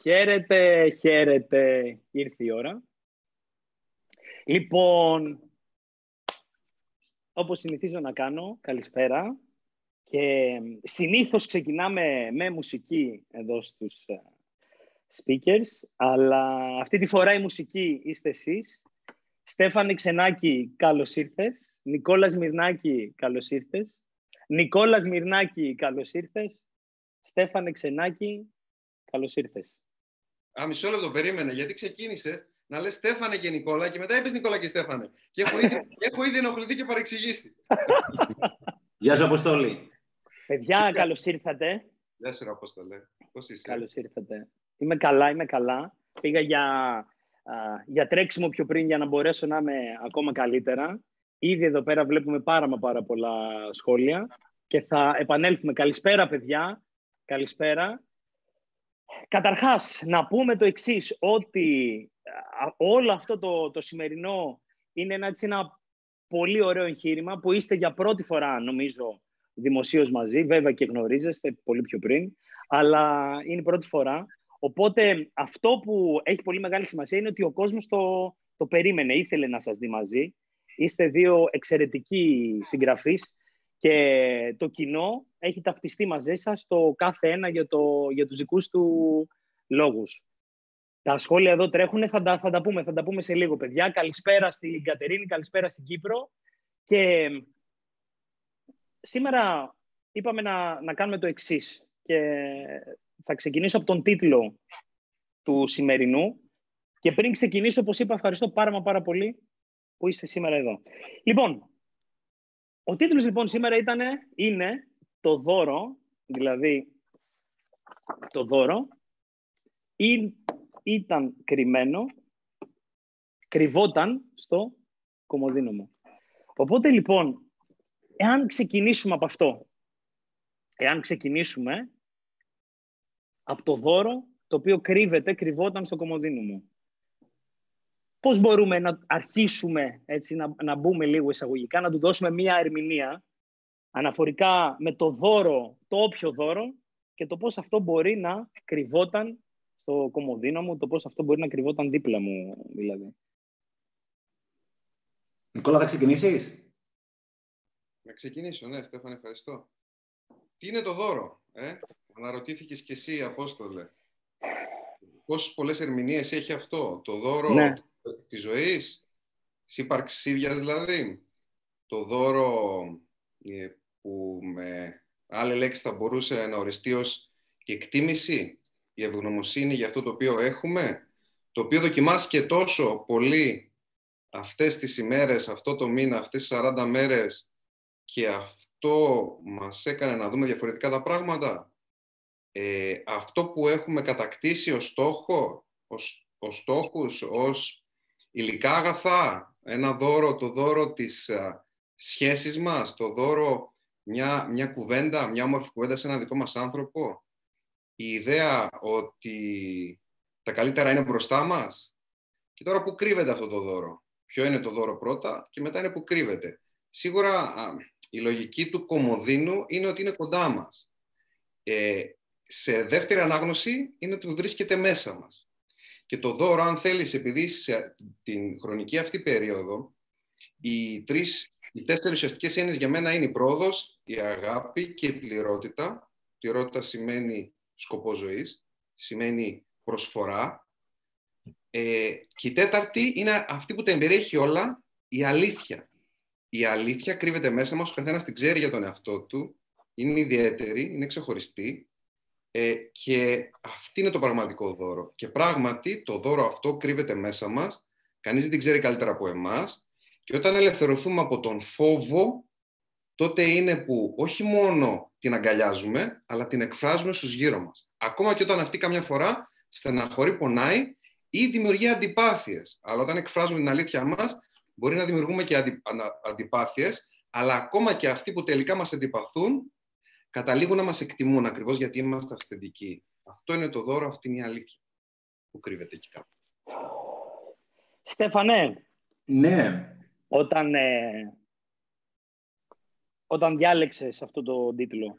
Χαίρετε, χαίρετε. Ήρθε η ώρα. Λοιπόν, όπως συνηθίζω να κάνω, καλησπέρα. Και συνήθως ξεκινάμε με μουσική εδώ στους ε, speakers, αλλά αυτή τη φορά η μουσική είστε εσείς. Στέφανη Ξενάκη, καλώς ήρθες. Νικόλας Μυρνάκη, καλώς ήρθες. Νικόλας Μυρνάκη, καλώς ήρθες. Στέφανε Ξενάκη, καλώς ήρθες. Α, μισό λεπτό, περίμενε, γιατί ξεκίνησε να λες Στέφανε και Νικόλα και μετά είπες Νικόλα και Στέφανε. Και έχω ήδη, έχω ήδη ενοχληθεί και παρεξηγήσει. Γεια σου, Αποστόλη. Παιδιά, καλώς ήρθατε. Γεια σου, Απόστολε. Πώς είσαι; Καλώς ήρθατε. Είμαι καλά, είμαι καλά. Πήγα για, α, για τρέξιμο πιο πριν για να μπορέσω να είμαι ακόμα καλύτερα. Ήδη εδώ πέρα βλέπουμε πάρα μα πάρα πολλά σχόλια και θα επανέλθουμε. Καλησπέρα, παιδιά. Καλησπέρα. Καταρχάς, να πούμε το εξής, ότι όλο αυτό το, το σημερινό είναι ένα, έτσι, ένα πολύ ωραίο εγχείρημα που είστε για πρώτη φορά, νομίζω, δημοσίως μαζί. Βέβαια και γνωρίζεστε πολύ πιο πριν, αλλά είναι η πρώτη φορά. Οπότε αυτό που έχει πολύ μεγάλη σημασία είναι ότι ο κόσμος το, το περίμενε, ήθελε να σας δει μαζί. Είστε δύο εξαιρετικοί συγγραφείς και το κοινό έχει ταυτιστεί μαζί σας το κάθε ένα για, το, για τους δικούς του λόγους. Τα σχόλια εδώ τρέχουν, θα τα, θα τα πούμε, θα τα πούμε σε λίγο, παιδιά. Καλησπέρα στην Κατερίνη, καλησπέρα στην Κύπρο. Και σήμερα είπαμε να, να κάνουμε το εξής. Και θα ξεκινήσω από τον τίτλο του σημερινού. Και πριν ξεκινήσω, όπως είπα, ευχαριστώ πάρα μα πάρα πολύ που είστε σήμερα εδώ. Λοιπόν, ο τίτλος λοιπόν σήμερα ήταν, είναι το δώρο, δηλαδή το δώρο, ή, ήταν κρυμμένο, κρυβόταν στο κομμωδίνο μου. Οπότε λοιπόν, εάν ξεκινήσουμε από αυτό, εάν ξεκινήσουμε από το δώρο το οποίο κρύβεται, κρυβόταν στο κομμωδίνο μου πώς μπορούμε να αρχίσουμε έτσι, να, να μπούμε λίγο εισαγωγικά, να του δώσουμε μία ερμηνεία αναφορικά με το δώρο, το όποιο δώρο και το πώς αυτό μπορεί να κρυβόταν στο κομμωδίνο μου, το πώς αυτό μπορεί να κρυβόταν δίπλα μου δηλαδή. Νικόλα, θα ξεκινήσεις; Να ξεκινήσω, ναι, Στέφανε, ευχαριστώ. Τι είναι το δώρο, ε; Αναρωτήθηκες και εσύ, Απόστολε. Πόσες πολλές ερμηνείες έχει αυτό. Το δώρο Ναι. Της ζωής, της ύπαρξης ίδιας δηλαδή. Το δώρο ε, που με άλλη λέξη θα μπορούσε να οριστεί ως η εκτίμηση, η ευγνωμοσύνη για αυτό το οποίο έχουμε, το οποίο δοκιμάστηκε τόσο πολύ αυτές τις ημέρες, αυτό το μήνα, αυτές τις 40 μέρες και αυτό μας έκανε να δούμε διαφορετικά τα πράγματα. Ε, αυτό που έχουμε κατακτήσει ως στόχο, ως, ως στόχους, ως υλικά αγαθά, ένα δώρο, το δώρο της α, σχέσης μας, το δώρο μια, μια κουβέντα, μια όμορφη κουβέντα σε ένα δικό μας άνθρωπο, η ιδέα ότι τα καλύτερα είναι μπροστά μας. Και τώρα που κρύβεται αυτό το δώρο. Ποιο είναι το δώρο πρώτα και μετά είναι που κρύβεται. Σίγουρα α, η λογική του κομμωδίνου είναι ότι είναι κοντά μας. Ε, σε δεύτερη ανάγνωση είναι ότι βρίσκεται μέσα μας. Και το δώρο, αν θέλεις, επειδή σε την χρονική αυτή περίοδο, οι, τρεις, οι τέσσερις ουσιαστικές έννοιες για μένα είναι η πρόοδος, η αγάπη και η πληρότητα. Πληρότητα σημαίνει σκοπό ζωής, σημαίνει προσφορά. Ε, και η τέταρτη είναι αυτή που τα εμπεριέχει όλα, η αλήθεια. Η αλήθεια κρύβεται μέσα μας, ο καθένας την ξέρει για τον εαυτό του, είναι ιδιαίτερη, είναι ξεχωριστή ε, και αυτή είναι το πραγματικό δώρο. Και πράγματι το δώρο αυτό κρύβεται μέσα μας, κανείς δεν την ξέρει καλύτερα από εμάς και όταν ελευθερωθούμε από τον φόβο, τότε είναι που όχι μόνο την αγκαλιάζουμε, αλλά την εκφράζουμε στους γύρω μας. Ακόμα και όταν αυτή καμιά φορά στεναχωρεί, πονάει ή δημιουργεί αντιπάθειες. Αλλά όταν εκφράζουμε την αλήθεια μας, μπορεί να δημιουργούμε και αντι, ανα, αντιπάθειες, αλλά ακόμα και αυτοί που τελικά μας αντιπαθούν, καταλήγουν να μας εκτιμούν ακριβώς γιατί είμαστε αυθεντικοί. Αυτό είναι το δώρο, αυτή είναι η αλήθεια που κρύβεται εκεί κάπου. Στέφανε, Ναι. όταν, ε, όταν διάλεξες αυτό το τίτλο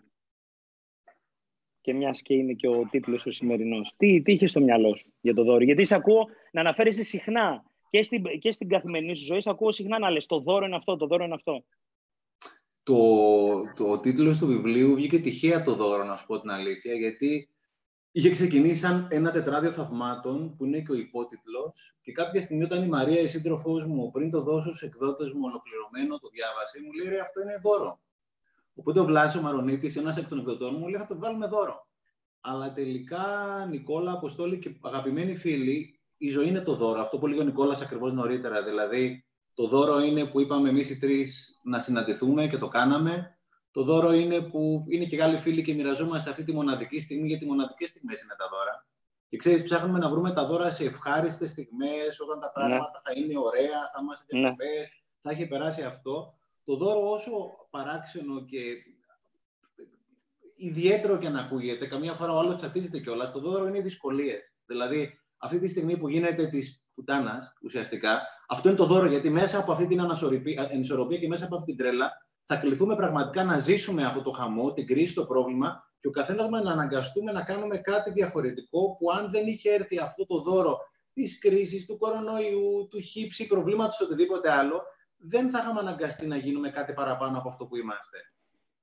και μιας και είναι και ο τίτλος ο σημερινός. Τι, τι είχες στο μυαλό σου για το δώρο, Γιατί σε ακούω να αναφέρεσαι συχνά και στην, και στην καθημερινή σου ζωή, σε ακούω συχνά να λες: Το δώρο είναι αυτό, το δώρο είναι αυτό. Το, το τίτλος του βιβλίου βγήκε τυχαία το δώρο, να σου πω την αλήθεια, γιατί είχε ξεκινήσει σαν ένα τετράδιο θαυμάτων, που είναι και ο υπότιτλος. Και κάποια στιγμή, όταν η Μαρία, η σύντροφός μου, πριν το δώσω στους εκδότες μου ολοκληρωμένο, το διάβασε, μου λέει: Αυτό είναι δώρο. Οπότε ο Βλάσιο Μαρονίτης, ένας εκ των εκδοτών μου, λέει: Θα το βγάλουμε δώρο. Αλλά τελικά, Νικόλα, Αποστόλη και αγαπημένοι φίλοι, η ζωή είναι το δώρο. Αυτό που λέει ο Νικόλας ακριβώς νωρίτερα. Δηλαδή, το δώρο είναι που είπαμε εμείς οι τρεις να συναντηθούμε και το κάναμε. Το δώρο είναι που είναι και άλλοι φίλοι και μοιραζόμαστε αυτή τη μοναδική στιγμή, γιατί μοναδικές στιγμές είναι τα δώρα. Και ξέρεις, ψάχνουμε να βρούμε τα δώρα σε ευχάριστες στιγμές, όταν τα πράγματα ναι. θα είναι ωραία, θα είμαστε διακοπές, ναι. θα έχει περάσει αυτό. Το δώρο, όσο παράξενο και ιδιαίτερο και να ακούγεται, καμιά φορά ο άλλος τσατίζεται κιόλας, το δώρο είναι οι δυσκολίες. Δηλαδή, αυτή τη στιγμή που γίνεται της πουτάνας, ουσιαστικά, αυτό είναι το δώρο, γιατί μέσα από αυτή την ανισορροπία και μέσα από αυτή την τρέλα θα κληθούμε πραγματικά να ζήσουμε αυτό το χαμό, την κρίση, το πρόβλημα και ο καθένας μας να αναγκαστούμε να κάνουμε κάτι διαφορετικό που αν δεν είχε έρθει αυτό το δώρο της κρίσης, του κορονοϊού, του χύψη, προβλήματος, οτιδήποτε άλλο, δεν θα είχαμε αναγκαστεί να γίνουμε κάτι παραπάνω από αυτό που είμαστε.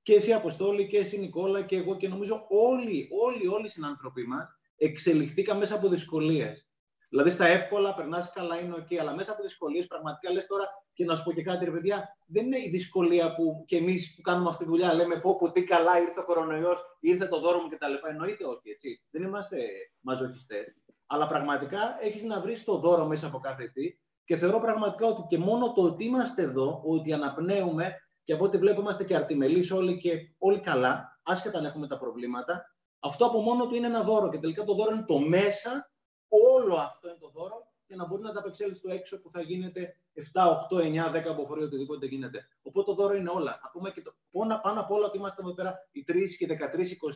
Και εσύ Αποστόλη και εσύ Νικόλα και εγώ και νομίζω όλοι, όλοι, όλοι οι συνάνθρωποι μας εξελιχθήκαν μέσα από δυσκολίες. Δηλαδή στα εύκολα περνάς καλά, είναι OK, αλλά μέσα από δυσκολίες πραγματικά λες τώρα και να σου πω και κάτι, ρε παιδιά, δεν είναι η δυσκολία που και εμείς που κάνουμε αυτή τη δουλειά λέμε πω, πω τι καλά ήρθε ο κορονοϊός, ήρθε το δώρο μου κτλ. Εννοείται όχι, έτσι. Δεν είμαστε μαζοχιστές. Αλλά πραγματικά έχεις να βρεις το δώρο μέσα από κάθε τι. Και θεωρώ πραγματικά ότι και μόνο το ότι είμαστε εδώ, ότι αναπνέουμε και από ό,τι βλέπουμε είμαστε και αρτιμελείς όλοι και όλοι καλά, άσχετα αν έχουμε τα προβλήματα, αυτό από μόνο του είναι ένα δώρο. Και τελικά το δώρο είναι το μέσα, όλο αυτό είναι το δώρο, για να μπορεί να τα απεξέλθει στο έξω που θα γίνεται 7, 8, 9, 10 αποφορεί, οτιδήποτε γίνεται. Οπότε το δώρο είναι όλα. Ακούμε και το, πάνω απ' όλα ότι είμαστε εδώ πέρα οι 3 και 13,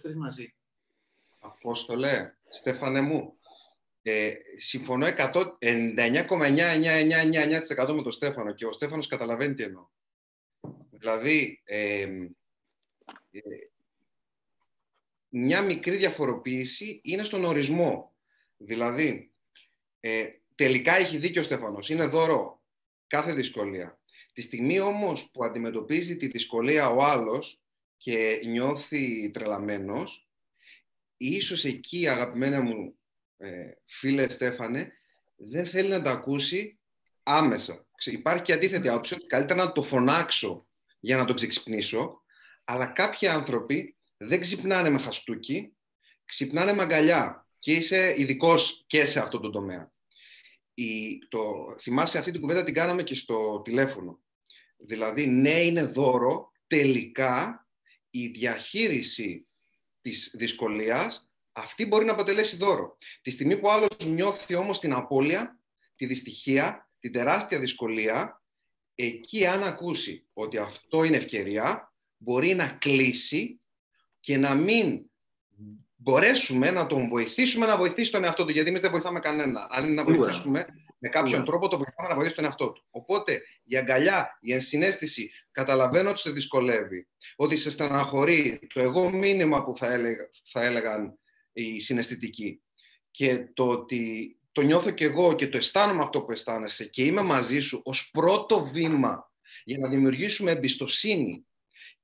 23 μαζί. Απόστολε, Στέφανε μου, ε, συμφωνώ 99,99999% με τον Στέφανο και ο Στέφανος καταλαβαίνει τι εννοώ. Δηλαδή, ε, ε, μια μικρή διαφοροποίηση είναι στον ορισμό. Δηλαδή, ε, τελικά έχει δίκιο ο Στέφανος. Είναι δώρο κάθε δυσκολία. Τη στιγμή όμως που αντιμετωπίζει τη δυσκολία ο άλλος και νιώθει τρελαμένος, ίσως εκεί, αγαπημένα μου ε, φίλε Στέφανε, δεν θέλει να τα ακούσει άμεσα. Υπάρχει και αντίθετη άποψη ότι καλύτερα να το φωνάξω για να το ξυπνήσω, αλλά κάποιοι άνθρωποι δεν ξυπνάνε με χαστούκι, ξυπνάνε με αγκαλιά και είσαι ειδικός και σε αυτό το τομέα. Η, το, θυμάσαι αυτή την κουβέντα την κάναμε και στο τηλέφωνο. Δηλαδή, ναι, είναι δώρο, τελικά η διαχείριση της δυσκολίας, αυτή μπορεί να αποτελέσει δώρο. Τη στιγμή που άλλος νιώθει όμως την απώλεια, τη δυστυχία, την τεράστια δυσκολία, εκεί αν ακούσει ότι αυτό είναι ευκαιρία, μπορεί να κλείσει και να μην μπορέσουμε να τον βοηθήσουμε να βοηθήσει τον εαυτό του. Γιατί εμείς δεν βοηθάμε κανένα. Αν είναι να βοηθήσουμε με κάποιον τρόπο, το βοηθάμε να βοηθήσει τον εαυτό του. Οπότε η αγκαλιά, η ενσυναίσθηση, καταλαβαίνω ότι σε δυσκολεύει, ότι σε στεναχωρεί το εγώ μήνυμα που θα, έλεγα, θα έλεγαν οι συναισθητικοί. Και το ότι το νιώθω κι εγώ και το αισθάνομαι αυτό που αισθάνεσαι και είμαι μαζί σου ως πρώτο βήμα για να δημιουργήσουμε εμπιστοσύνη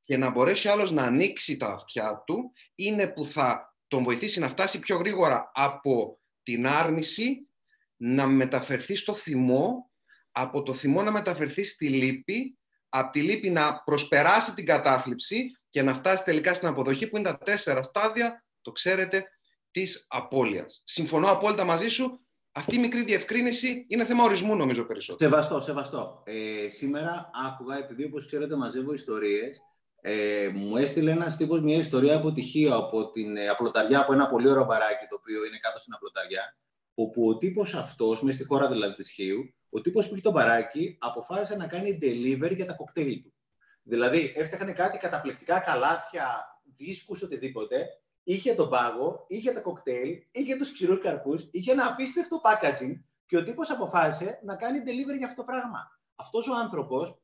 και να μπορέσει άλλος να ανοίξει τα αυτιά του, είναι που θα τον βοηθήσει να φτάσει πιο γρήγορα από την άρνηση, να μεταφερθεί στο θυμό, από το θυμό να μεταφερθεί στη λύπη, από τη λύπη να προσπεράσει την κατάθλιψη και να φτάσει τελικά στην αποδοχή που είναι τα τέσσερα στάδια, το ξέρετε, της απώλειας. Συμφωνώ απόλυτα μαζί σου, αυτή η μικρή διευκρίνηση είναι θέμα ορισμού, νομίζω περισσότερο. Σεβαστό, σεβαστό. Ε, σήμερα άκουγα, επειδή όπως ξέρετε μαζεύω ιστορίες, ε, μου έστειλε ένας τύπος μια ιστορία από τυχείο από την ε, Απλοταριά, από ένα πολύ ωραίο μπαράκι το οποίο είναι κάτω στην Απλοταριά, όπου ο τύπος αυτός, μέσα στη χώρα δηλαδή της Χίου, ο τύπος που έχει το μπαράκι αποφάσισε να κάνει delivery για τα κοκτέιλ του. Δηλαδή, έφτιαχνε κάτι καταπληκτικά καλάθια, δίσκους, οτιδήποτε, είχε τον πάγο, είχε τα κοκτέιλ, είχε τους ξηρούς καρπούς, είχε ένα απίστευτο packaging και ο τύπος αποφάσισε να κάνει delivery για αυτό το πράγμα. Αυτός ο άνθρωπος ε,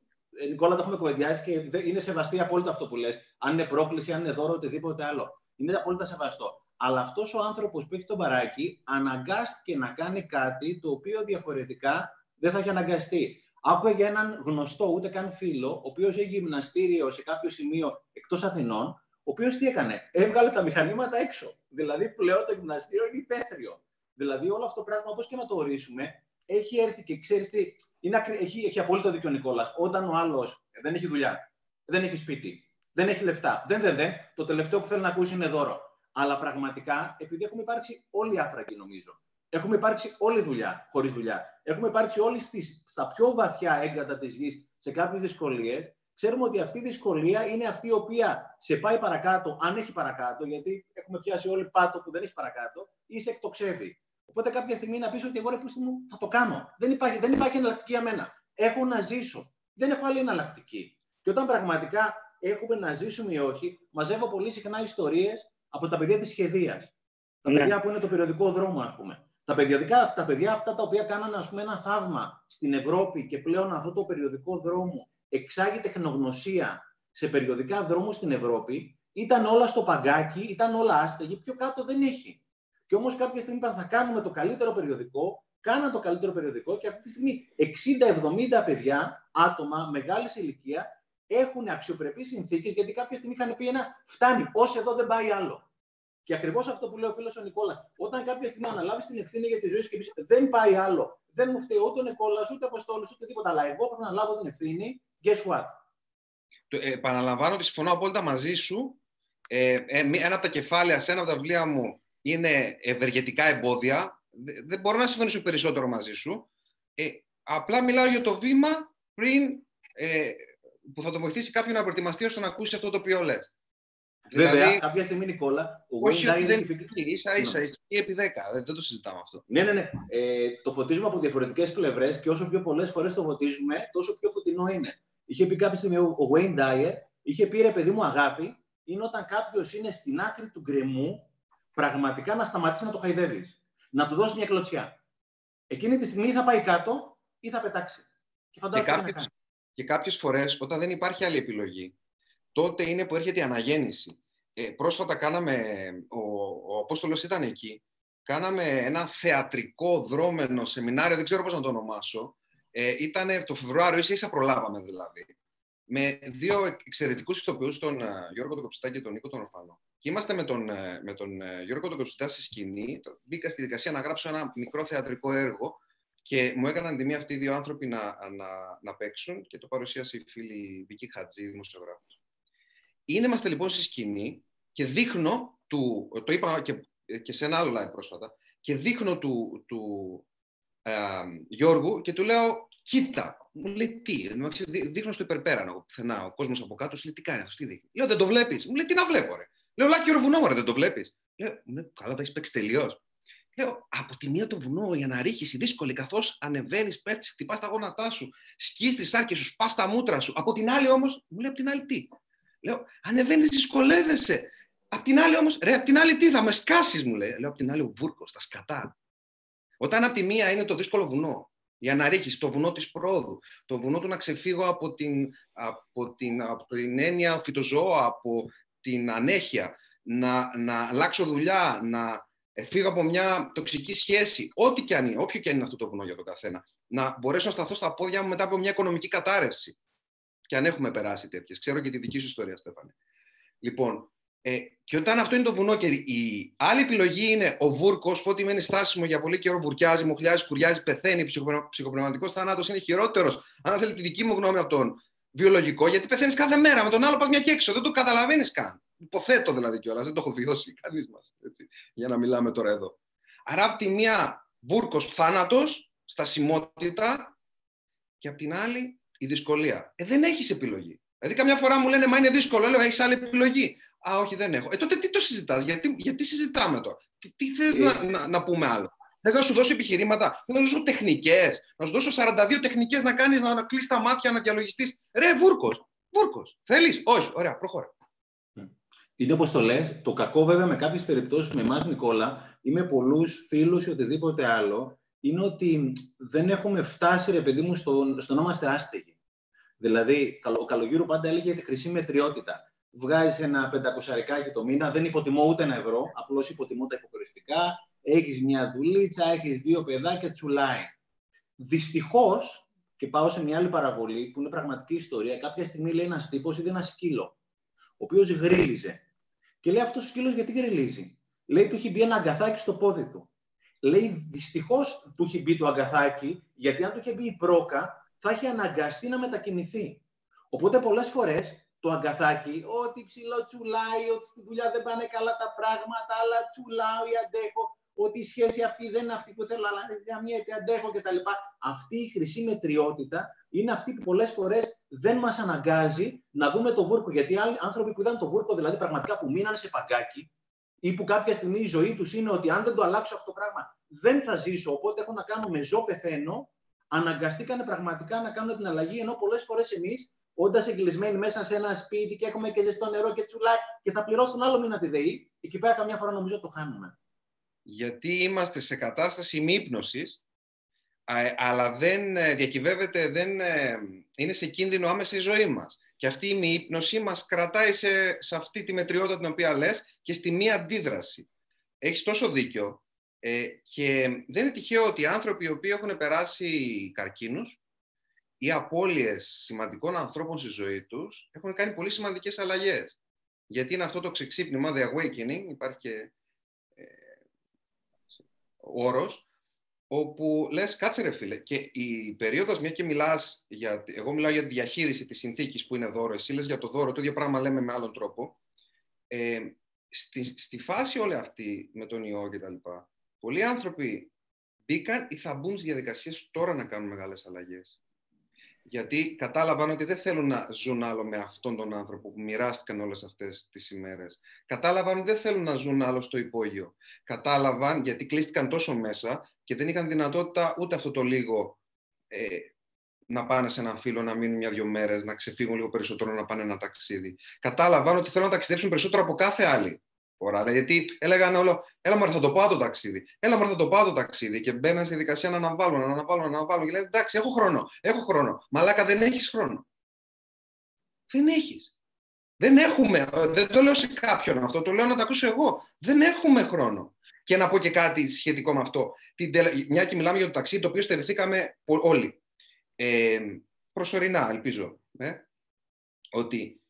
Νικόλα, το έχουμε κουβεντιάσει και είναι σεβαστή απόλυτα αυτό που λες. Αν είναι πρόκληση, αν είναι δώρο, οτιδήποτε άλλο. είναι απόλυτα σεβαστό. Αλλά αυτός ο άνθρωπος που έχει τον παράκι αναγκάστηκε να κάνει κάτι το οποίο διαφορετικά δεν θα έχει αναγκαστεί. Άκουγα για έναν γνωστό, ούτε καν φίλο, ο οποίος έχει γυμναστήριο σε κάποιο σημείο εκτός Αθηνών, ο οποίος τι έκανε, έβγαλε τα μηχανήματα έξω. Δηλαδή πλέον το γυμναστήριο είναι υπαίθριο. Δηλαδή όλο αυτό το πράγμα, όπως και να το ορίσουμε, έχει έρθει και ξέρεις τι, είναι, έχει, έχει απόλυτο δίκιο ο Νικόλας. Όταν ο άλλος δεν έχει δουλειά, δεν έχει σπίτι, δεν έχει λεφτά, δεν, δεν, δεν, το τελευταίο που θέλει να ακούσει είναι δώρο. Αλλά πραγματικά, επειδή έχουμε υπάρξει όλοι άφρακοι, νομίζω, έχουμε υπάρξει όλη δουλειά, χωρίς δουλειά, έχουμε υπάρξει όλοι στις, στα πιο βαθιά έγκατα της γης σε κάποιες δυσκολίες, ξέρουμε ότι αυτή η δυσκολία είναι αυτή η οποία σε πάει παρακάτω, αν έχει παρακάτω, γιατί έχουμε πιάσει όλοι πάτο που δεν έχει παρακάτω, ή σε εκτοξεύει. Οπότε κάποια στιγμή να πεις ότι εγώ ρε μου θα το κάνω. Δεν υπάρχει, δεν υπάρχει εναλλακτική για μένα. Έχω να ζήσω. Δεν έχω άλλη εναλλακτική. Και όταν πραγματικά έχουμε να ζήσουμε ή όχι, μαζεύω πολύ συχνά ιστορίες από τα παιδιά της σχεδίας. Τα ναι. παιδιά που είναι το περιοδικό δρόμο, ας πούμε. Τα, περιοδικά, τα παιδιά αυτά τα οποία κάνανε ας πούμε, ένα θαύμα στην Ευρώπη και πλέον αυτό το περιοδικό δρόμο εξάγει τεχνογνωσία σε περιοδικά δρόμου στην Ευρώπη, ήταν όλα στο παγκάκι, ήταν όλα άστεγοι, πιο κάτω δεν έχει. Και όμως κάποια στιγμή είπαν θα κάνουμε το καλύτερο περιοδικό, κάναν το καλύτερο περιοδικό και αυτή τη στιγμή 60-70 παιδιά, άτομα μεγάλης ηλικία, έχουν αξιοπρεπείς συνθήκες γιατί κάποια στιγμή είχαν πει ένα φτάνει, ως εδώ δεν πάει άλλο. Και ακριβώς αυτό που λέει ο φίλος ο Νικόλας, όταν κάποια στιγμή αναλάβεις την ευθύνη για τη ζωή σου και πεις δεν πάει άλλο, δεν μου φταίει ούτε ο Νικόλας, ούτε ο Αποστόλης, ούτε τίποτα, αλλά εγώ πρέπει να λάβω την ευθύνη, guess what; Ε, επαναλαμβάνω ότι συμφωνώ απόλυτα μαζί σου. Ε, ε, ένα από τα κεφάλαια σε ένα από τα βιβλία μου είναι ευεργετικά εμπόδια. Δεν μπορώ να συμφωνήσω περισσότερο μαζί σου. Ε, απλά μιλάω για το βήμα πριν ε, που θα το βοηθήσει κάποιον να προετοιμαστεί ώστε να ακούσει αυτό το οποίο λες. Βέβαια, δηλαδή, κάποια στιγμή, Νικόλα, ο όχι, Wayne δεν είναι ίσα ίσα, ίσα επί 10, δεν, δεν το συζητάμε αυτό. Ναι, ναι, ναι. Ε, το φωτίζουμε από διαφορετικές πλευρές και όσο πιο πολλές φορές το φωτίζουμε, τόσο πιο φωτεινό είναι. Είχε πει κάποια στιγμή ο Wayne Dyer, είχε πει ρε παιδί μου αγάπη, είναι όταν κάποιος είναι στην άκρη του γκρεμού πραγματικά να σταματήσει να το χαϊδεύεις. Να του δώσεις μια κλωτσιά. Εκείνη τη στιγμή θα πάει κάτω ή θα πετάξει. Και, και, κάποιες, και κάποιες φορές όταν δεν υπάρχει άλλη επιλογή, τότε είναι που έρχεται η αναγέννηση. Ε, πρόσφατα κάναμε, ο, ο Απόστολος ήταν εκεί, κάναμε ένα θεατρικό δρόμενο σεμινάριο, δεν ξέρω πώς να το ονομάσω, ε, ήταν το Φεβρουάριο, ίσα ίσα προλάβαμε δηλαδή, με δύο εξαιρετικούς ηθοποιούς, τον uh, Γιώργο τον Κοψιτά και τον Νίκο τον Ορφανό. Και είμαστε με τον, ε, με τον ε, Γιώργο τον Κοψιτά στη σκηνή. Μπήκα στη δικασία να γράψω ένα μικρό θεατρικό έργο και μου έκαναν τιμή αυτοί οι δύο άνθρωποι να, να, να παίξουν και το παρουσίασε η φίλη Βική Χατζή, δημοσιογράφος. Είναι είμαστε λοιπόν στη σκηνή και δείχνω του, το είπα και, και σε ένα άλλο live πρόσφατα, και δείχνω του, του ε, Γιώργου και του λέω, κοίτα, μου λέει τι, δείχνω στο υπερπέρανο πουθενά, ο κόσμος από κάτω, λέει τι κάνει αυτός, τι δείχνει. Λέω δεν το βλέπεις, μου λέει τι να βλέπω ρε. Λέω, Λάκη, βουνό, μωρέ, δεν το βλέπεις. Λέω, ναι, καλά, τα έχεις παίξει τελείως. Λέω, από τη μία το βουνό, η αναρρίχηση δύσκολη, καθώς ανεβαίνεις, πέφτεις, χτυπάς τα γόνατά σου, σκείς τις άρκε σου, σπάς τα μούτρα σου. Από την άλλη όμως, μου λέει, από την άλλη τι. Λέω, ανεβαίνεις, δυσκολεύεσαι. Απ' την άλλη όμως, ρε, απ' την άλλη τι, θα με σκάσεις, μου λέει. Λέω, απ' την άλλη ο βούρκος, τα σκατά. Όταν απ' τη μία είναι το δύσκολο βουνό, η αναρρίχηση, το βουνό της πρόοδου, το βουνό του να ξεφύγω από την, από την, από την έννοια φυτοζώα, από την ανέχεια, να, να αλλάξω δουλειά, να φύγω από μια τοξική σχέση, ό,τι και αν είναι, όποιο και αν είναι αυτό το βουνό για τον καθένα, να μπορέσω να σταθώ στα πόδια μου μετά από μια οικονομική κατάρρευση. Και αν έχουμε περάσει τέτοιες. Ξέρω και τη δική σου ιστορία, Στέφανε. Λοιπόν, ε, και όταν αυτό είναι το βουνό και η άλλη επιλογή είναι ο βούρκος, που ό,τι μένει στάσιμο για πολύ καιρό, βουρκιάζει, μοχλιάζει, κουριάζει, πεθαίνει, ψυχοπνευματικός θάνατος είναι χειρότερος. Αν θέλει τη δική μου γνώμη από τον βιολογικό, γιατί πεθαίνεις κάθε μέρα. Με τον άλλο πας μια και έξω. Δεν το καταλαβαίνεις καν. Υποθέτω δηλαδή κιόλας. Δεν το έχω βιώσει κανείς μας. Για να μιλάμε τώρα εδώ. Άρα, από τη μία βούρκος θάνατος, στασιμότητα και από την άλλη η δυσκολία. Ε, δεν έχεις επιλογή. Δηλαδή, καμιά φορά μου λένε Μα είναι δύσκολο. Λέω, έχεις άλλη επιλογή. Α, όχι, δεν έχω. Ε, τότε τι το συζητάς, γιατί, γιατί συζητάμε τώρα; Τι, τι θες να, ε. να, να πούμε άλλο; Θες να σου δώσω επιχειρήματα, θες να σου δώσω τεχνικές, να σου δώσω 42 τεχνικές να κάνεις, να κλείσει τα μάτια, να διαλογιστείς. Ρε, βούρκος. Βούρκος. Θέλεις; Όχι. Ωραία, προχώρα. Είναι όπως το λες. Το κακό, βέβαια, με κάποιες περιπτώσεις με εμάς, Νικόλα, ή με πολλούς φίλους ή οτιδήποτε άλλο, είναι ότι δεν έχουμε φτάσει, ρε παιδί μου, στο, στο να είμαστε άστεγοι. Δηλαδή, ο Καλογύρου πάντα έλεγε τη χρυσή μετριότητα. βγάζεις ένα πεντακοσαρικάκι το μήνα, δεν υποτιμώ ούτε ένα ευρώ, απλώς υποτιμώ τα υποκοριστικά. Έχεις μια δουλίτσα, έχεις δύο παιδάκια, τσουλάει. Δυστυχώς, και πάω σε μια άλλη παραβολή που είναι πραγματική ιστορία, κάποια στιγμή λέει ένας τύπος είδε ένα σκύλο, ο οποίος γρίλιζε. Και λέει αυτός ο σκύλος γιατί γριλίζει; Λέει του έχει μπει ένα αγκαθάκι στο πόδι του. Λέει δυστυχώς του έχει μπει το αγκαθάκι, γιατί αν του είχε μπει η πρόκα, θα έχει αναγκαστεί να μετακινηθεί. Οπότε πολλές φορές το αγκαθάκι, ότι ψηλό τσουλάει, ότι στη δουλειά δεν πάνε καλά τα πράγματα, αλλά τσουλάω ή αντέχω, ότι η σχέση αυτή δεν είναι αυτή που θέλω, αλλά για μία και αντέχω κτλ. Αυτή η χρυσή μετριότητα είναι αυτή που πολλές φορές δεν μας αναγκάζει να δούμε το βούρκο. Γιατί άλλοι άνθρωποι που είδαν το βούρκο, δηλαδή πραγματικά που μείναν σε παγκάκι, ή που κάποια στιγμή η ζωή τους είναι ότι αν δεν το αλλάξω αυτό το πράγμα, δεν θα ζήσω. Οπότε έχω να κάνω με ζω, πεθαίνω. Αναγκαστήκανε πραγματικά να κάνουν την αλλαγή, ενώ πολλές φορές εμείς όντας εγκλεισμένοι μέσα σε ένα σπίτι και έχουμε και ζεστό νερό και τσουλάκι και θα πληρώσουν άλλο μήνα τη ΔΕΗ, εκεί πέρα καμιά φορά νομίζω το χάνουμε. Γιατί είμαστε σε κατάσταση μη ύπνωσης, αλλά δεν ε, διακυβεύεται, δεν ε, είναι σε κίνδυνο άμεσα η ζωή μας. Και αυτή η μη ύπνωση μας κρατάει σε, σε αυτή τη μετριότητα την οποία λες και στη μη αντίδραση. Έχεις τόσο δίκιο. Ε, και δεν είναι τυχαίο ότι οι άνθρωποι οι οποίοι έχουν περάσει καρκίνους ή απώλειες σημαντικών ανθρώπων στη ζωή τους έχουν κάνει πολύ σημαντικές αλλαγές. Γιατί είναι αυτό το ξεξύπνημα, the awakening, υπάρχει και ε, όρος, όπου λες, κάτσε ρε φίλε, και η περίοδος, μια και μιλάς, για, εγώ μιλάω για τη διαχείριση της συνθήκης που είναι δώρο, εσύ λες για το δώρο, το ίδιο πράγμα λέμε με άλλον τρόπο, ε, στη, στη φάση όλη αυτή με τον ιό και τα λοιπά, πολλοί άνθρωποι μπήκαν ή θα μπουν στις διαδικασίες τώρα να κάνουν μεγάλες αλλαγές γιατί κατάλαβαν ότι δεν θέλουν να ζουν άλλο με αυτόν τον άνθρωπο που μοιράστηκαν όλες αυτές τις ημέρες. Κατάλαβαν ότι δεν θέλουν να ζουν άλλο στο υπόγειο. Κατάλαβαν γιατί κλείστηκαν τόσο μέσα και δεν είχαν δυνατότητα ούτε αυτό το λίγο ε, να πάνε σε έναν φίλο, να μείνουν μια-δυο μέρες, να ξεφύγουν λίγο περισσότερο, να πάνε ένα ταξίδι. Κατάλαβαν ότι θέλουν να ταξιδέψουν περισσότερο από κάθε άλλη φορά. Γιατί έλεγαν όλο, έλα μου θα το πάω το ταξίδι. Έλα μου θα το πάω το ταξίδι. Και μπαίναν στη δικασία να αναβάλουν, να αναβάλουν, να αναβάλουν. Και λένε εντάξει, έχω χρόνο, έχω χρόνο. Μαλάκα δεν έχεις χρόνο. Δεν έχεις. Δεν έχουμε, δεν το λέω σε κάποιον αυτό, το λέω να το ακούσω εγώ. Δεν έχουμε χρόνο. Και να πω και κάτι σχετικό με αυτό. Την, μια και μιλάμε για το ταξίδι, το οποίο στερηθήκαμε όλοι. Ε, προσωρινά, ελπίζω. Ε, ότι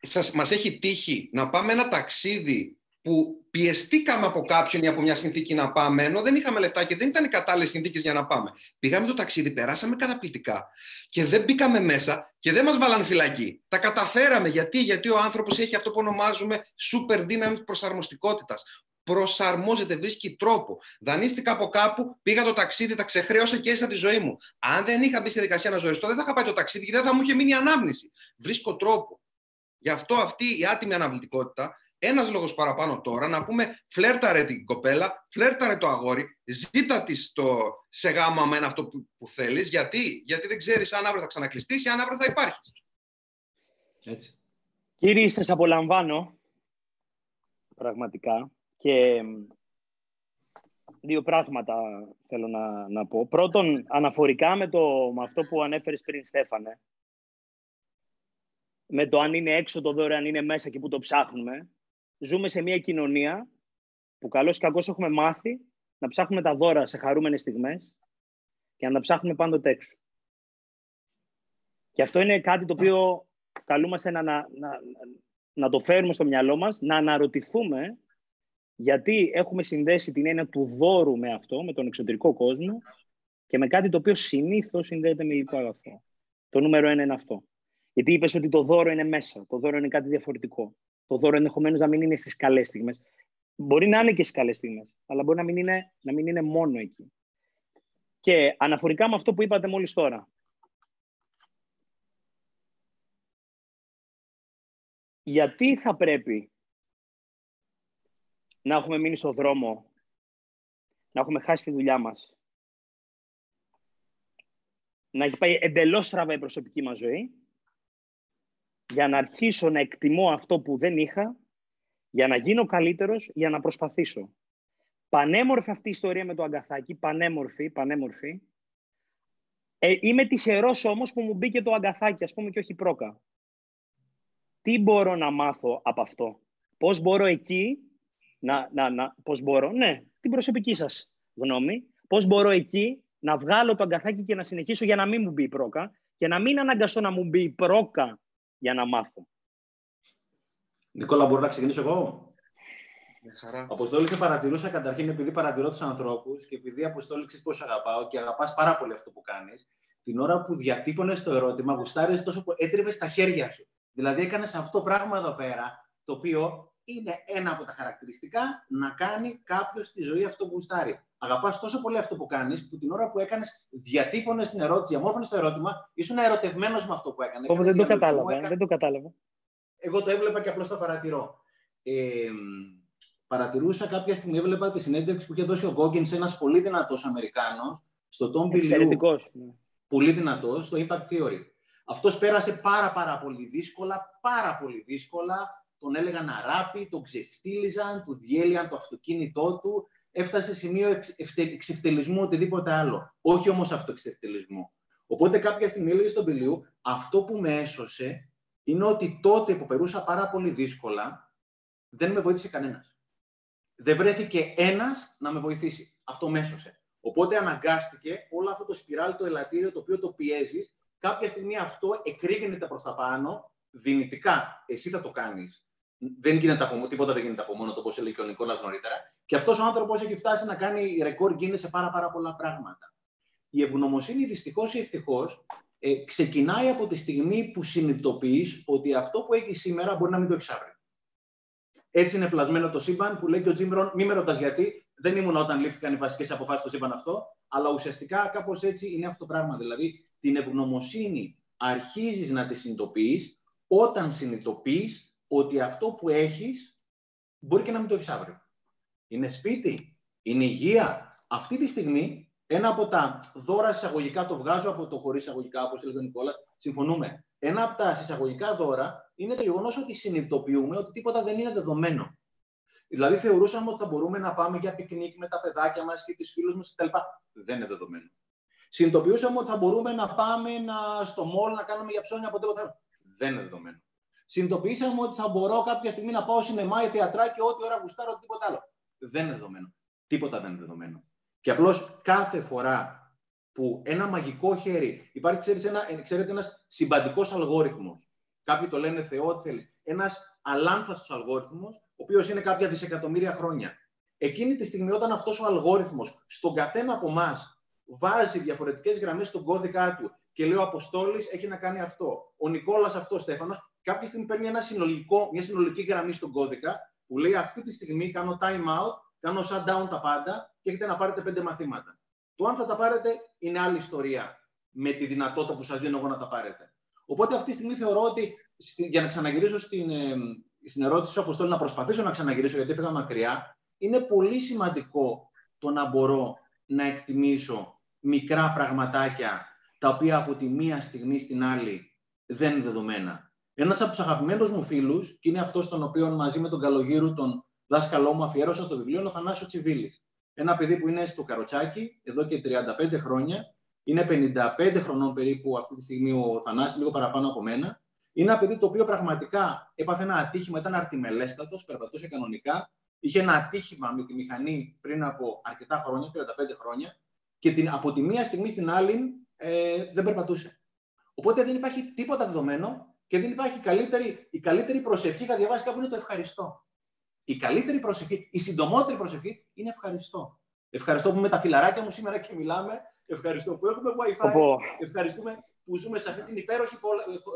σας, μας έχει τύχει να πάμε ένα ταξίδι που πιεστήκαμε από κάποιον ή από μια συνθήκη να πάμε, ενώ δεν είχαμε λεφτά και δεν ήταν οι κατάλληλες συνθήκες για να πάμε. Πήγαμε το ταξίδι, περάσαμε καταπληκτικά και δεν μπήκαμε μέσα και δεν μας βάλαν φυλακή. Τα καταφέραμε. Γιατί, Γιατί ο άνθρωπος έχει αυτό που ονομάζουμε super δύναμη προσαρμοστικότητας. Προσαρμόζεται, βρίσκει τρόπο. Δανείστηκα από κάπου, πήγα το ταξίδι, τα ξεχρέωσα και έζησα τη ζωή μου. Αν δεν είχα μπει στη δικασία να ζωριστώ, δεν θα είχα πάει το ταξίδι και δεν θα μου είχε μείνει ανάμνηση. Βρίσκω τρόπο. Γι' αυτό αυτή η άτιμη αναβλητικότητα ένας λόγος παραπάνω τώρα να πούμε φλέρταρε την κοπέλα, φλέρταρε το αγόρι, ζήτα της σε γάμα με αυτό που, που θέλεις. Γιατί; Γιατί δεν ξέρεις αν αύριο θα ξανακλειστείς ή αν αύριο θα υπάρχεις. Έτσι. Κύριε, σας απολαμβάνω πραγματικά και δύο πράγματα θέλω να, να πω. Πρώτον, αναφορικά με, το, με αυτό που ανέφερες πριν, Στέφανε, με το αν είναι έξω το δώρο, αν είναι μέσα και που το ψάχνουμε, ζούμε σε μια κοινωνία που καλώς ή κακώς έχουμε μάθει να ψάχνουμε τα δώρα σε χαρούμενες στιγμές και να τα ψάχνουμε πάντοτε έξω. Και αυτό είναι κάτι το οποίο καλούμαστε να, να, να, να το φέρουμε στο μυαλό μας, να αναρωτηθούμε γιατί έχουμε συνδέσει την έννοια του δώρου με αυτό, με τον εξωτερικό κόσμο και με κάτι το οποίο συνήθως συνδέεται με υλικό αγαθό. Το νούμερο ένα είναι αυτό. Γιατί είπες ότι το δώρο είναι μέσα, το δώρο είναι κάτι διαφορετικό το δώρο ενδεχομένως να μην είναι στις καλές στιγμές. Μπορεί να είναι και στις καλές στιγμές, αλλά μπορεί να μην, είναι, να μην είναι μόνο εκεί. Και αναφορικά με αυτό που είπατε μόλις τώρα, γιατί θα πρέπει να έχουμε μείνει στο δρόμο, να έχουμε χάσει τη δουλειά μας, να έχει πάει εντελώς στραβά η προσωπική μας ζωή για να αρχίσω να εκτιμώ αυτό που δεν είχα, για να γίνω καλύτερος, για να προσπαθήσω. Πανέμορφη αυτή η ιστορία με το αγκαθάκι, πανέμορφη, πανέμορφη. Ε, είμαι τυχερός όμως που μου μπήκε το αγκαθάκι, ας πούμε, και όχι πρόκα. τι μπορώ να μάθω από αυτό; Πώς μπορώ εκεί να, να, να πώς μπορώ, ναι, την προσωπική σας γνώμη, πώς μπορώ εκεί να βγάλω το αγκαθάκι και να συνεχίσω για να μην μου μπει η πρόκα και να μην αναγκαστώ να μου μπει η πρόκα για να μάθω. Νικόλα, μπορώ να ξεκινήσω εγώ; Με χαρά. Αποστόλη, σε παρατηρούσα καταρχήν επειδή παρατηρώ τους ανθρώπους και επειδή Αποστόλη ξέρεις πόσο αγαπάω και αγαπάς πάρα πολύ αυτό που κάνεις. Την ώρα που διατύπωνες το ερώτημα, γουστάρεις τόσο που έτριβες τα χέρια σου. Δηλαδή, έκανες αυτό το πράγμα εδώ πέρα, το οποίο είναι ένα από τα χαρακτηριστικά να κάνει κάποιος στη ζωή αυτό που γουστάρει. Αγαπάς τόσο πολύ αυτό που κάνεις, που την ώρα που έκανες, διατύπωνες την ερώτηση, διαμόρφωνες το ερώτημα, ήσουν ερωτευμένος με αυτό που έκανε. δεν το κατάλαβα. Δεν το κατάλαβα. Εγώ το έβλεπα και απλώς το παρατηρώ. Ε, παρατηρούσα κάποια στιγμή, έβλεπα τη συνέντευξη που είχε δώσει ο Γκόγκιν ένας πολύ δυνατός Αμερικάνος, στο Tom Excelente. Πολύ δυνατός, στο Impact Theory. Αυτός πέρασε πάρα, πάρα πολύ δύσκολα, πάρα πολύ δύσκολα. Τον έλεγαν αράπη, τον ξεφτύλιζαν, του διέλυαν το αυτοκίνητό του. Έφτασε σε σημείο εξευτελισμού οτιδήποτε άλλο. Όχι όμως αυτοεξευτελισμού. Οπότε κάποια στιγμή έλεγε στον Πηλίου, αυτό που με έσωσε είναι ότι τότε που περούσα πάρα πολύ δύσκολα, δεν με βοήθησε κανένας. Δεν βρέθηκε ένας να με βοηθήσει. Αυτό με έσωσε. Οπότε αναγκάστηκε όλο αυτό το σπιράλι, το ελαττήριο, το οποίο το πιέζεις, κάποια στιγμή αυτό εκρήγνεται προς τα πάνω, δυνητικά. Εσύ θα το κάνεις. Δεν γίνεται από, τίποτα δεν γίνεται από μόνο το, όπω έλεγε και ο Νικόλας νωρίτερα. Και αυτός ο άνθρωπος έχει φτάσει να κάνει ρεκόρ γίνεται σε πάρα, πάρα πολλά πράγματα. Η ευγνωμοσύνη, δυστυχώς ή ευτυχώς, ε, ξεκινάει από τη στιγμή που συνειδητοποιείς ότι αυτό που έχεις σήμερα μπορεί να μην το έχεις αύριο. Έτσι είναι πλασμένο το σύμπαν που λέει και ο Τζίμπρον, μη με ρωτάς γιατί, δεν ήμουν όταν λήφθηκαν οι βασικές αποφάσεις στο σύμπαν αυτό, αλλά ουσιαστικά κάπως έτσι είναι αυτό το πράγμα. Δηλαδή, την ευγνωμοσύνη αρχίζεις να τη συνειδητοποιείς όταν συνειδητοποιείς ότι αυτό που έχεις μπορεί και να μην το έχεις αύριο. Είναι σπίτι, είναι υγεία. Αυτή τη στιγμή ένα από τα δώρα εισαγωγικά, το βγάζω από το χωρί εισαγωγικά, όπως έλεγε ο Νικόλας, συμφωνούμε. Ένα από τα εισαγωγικά δώρα είναι το γεγονός ότι συνειδητοποιούμε ότι τίποτα δεν είναι δεδομένο. Δηλαδή, θεωρούσαμε ότι θα μπορούμε να πάμε για πικνίκ με τα παιδάκια μας και τις φίλους μας κτλ. Δεν είναι δεδομένο. Συνειδητοποιούσαμε ότι θα μπορούμε να πάμε να, στο μόλ να κάνουμε για ψώνια από τίποτα. Δεν είναι δεδομένο. Συνειδητοποιήσαμε ότι θα μπορώ κάποια στιγμή να πάω σινεμά ή θεατράκι ό,τι ώρα γουστάρω, τίποτα άλλο. Δεν είναι δεδομένο. Τίποτα δεν είναι δεδομένο. Και απλώς κάθε φορά που ένα μαγικό χέρι, υπάρχει ξέρεις, ένα, ξέρετε ένας συμπαντικός αλγόριθμος, κάποιοι το λένε Θεό, ό,τι θέλεις, ένας αλάνθαστος αλγόριθμος, ο οποίος είναι κάποια δισεκατομμύρια χρόνια. Εκείνη τη στιγμή όταν αυτός ο αλγόριθμος στον καθένα από εμάς βάζει διαφορετικές γραμμές στον κώδικα του και λέει ο Αποστόλης έχει να κάνει αυτό, ο Νικόλας αυτός, ο Στέφανος, κάποια στιγμή παίρνει ένα συνολικό, μια συνολική γραμμή στον κώδικα που λέει αυτή τη στιγμή κάνω time out, κάνω shutdown τα πάντα και έχετε να πάρετε πέντε μαθήματα. Το αν θα τα πάρετε είναι άλλη ιστορία με τη δυνατότητα που σας δίνω εγώ να τα πάρετε. Οπότε αυτή τη στιγμή θεωρώ ότι για να ξαναγυρίσω στην, ε, στην ερώτηση όπω θέλω να προσπαθήσω να ξαναγυρίσω γιατί έφυγα μακριά, είναι πολύ σημαντικό το να μπορώ να εκτιμήσω μικρά πραγματάκια τα οποία από τη μία στιγμή στην άλλη δεν είναι δεδομένα. Ένας από τους αγαπημένους μου φίλους, και είναι αυτός τον οποίο μαζί με τον Καλογύρου, τον δάσκαλό μου, αφιέρωσα το βιβλίο, είναι ο Θανάσιο Τσιβίλης. Ένα παιδί που είναι στο Καροτσάκι εδώ και 35 χρόνια. Είναι 55 χρονών περίπου αυτή τη στιγμή ο Θανάσης, λίγο παραπάνω από μένα. Είναι ένα παιδί το οποίο πραγματικά έπαθε ένα ατύχημα, ήταν αρτιμελέστατος, περπατούσε κανονικά. Είχε ένα ατύχημα με τη μηχανή πριν από αρκετά χρόνια, 35 χρόνια, και την, από τη μία στιγμή στην άλλη ε, δεν περπατούσε. Οπότε δεν υπάρχει τίποτα δεδομένο και δεν υπάρχει καλύτερη, η καλύτερη προσευχή. Είχα διαβάσει κάπου είναι το ευχαριστώ. Η καλύτερη προσευχή, η συντομότερη προσευχή είναι ευχαριστώ. Ευχαριστώ που είμαι τα φιλαράκια μου σήμερα και μιλάμε. Ευχαριστώ που έχουμε WiFi. Ευχαριστούμε που ζούμε σε αυτή την υπέροχη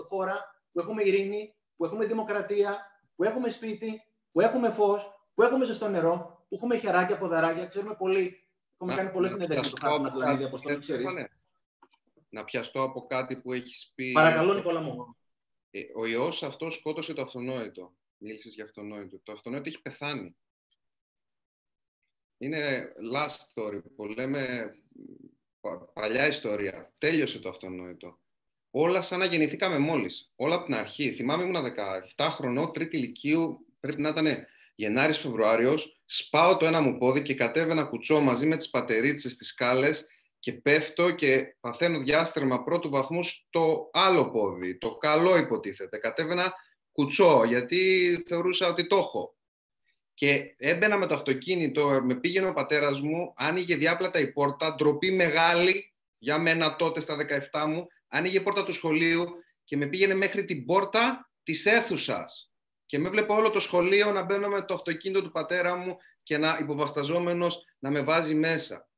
χώρα, που έχουμε ειρήνη, που έχουμε δημοκρατία, που έχουμε σπίτι, που έχουμε φως, που έχουμε ζεστό νερό, που έχουμε χεράκια, ποδαράκια. Ξέρουμε πολύ. Έχουμε κάνει πολλές συνεντεύξει στο χάρτη μα, δηλαδή, από το ξέρει. Να πιαστώ από κάτι που έχεις πει. Παρακαλώ, Νικόλα μου. Ε, ο ιός αυτός σκότωσε το αυτονόητο. Μίλησες για αυτονόητο. Το αυτονόητο έχει πεθάνει. Είναι last story που λέμε παλιά ιστορία. Τέλειωσε το αυτονόητο. Όλα σαν να γεννηθήκαμε μόλις. Όλα από την αρχή. Θυμάμαι ήμουν 17 χρονών, τρίτη ηλικίου, πρέπει να ήταν Γενάρης Φεβρουάριος, σπάω το ένα μου πόδι και κατέβαινα κουτσό μαζί με τις πατερίτσες στις σκάλες και πέφτω και παθαίνω διάστρεμα πρώτου βαθμού στο άλλο πόδι. Το καλό υποτίθεται. Κατέβαινα κουτσό, γιατί θεωρούσα ότι το έχω. Και έμπαινα με το αυτοκίνητο, με πήγαινε ο πατέρας μου, άνοιγε διάπλατα η πόρτα, ντροπή μεγάλη για μένα τότε στα 17 μου, άνοιγε η πόρτα του σχολείου και με πήγαινε μέχρι την πόρτα της αίθουσας. Και με βλέπω όλο το σχολείο να μπαίνω με το αυτοκίνητο του πατέρα μου και να υποβασταζόμενος να με βάζει μέσα.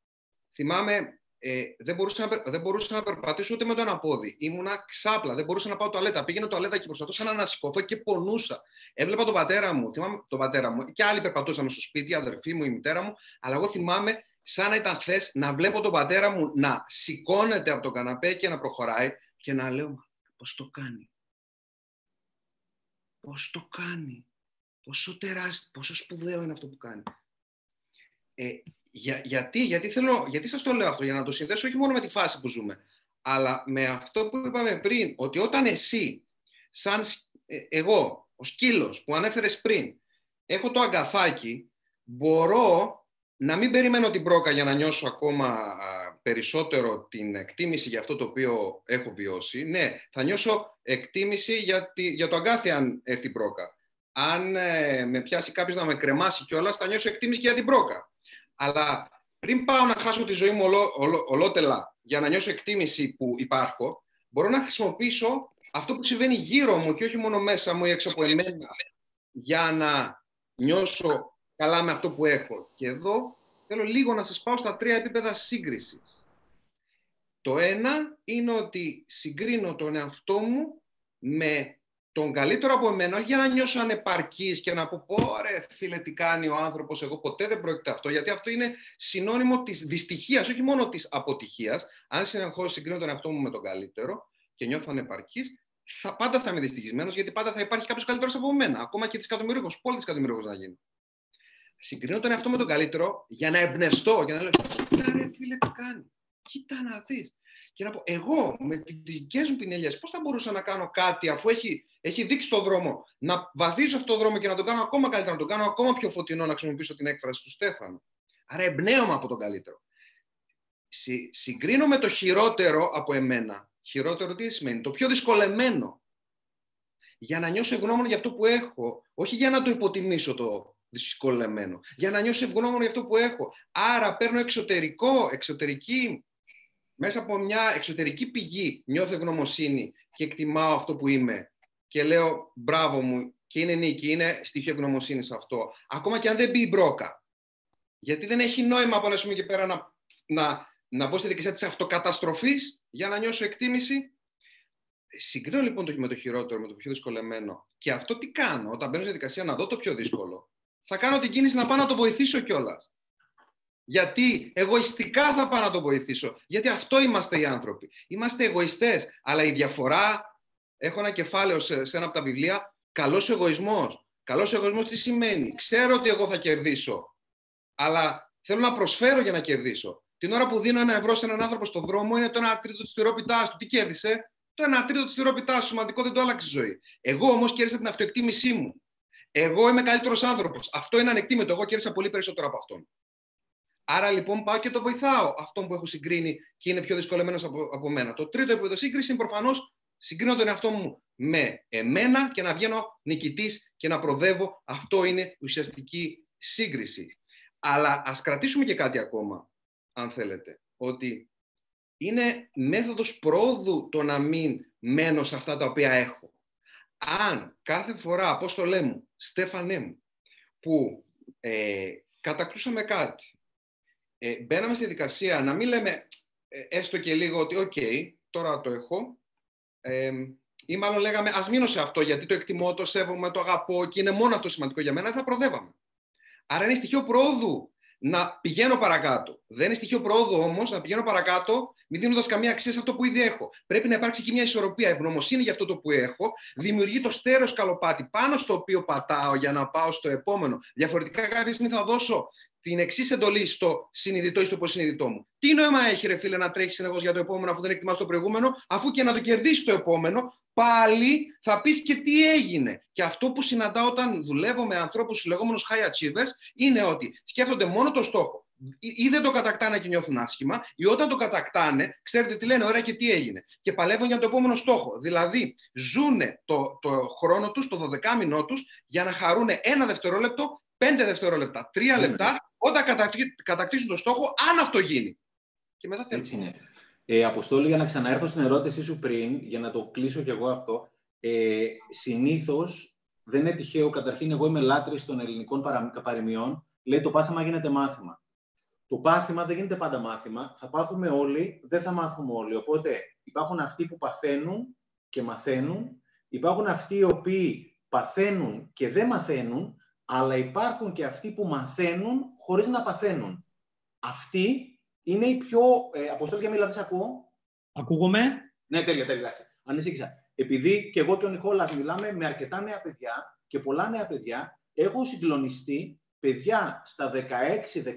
Θυμάμαι ε, δεν, μπορούσα να, δεν μπορούσα να περπατήσω ούτε με το ένα πόδι. Ήμουνα ξάπλα, δεν μπορούσα να πάω τουαλέτα. Πήγαινε τουαλέτα και προσπαθούσα να ανασηκωθώ και πονούσα. Έβλεπα τον πατέρα μου, θυμάμαι τον πατέρα μου, και άλλοι περπατούσαν στο σπίτι, η αδερφή μου, η μητέρα μου, αλλά εγώ θυμάμαι σαν να ήταν χθες να βλέπω τον πατέρα μου να σηκώνεται από το καναπέ και να προχωράει και να λέω πώς το κάνει; Πώς το κάνει; Πόσο τεράστιο, πόσο σπουδαίο είναι αυτό που κάνει. Ε, για, γιατί, γιατί, θέλω, γιατί σας το λέω αυτό, για να το συνδέσω όχι μόνο με τη φάση που ζούμε, αλλά με αυτό που είπαμε πριν, ότι όταν εσύ, σαν ε, εγώ, ο σκύλος που ανέφερες πριν, έχω το αγκαθάκι, μπορώ να μην περιμένω την πρόκα για να νιώσω ακόμα περισσότερο την εκτίμηση για αυτό το οποίο έχω βιώσει. Ναι, θα νιώσω εκτίμηση για, τη, για το αγκάθι αν έρθει η πρόκα. Αν ε, με πιάσει κάποιος να με κρεμάσει κιόλας, θα νιώσω εκτίμηση για την πρόκα. Αλλά πριν πάω να χάσω τη ζωή μου ολό, ολό, ολότελα για να νιώσω εκτίμηση που υπάρχω, μπορώ να χρησιμοποιήσω αυτό που συμβαίνει γύρω μου και όχι μόνο μέσα μου ή έξω από εμένα για να νιώσω καλά με αυτό που έχω. Και εδώ θέλω λίγο να σας πάω στα τρία επίπεδα σύγκρισης. Το ένα είναι ότι συγκρίνω τον εαυτό μου με τον καλύτερο από εμένα, όχι για να νιώσω ανεπαρκής και να πω πω ρε φίλε τι κάνει ο άνθρωπος, εγώ ποτέ δεν πρόκειται αυτό, γιατί αυτό είναι συνώνυμο της δυστυχίας, όχι μόνο της αποτυχίας. Αν συνεχώ συγκρίνω τον εαυτό μου με τον καλύτερο και νιώθω ανεπαρκής, θα, πάντα θα είμαι δυστυχισμένος, γιατί πάντα θα υπάρχει κάποιος καλύτερος από μένα, ακόμα και δισεκατομμυρίουχος, πολύ δισεκατομμυρίουχος να γίνει. Συγκρίνω τον εαυτό με τον καλύτερο για να εμπνευστώ, για να λέω Κοίτα ρε φίλε τι κάνει, κοίτα να δεις και να πω εγώ με τις δικές μου πινελιές, πώς θα μπορούσα να κάνω κάτι αφού έχει, έχει δείξει το δρόμο, να βαδίσω αυτό το δρόμο και να τον κάνω ακόμα καλύτερα, να τον κάνω ακόμα πιο φωτεινό, να χρησιμοποιήσω την έκφραση του Στέφανου. Άρα εμπνέομαι από τον καλύτερο. Συ, συγκρίνω με το χειρότερο από εμένα. Χειρότερο τι σημαίνει, το πιο δυσκολεμένο. Για να νιώσω ευγνώμων για αυτό που έχω, όχι για να το υποτιμήσω το δυσκολεμένο. Για να νιώσω ευγνώμων για αυτό που έχω. Άρα παίρνω εξωτερικό, εξωτερική μέσα από μια εξωτερική πηγή νιώθω ευγνωμοσύνη και εκτιμάω αυτό που είμαι και λέω μπράβο μου και είναι νίκη, είναι στοιχείο ευγνωμοσύνης αυτό. Ακόμα και αν δεν μπει η μπρόκα. Γιατί δεν έχει νόημα από ένα σημείο και πέρα να, να, να μπω στη δικασία της αυτοκαταστροφής για να νιώσω εκτίμηση. Συγκρίνω λοιπόν το, με το χειρότερο, με το πιο δυσκολεμένο. Και αυτό τι κάνω, όταν μπαίνω στη δικασία να δω το πιο δύσκολο, θα κάνω την κίνηση να πάω να το βοηθήσω κιόλας. Γιατί εγωιστικά θα πάω να τον βοηθήσω. Γιατί αυτό είμαστε οι άνθρωποι. Είμαστε εγωιστές. Αλλά η διαφορά, έχω ένα κεφάλαιο σε, σε ένα από τα βιβλία, καλός εγωισμός. Καλός εγωισμός τι σημαίνει; Ξέρω ότι εγώ θα κερδίσω. Αλλά θέλω να προσφέρω για να κερδίσω. Την ώρα που δίνω ένα ευρώ σε έναν άνθρωπο στον δρόμο είναι το ένα τρίτο της τυρόπιτά του. Τι κέρδισε, το ένα τρίτο της τυρόπιτά του. Σημαντικό δεν το άλλαξε η ζωή. Εγώ όμως κέρδισα την αυτοεκτίμησή μου. Εγώ είμαι καλύτερος άνθρωπος. Αυτό είναι ανεκτήμητο. Εγώ κέρδισα πολύ περισσότερο από αυτόν. Άρα λοιπόν πάω και το βοηθάω αυτόν που έχω συγκρίνει και είναι πιο δυσκολεμένος από, από μένα. Το τρίτο επίπεδο σύγκριση είναι προφανώς συγκρίνω τον εαυτό μου με εμένα και να βγαίνω νικητής και να προδεύω. Αυτό είναι ουσιαστική σύγκριση. Αλλά ας κρατήσουμε και κάτι ακόμα, αν θέλετε, ότι είναι μέθοδος πρόοδου το να μην μένω σε αυτά τα οποία έχω. Αν κάθε φορά, πώς το λέμε, Στέφανέ μου, που ε, κατακτούσαμε κάτι, ε, μπαίναμε στη δικασία να μην λέμε ε, έστω και λίγο ότι «ΟΚ, τώρα το έχω», ε, ή μάλλον λέγαμε «Ας μείνω σε αυτό γιατί το εκτιμώ, το σέβομαι, το αγαπώ και είναι μόνο αυτό σημαντικό για μένα», δεν θα προδεύαμε. Άρα είναι στοιχείο πρόοδου να πηγαίνω παρακάτω. Δεν είναι στοιχείο πρόοδου όμως να πηγαίνω παρακάτω, μην δίνοντας καμία αξία σε αυτό που ήδη έχω. Πρέπει να υπάρξει και μια ισορροπία. Ευγνωμοσύνη για αυτό το που έχω δημιουργεί το στέρεο σκαλοπάτι πάνω στο οποίο πατάω για να πάω στο επόμενο. Διαφορετικά, κάποια στιγμή θα δώσω την εξής εντολή στο συνειδητό ή στο υποσυνειδητό μου. Τι νόημα έχει, ρε φίλε, να τρέχεις συνεχώς για το επόμενο, αφού δεν εκτιμάς το προηγούμενο, αφού και να το κερδίσεις το επόμενο, πάλι θα πεις και τι έγινε. Και αυτό που συναντάω όταν δουλεύω με ανθρώπους λεγόμενους high achievers είναι ότι σκέφτονται μόνο το στόχο. Ή δεν το κατακτάνε και νιώθουν άσχημα, ή όταν το κατακτάνε, ξέρετε τι λένε, ωραία και τι έγινε. Και παλεύουν για το επόμενο στόχο. Δηλαδή, ζουν το, το χρόνο τους, το 12 μηνό τους, για να χαρούν ένα δευτερόλεπτο, πέντε δευτερόλεπτα, τρία ναι. λεπτά, όταν κατακτήσουν το στόχο, αν αυτό γίνει. Και μετά τέλος. Έτσι είναι. Ε, Αποστόλη, για να ξαναέρθω στην ερώτησή σου πριν, για να το κλείσω κι εγώ αυτό, ε, συνήθως δεν είναι τυχαίο, καταρχήν εγώ είμαι λάτρης των ελληνικών παροιμιών, λέει το πάθημα γίνεται μάθημα. Το πάθημα δεν γίνεται πάντα μάθημα, θα πάθουμε όλοι, δεν θα μάθουμε όλοι. Οπότε υπάρχουν αυτοί που παθαίνουν και μαθαίνουν, υπάρχουν αυτοί οι οποίοι παθαίνουν και δεν μαθαίνουν, αλλά υπάρχουν και αυτοί που μαθαίνουν χωρίς να παθαίνουν. Αυτοί είναι οι πιο... Ε, Αποστόλη, για μιλά, δεν ακούω. Ακούγομαι; Ναι, τέλεια, τέλεια. Ανησύχησα. Επειδή και εγώ και ο Νικόλας μιλάμε με αρκετά νέα παιδιά και πολλά νέα παιδιά, έχω συγκλονιστεί παιδιά στα 16, 17,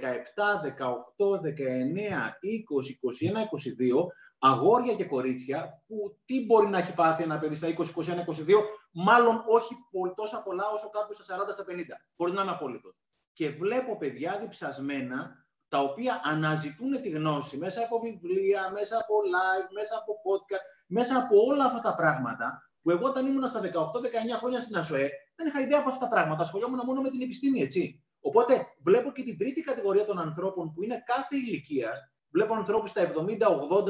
18, 19, 20, 21, 22, αγόρια και κορίτσια, που τι μπορεί να έχει πάθει ένα παιδί στα 20, 21, 22, μάλλον όχι τόσα πολλά όσο κάποιος στα 40, στα 50, χωρίς να είναι απόλυτος. Και βλέπω παιδιά διψασμένα, τα οποία αναζητούν τη γνώση μέσα από βιβλία, μέσα από live, μέσα από podcast, μέσα από όλα αυτά τα πράγματα, που εγώ όταν ήμουν στα 18-19 χρόνια στην ΑΣΟΕ, δεν είχα ιδέα από αυτά τα πράγματα. Ασχολιόμουν μόνο με την επιστήμη, έτσι. Οπότε βλέπω και την τρίτη κατηγορία των ανθρώπων που είναι κάθε ηλικία. Βλέπω ανθρώπους στα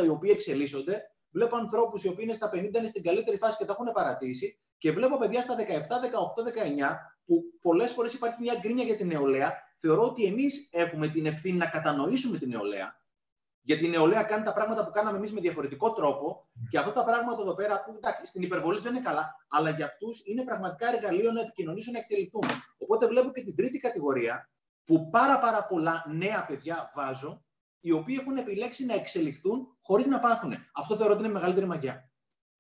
70-80 οι οποίοι εξελίσσονται. Βλέπω ανθρώπους οι οποίοι είναι στα 50, είναι στην καλύτερη φάση και τα έχουν παρατήσει. Και βλέπω παιδιά στα 17, 18, 19 που πολλές φορές υπάρχει μια γκρίνια για την νεολαία. Θεωρώ ότι εμείς έχουμε την ευθύνη να κατανοήσουμε την νεολαία γιατί η νεολαία κάνει τα πράγματα που κάναμε εμείς με διαφορετικό τρόπο και αυτά τα πράγματα εδώ πέρα που εντάξει, στην υπερβολή δεν είναι καλά, αλλά για αυτούς είναι πραγματικά εργαλείο να επικοινωνήσουν, να εξελιχθούν. Οπότε βλέπω και την τρίτη κατηγορία που πάρα, πάρα πολλά νέα παιδιά βάζω, οι οποίοι έχουν επιλέξει να εξελιχθούν χωρίς να πάθουν. Αυτό θεωρώ ότι είναι μεγαλύτερη μαγιά.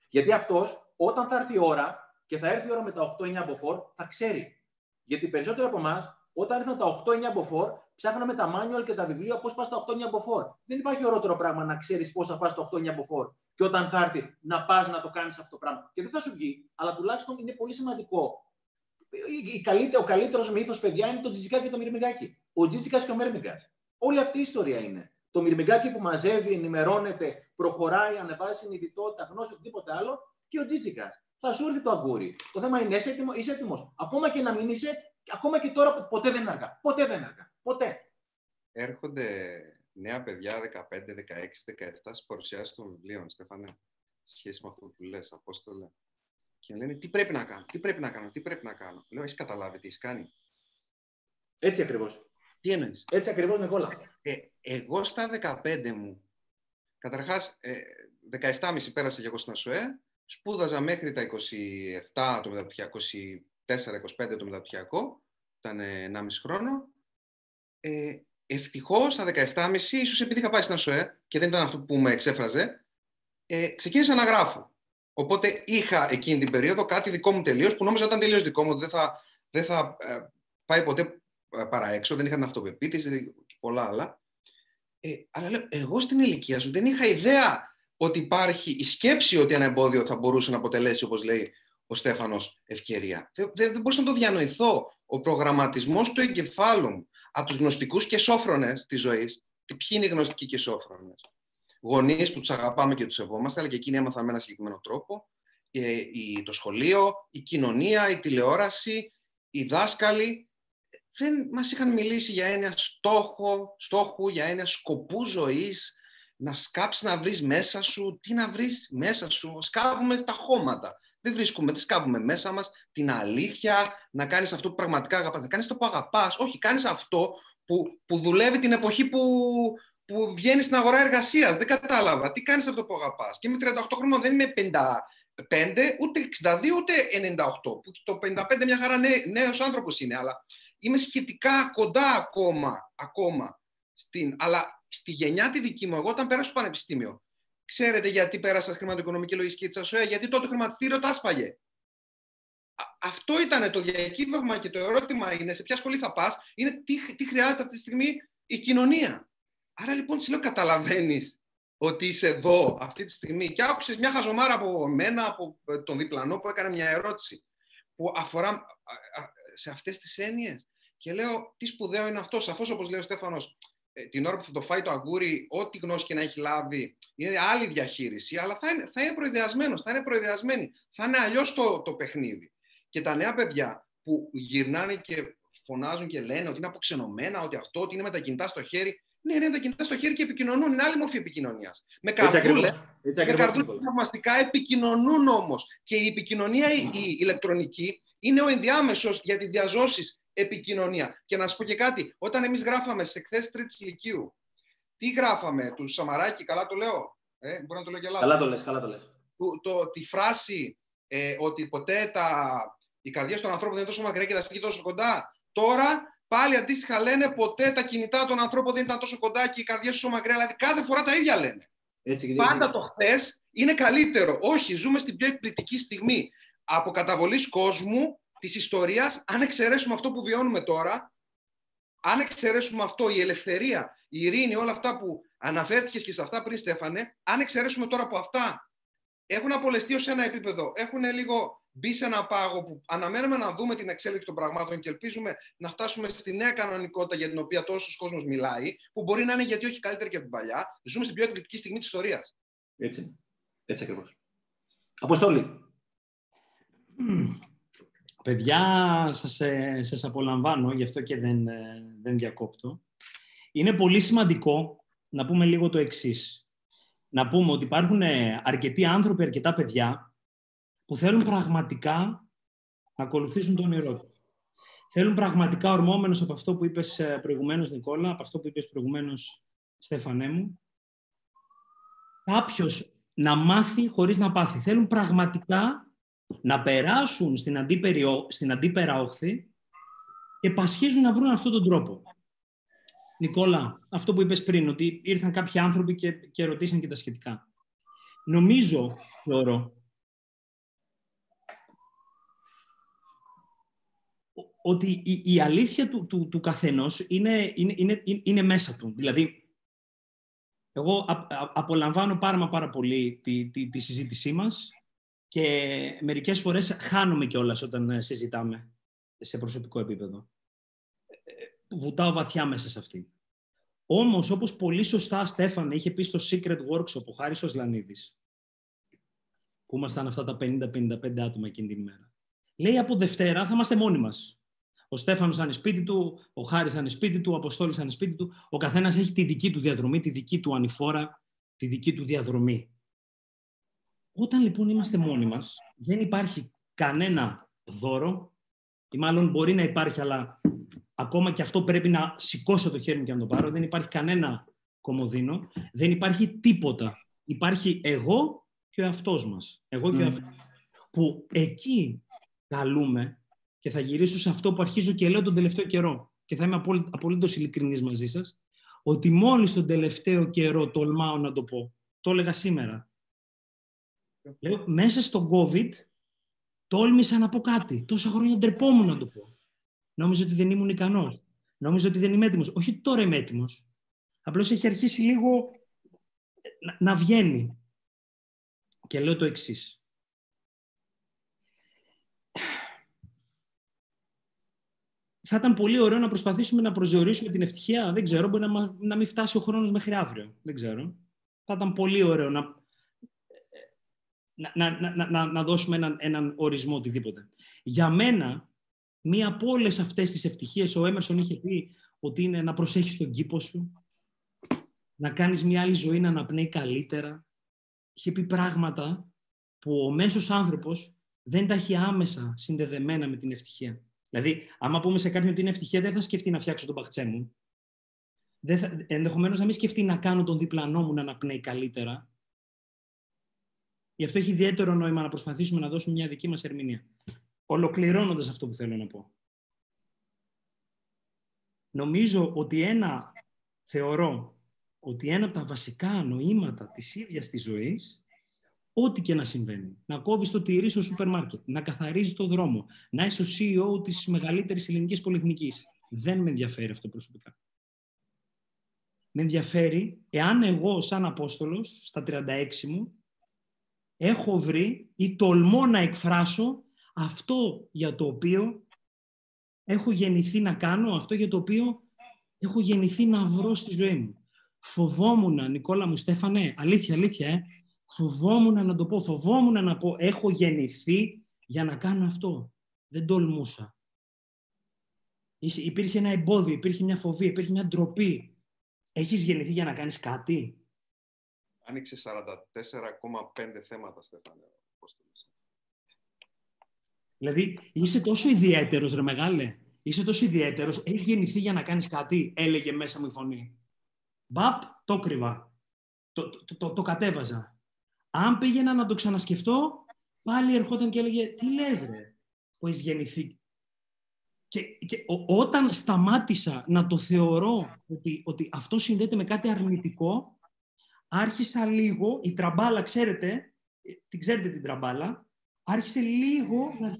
Γιατί αυτός, όταν θα έρθει η ώρα και θα έρθει η ώρα με τα 8-9 από θα ξέρει. Γιατί περισσότεροι από εμάς, όταν ήρθαν τα 8-9 από ψάχναμε τα manual και τα βιβλία πώς πας στα 8 μποφόρ. Δεν υπάρχει ωραιότερο πράγμα να ξέρεις πώς θα πας στα 8 μποφόρ. Και όταν θα έρθει να πας να το κάνεις αυτό το πράγμα. Και δεν θα σου βγει, αλλά τουλάχιστον είναι πολύ σημαντικό. ο καλύτερος μύθος, παιδιά, είναι το Τζιτζικά και το Μυρμηγκάκι. Ο Τζιτζικάς και ο Μέρμιγκα. Όλη αυτή η ιστορία είναι. Το Μυρμηγκάκι που μαζεύει, ενημερώνεται, προχωράει, ανεβάζει συνειδητότητα, γνώση, οτιδήποτε άλλο και ο Τζιτζικάς. Θα σου έρθει το αγκούρι. Το θέμα είναι είσαι έτοιμο. Ακόμα και να μην είσαι, ακόμα και τώρα ποτέ δεν είναι αργά. Ποτέ δεν είναι αργά. Ποτέ. Έρχονται νέα παιδιά 15, 16, 17 στις παρουσιάσεις των βιβλίων, Στέφανε, σχέση με αυτό που λες, Απόστολε. Και λένε τι πρέπει να κάνω, τι πρέπει να κάνω, τι πρέπει να κάνω. Λέω, έχεις καταλάβει τι έχεις κάνει. Έτσι ακριβώς. Τι εννοείς; Έτσι ακριβώς, Νικόλα. Ε, εγώ στα 15 μου, καταρχάς, ε, 17,5 πέρασα και εγώ στην ΑΣΟΕ, σπούδαζα μέχρι τα 27 το μεταπτυχιακό, 24-25 το μεταπτυχιακό, ήταν 1,5 χρόνο ε, Ευτυχώς στα 17,5, ίσως επειδή είχα πάει στην ΑΣΟΕ και δεν ήταν αυτό που με εξέφραζε, ε, ξεκίνησα να γράφω. Οπότε είχα εκείνη την περίοδο κάτι δικό μου τελείως που νόμιζα ήταν τελείως δικό μου, ότι δεν θα, δεν θα ε, πάει ποτέ ε, παρά έξω, δεν είχα την αυτοπεποίθηση και πολλά άλλα. Ε, αλλά λέω, εγώ στην ηλικία σου δεν είχα ιδέα ότι υπάρχει η σκέψη ότι ένα εμπόδιο θα μπορούσε να αποτελέσει, όπως λέει ο Στέφανος, ευκαιρία. Δεν, δεν, δεν μπορούσα να το διανοηθώ. Ο προγραμματισμός του εγκεφάλου μου από τους γνωστικούς και σόφρονες της ζωής, και ποιοι είναι οι γνωστικοί και σόφρονες. Γονείς που τους αγαπάμε και τους σεβόμαστε, αλλά και εκείνοι έμαθαν με ένα συγκεκριμένο τρόπο. Ε, το σχολείο, η κοινωνία, η τηλεόραση, οι δάσκαλοι, δεν μας είχαν μιλήσει για ένα στόχο, στόχου, για ένα σκοπού ζωής, να σκάψεις να βρεις μέσα σου, τι να βρεις μέσα σου, σκάβουμε τα χώματα. Δεν βρίσκουμε, δεν σκάβουμε μέσα μας την αλήθεια, να κάνεις αυτό που πραγματικά αγαπάς, να κάνεις το που αγαπάς. Όχι, κάνεις αυτό που, που δουλεύει την εποχή που, που βγαίνει στην αγορά εργασίας. Δεν κατάλαβα. Τι κάνεις αυτό που αγαπάς. Και με 38 χρόνια δεν είμαι 55, ούτε 62, ούτε 98. Που το 55 μια χαρά νέ, νέος άνθρωπος είναι, αλλά είμαι σχετικά κοντά ακόμα, ακόμα στην, αλλά στη γενιά τη δική μου, εγώ όταν πέρασα στο πανεπιστήμιο, Ξέρετε γιατί πέρασα χρηματοοικονομική λογιστική της ΑΣΟΕ, γιατί τότε το χρηματιστήριο τα άσπαγε. Αυτό ήταν το διακύβευμα και το ερώτημα είναι σε ποια σχολή θα πας, είναι τι, τι χρειάζεται αυτή τη στιγμή η κοινωνία. Άρα λοιπόν της λέω, καταλαβαίνεις ότι είσαι εδώ αυτή τη στιγμή και άκουσες μια χαζομάρα από μένα, από ε, τον διπλανό που έκανε μια ερώτηση που αφορά σε αυτές τις έννοιες. Και λέω, τι σπουδαίο είναι αυτό, σαφώς όπως λέει ο Στέφανος, ε, την ώρα που θα το φάει το αγκούρι, ό,τι γνώση και να έχει λάβει, είναι άλλη διαχείριση, αλλά θα είναι, θα είναι προειδεασμένος, θα είναι προειδεασμένη. Θα είναι αλλιώς το, το παιχνίδι. Και τα νέα παιδιά που γυρνάνε και φωνάζουν και λένε ότι είναι αποξενωμένα, ότι αυτό, ότι είναι με τα κινητά στο χέρι. Ναι, είναι με τα κινητά στο χέρι και επικοινωνούν. Είναι άλλη μορφή επικοινωνίας. Με καρδούλες. Με καρδούλες θαυμαστικά επικοινωνούν όμως. Και η επικοινωνία η, η ηλεκτρονική είναι ο ενδιάμεσος για τη διαζώσεις επικοινωνία. Και να σου πω και κάτι, όταν εμείς γράφαμε σε εκθέσει τρίτη ηλικίου, τι γράφαμε, του Σαμαράκη, καλά το λέω. Ε, μπορεί να το λέω και λάθος. Καλά το λες, καλά το λες. Το, τη φράση ε, ότι ποτέ τα, οι καρδιέ των ανθρώπων δεν είναι τόσο μακριά και τα σπίτια τόσο κοντά. Τώρα πάλι αντίστοιχα λένε ποτέ τα κινητά των ανθρώπων δεν ήταν τόσο κοντά και οι καρδιέ τόσο μακριά. Δηλαδή κάθε φορά τα ίδια λένε. Έτσι, Πάντα το χθες είναι καλύτερο. Όχι, ζούμε στην πιο εκπληκτική στιγμή από καταβολή κόσμου της ιστορίας, αν εξαιρέσουμε αυτό που βιώνουμε τώρα, αν εξαιρέσουμε αυτό, η ελευθερία, η ειρήνη, όλα αυτά που αναφέρθηκες και σε αυτά πριν, Στέφανε, αν εξαιρέσουμε τώρα από αυτά, έχουν απολεστεί ως ένα επίπεδο, έχουν λίγο μπει σε ένα πάγο που αναμένουμε να δούμε την εξέλιξη των πραγμάτων και ελπίζουμε να φτάσουμε στη νέα κανονικότητα για την οποία τόσος κόσμος μιλάει, που μπορεί να είναι γιατί όχι καλύτερη και από την παλιά. Ζούμε στην πιο εκπληκτική στιγμή της ιστορίας. Έτσι. Έτσι ακριβώς. Αποστόλη. Παιδιά, σας, ε, σας απολαμβάνω, γι' αυτό και δεν, ε, δεν διακόπτω. Είναι πολύ σημαντικό να πούμε λίγο το εξής. Να πούμε ότι υπάρχουν ε, αρκετοί άνθρωποι, αρκετά παιδιά, που θέλουν πραγματικά να ακολουθήσουν τον όνειρό τους. Θέλουν πραγματικά ορμόμενος από αυτό που είπες προηγουμένως, Νικόλα, από αυτό που είπες προηγουμένως, Στέφανέ μου, κάποιος να μάθει χωρίς να πάθει. Θέλουν πραγματικά να περάσουν στην, αντίπερη, στην αντίπερα όχθη και πασχίζουν να βρουν αυτόν τον τρόπο. Νικόλα, αυτό που είπες πριν, ότι ήρθαν κάποιοι άνθρωποι και, και ρωτήσαν και τα σχετικά. Νομίζω, θεωρώ, ότι η, η αλήθεια του, του, του καθενός είναι, είναι, είναι, είναι μέσα του. Δηλαδή, εγώ απολαμβάνω πάρα, πάρα πολύ τη, τη, τη συζήτησή μας και μερικές φορές χάνουμε κιόλας όταν ε, συζητάμε σε προσωπικό επίπεδο. Ε, βουτάω βαθιά μέσα σε αυτή. Όμως, όπως πολύ σωστά, Στέφανε, είχε πει στο Secret Workshop ο Χάρης Οσλανίδης, που ήμασταν αυτά τα 50-55 άτομα εκείνη την ημέρα. Λέει, από Δευτέρα θα είμαστε μόνοι μας. Ο Στέφανος θα είναι σπίτι του, ο Χάρης θα είναι σπίτι του, ο Αποστόλης θα είναι σπίτι του. Ο καθένας έχει τη δική του διαδρομή, τη δική του ανηφόρα, τη δική του διαδρομή. Όταν λοιπόν είμαστε μόνοι μας, δεν υπάρχει κανένα δώρο, ή μάλλον μπορεί να υπάρχει, αλλά ακόμα και αυτό πρέπει να σηκώσω το χέρι μου και να το πάρω. Δεν υπάρχει κανένα κομμωδίνο, δεν υπάρχει τίποτα. Υπάρχει εγώ και ο εαυτός μας. Εγώ και ο εαυτός. Που εκεί καλούμε και θα γυρίσω σε αυτό που αρχίζω και λέω τον τελευταίο καιρό και θα είμαι απολύτως ειλικρινής μαζί σας, ότι μόλις τον τελευταίο καιρό τολμάω να το πω. Το έλεγα σήμερα. Λέω, μέσα στον COVID τόλμησα να πω κάτι. Τόσα χρόνια ντρεπόμουν να το πω. Νόμιζα ότι δεν ήμουν ικανός. Νόμιζα ότι δεν είμαι έτοιμος. Όχι τώρα είμαι έτοιμος. Απλώς έχει αρχίσει λίγο να, να βγαίνει. Και λέω το εξής. Θα ήταν πολύ ωραίο να προσπαθήσουμε να προσδιορίσουμε την ευτυχία. Δεν ξέρω, μπορεί να, να μην φτάσει ο χρόνος μέχρι αύριο. Δεν ξέρω. Θα ήταν πολύ ωραίο να να, να, να, να δώσουμε έναν, έναν ορισμό οτιδήποτε. Για μένα, μία από όλες αυτές τις ευτυχίες, ο Έμερσον είχε πει ότι είναι να προσέχεις τον κήπο σου, να κάνεις μια άλλη ζωή να αναπνέει καλύτερα. Είχε πει πράγματα που ο μέσος άνθρωπος δεν τα έχει άμεσα συνδεδεμένα με την ευτυχία. Δηλαδή, άμα πούμε σε κάποιον ότι είναι ευτυχία, δεν θα σκεφτεί να φτιάξω τον παχτσέ μου. Ενδεχομένως να μην σκεφτεί να κάνω τον διπλανό μου να αναπνέει καλύτερα, Γι' αυτό έχει ιδιαίτερο νόημα να προσπαθήσουμε να δώσουμε μια δική μας ερμηνεία. Ολοκληρώνοντας αυτό που θέλω να πω. Νομίζω ότι ένα, θεωρώ, ότι ένα από τα βασικά νοήματα της ίδιας της ζωής, ό,τι και να συμβαίνει, να κόβεις το τυρί στο σούπερ μάρκετ, να καθαρίζεις το δρόμο, να είσαι ο CEO της μεγαλύτερης ελληνικής πολυεθνικής. Δεν με ενδιαφέρει αυτό προσωπικά. Με ενδιαφέρει εάν εγώ σαν Απόστολος, στα 36 μου, έχω βρει ή τολμώ να εκφράσω αυτό για το οποίο έχω γεννηθεί να κάνω, αυτό για το οποίο Έχω γεννηθεί να βρω στη ζωή μου. Φοβόμουν, Νικόλα μου, Στέφανε, αλήθεια, αλήθεια, ε, φοβόμουν να το πω, φοβόμουν να πω, έχω γεννηθεί για να κάνω αυτό. Δεν τολμούσα. Υπήρχε ένα εμπόδιο, υπήρχε μια φοβία, υπήρχε μια ντροπή. Έχεις γεννηθεί για να κάνεις κάτι; Άνοιξε 44,5 θέματα, Στέφανε. Δηλαδή, είσαι τόσο ιδιαίτερος, ρε μεγάλε. Είσαι τόσο ιδιαίτερος. Έχεις γεννηθεί για να κάνεις κάτι, έλεγε μέσα μου η φωνή. Μπαπ, το κρύβα. Το, το, το, το κατέβαζα. Αν πήγαινα να το ξανασκεφτώ, πάλι ερχόταν και έλεγε «Τι λες ρε, που έχεις γεννηθεί». Και, και όταν σταμάτησα να το θεωρώ ότι, ότι αυτό συνδέεται με κάτι αρνητικό, άρχισα λίγο, η τραμπάλα, ξέρετε, την ξέρετε την τραμπάλα, άρχισε λίγο να,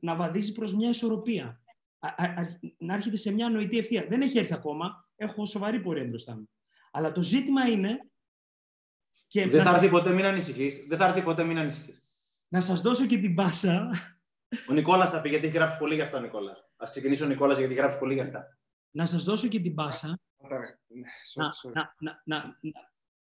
να βαδίζει προς μια ισορροπία. να έρχεται σε μια νοητή ευθεία. Δεν έχει έρθει ακόμα, έχω σοβαρή πορεία μπροστά μου. Αλλά το ζήτημα είναι... Και δεν θα έρθει ποτέ, μην ανησυχείς. Δεν θα έρθει ποτέ, μην ανησυχείς. Να σας δώσω και την πάσα. Ο Νικόλας θα πει, γιατί έχει γράψει πολύ για αυτά, Νικόλας. Ας ξεκινήσει ο Νικόλας, γιατί έχει γράψει πολύ για αυτά. Να σας δώσω και την πάσα. να, να, να,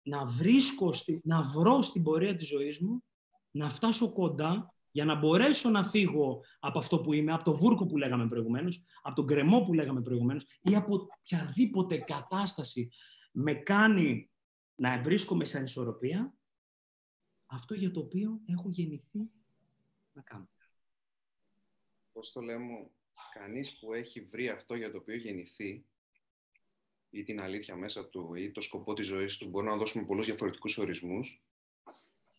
να, να, βρίσκω, να βρω στην πορεία της ζωής μου, να φτάσω κοντά για να μπορέσω να φύγω από αυτό που είμαι, από το βούρκο που λέγαμε προηγουμένως, από τον κρεμό που λέγαμε προηγουμένως ή από οποιαδήποτε κατάσταση με κάνει να βρίσκομαι σε ανισορροπία, αυτό για το οποίο έχω γεννηθεί να κάνω. Πώς το λέμε, κανείς που έχει βρει αυτό για το οποίο γεννηθεί ή την αλήθεια μέσα του ή το σκοπό της ζωής του, μπορεί να δώσουμε πολλούς διαφορετικούς ορισμούς,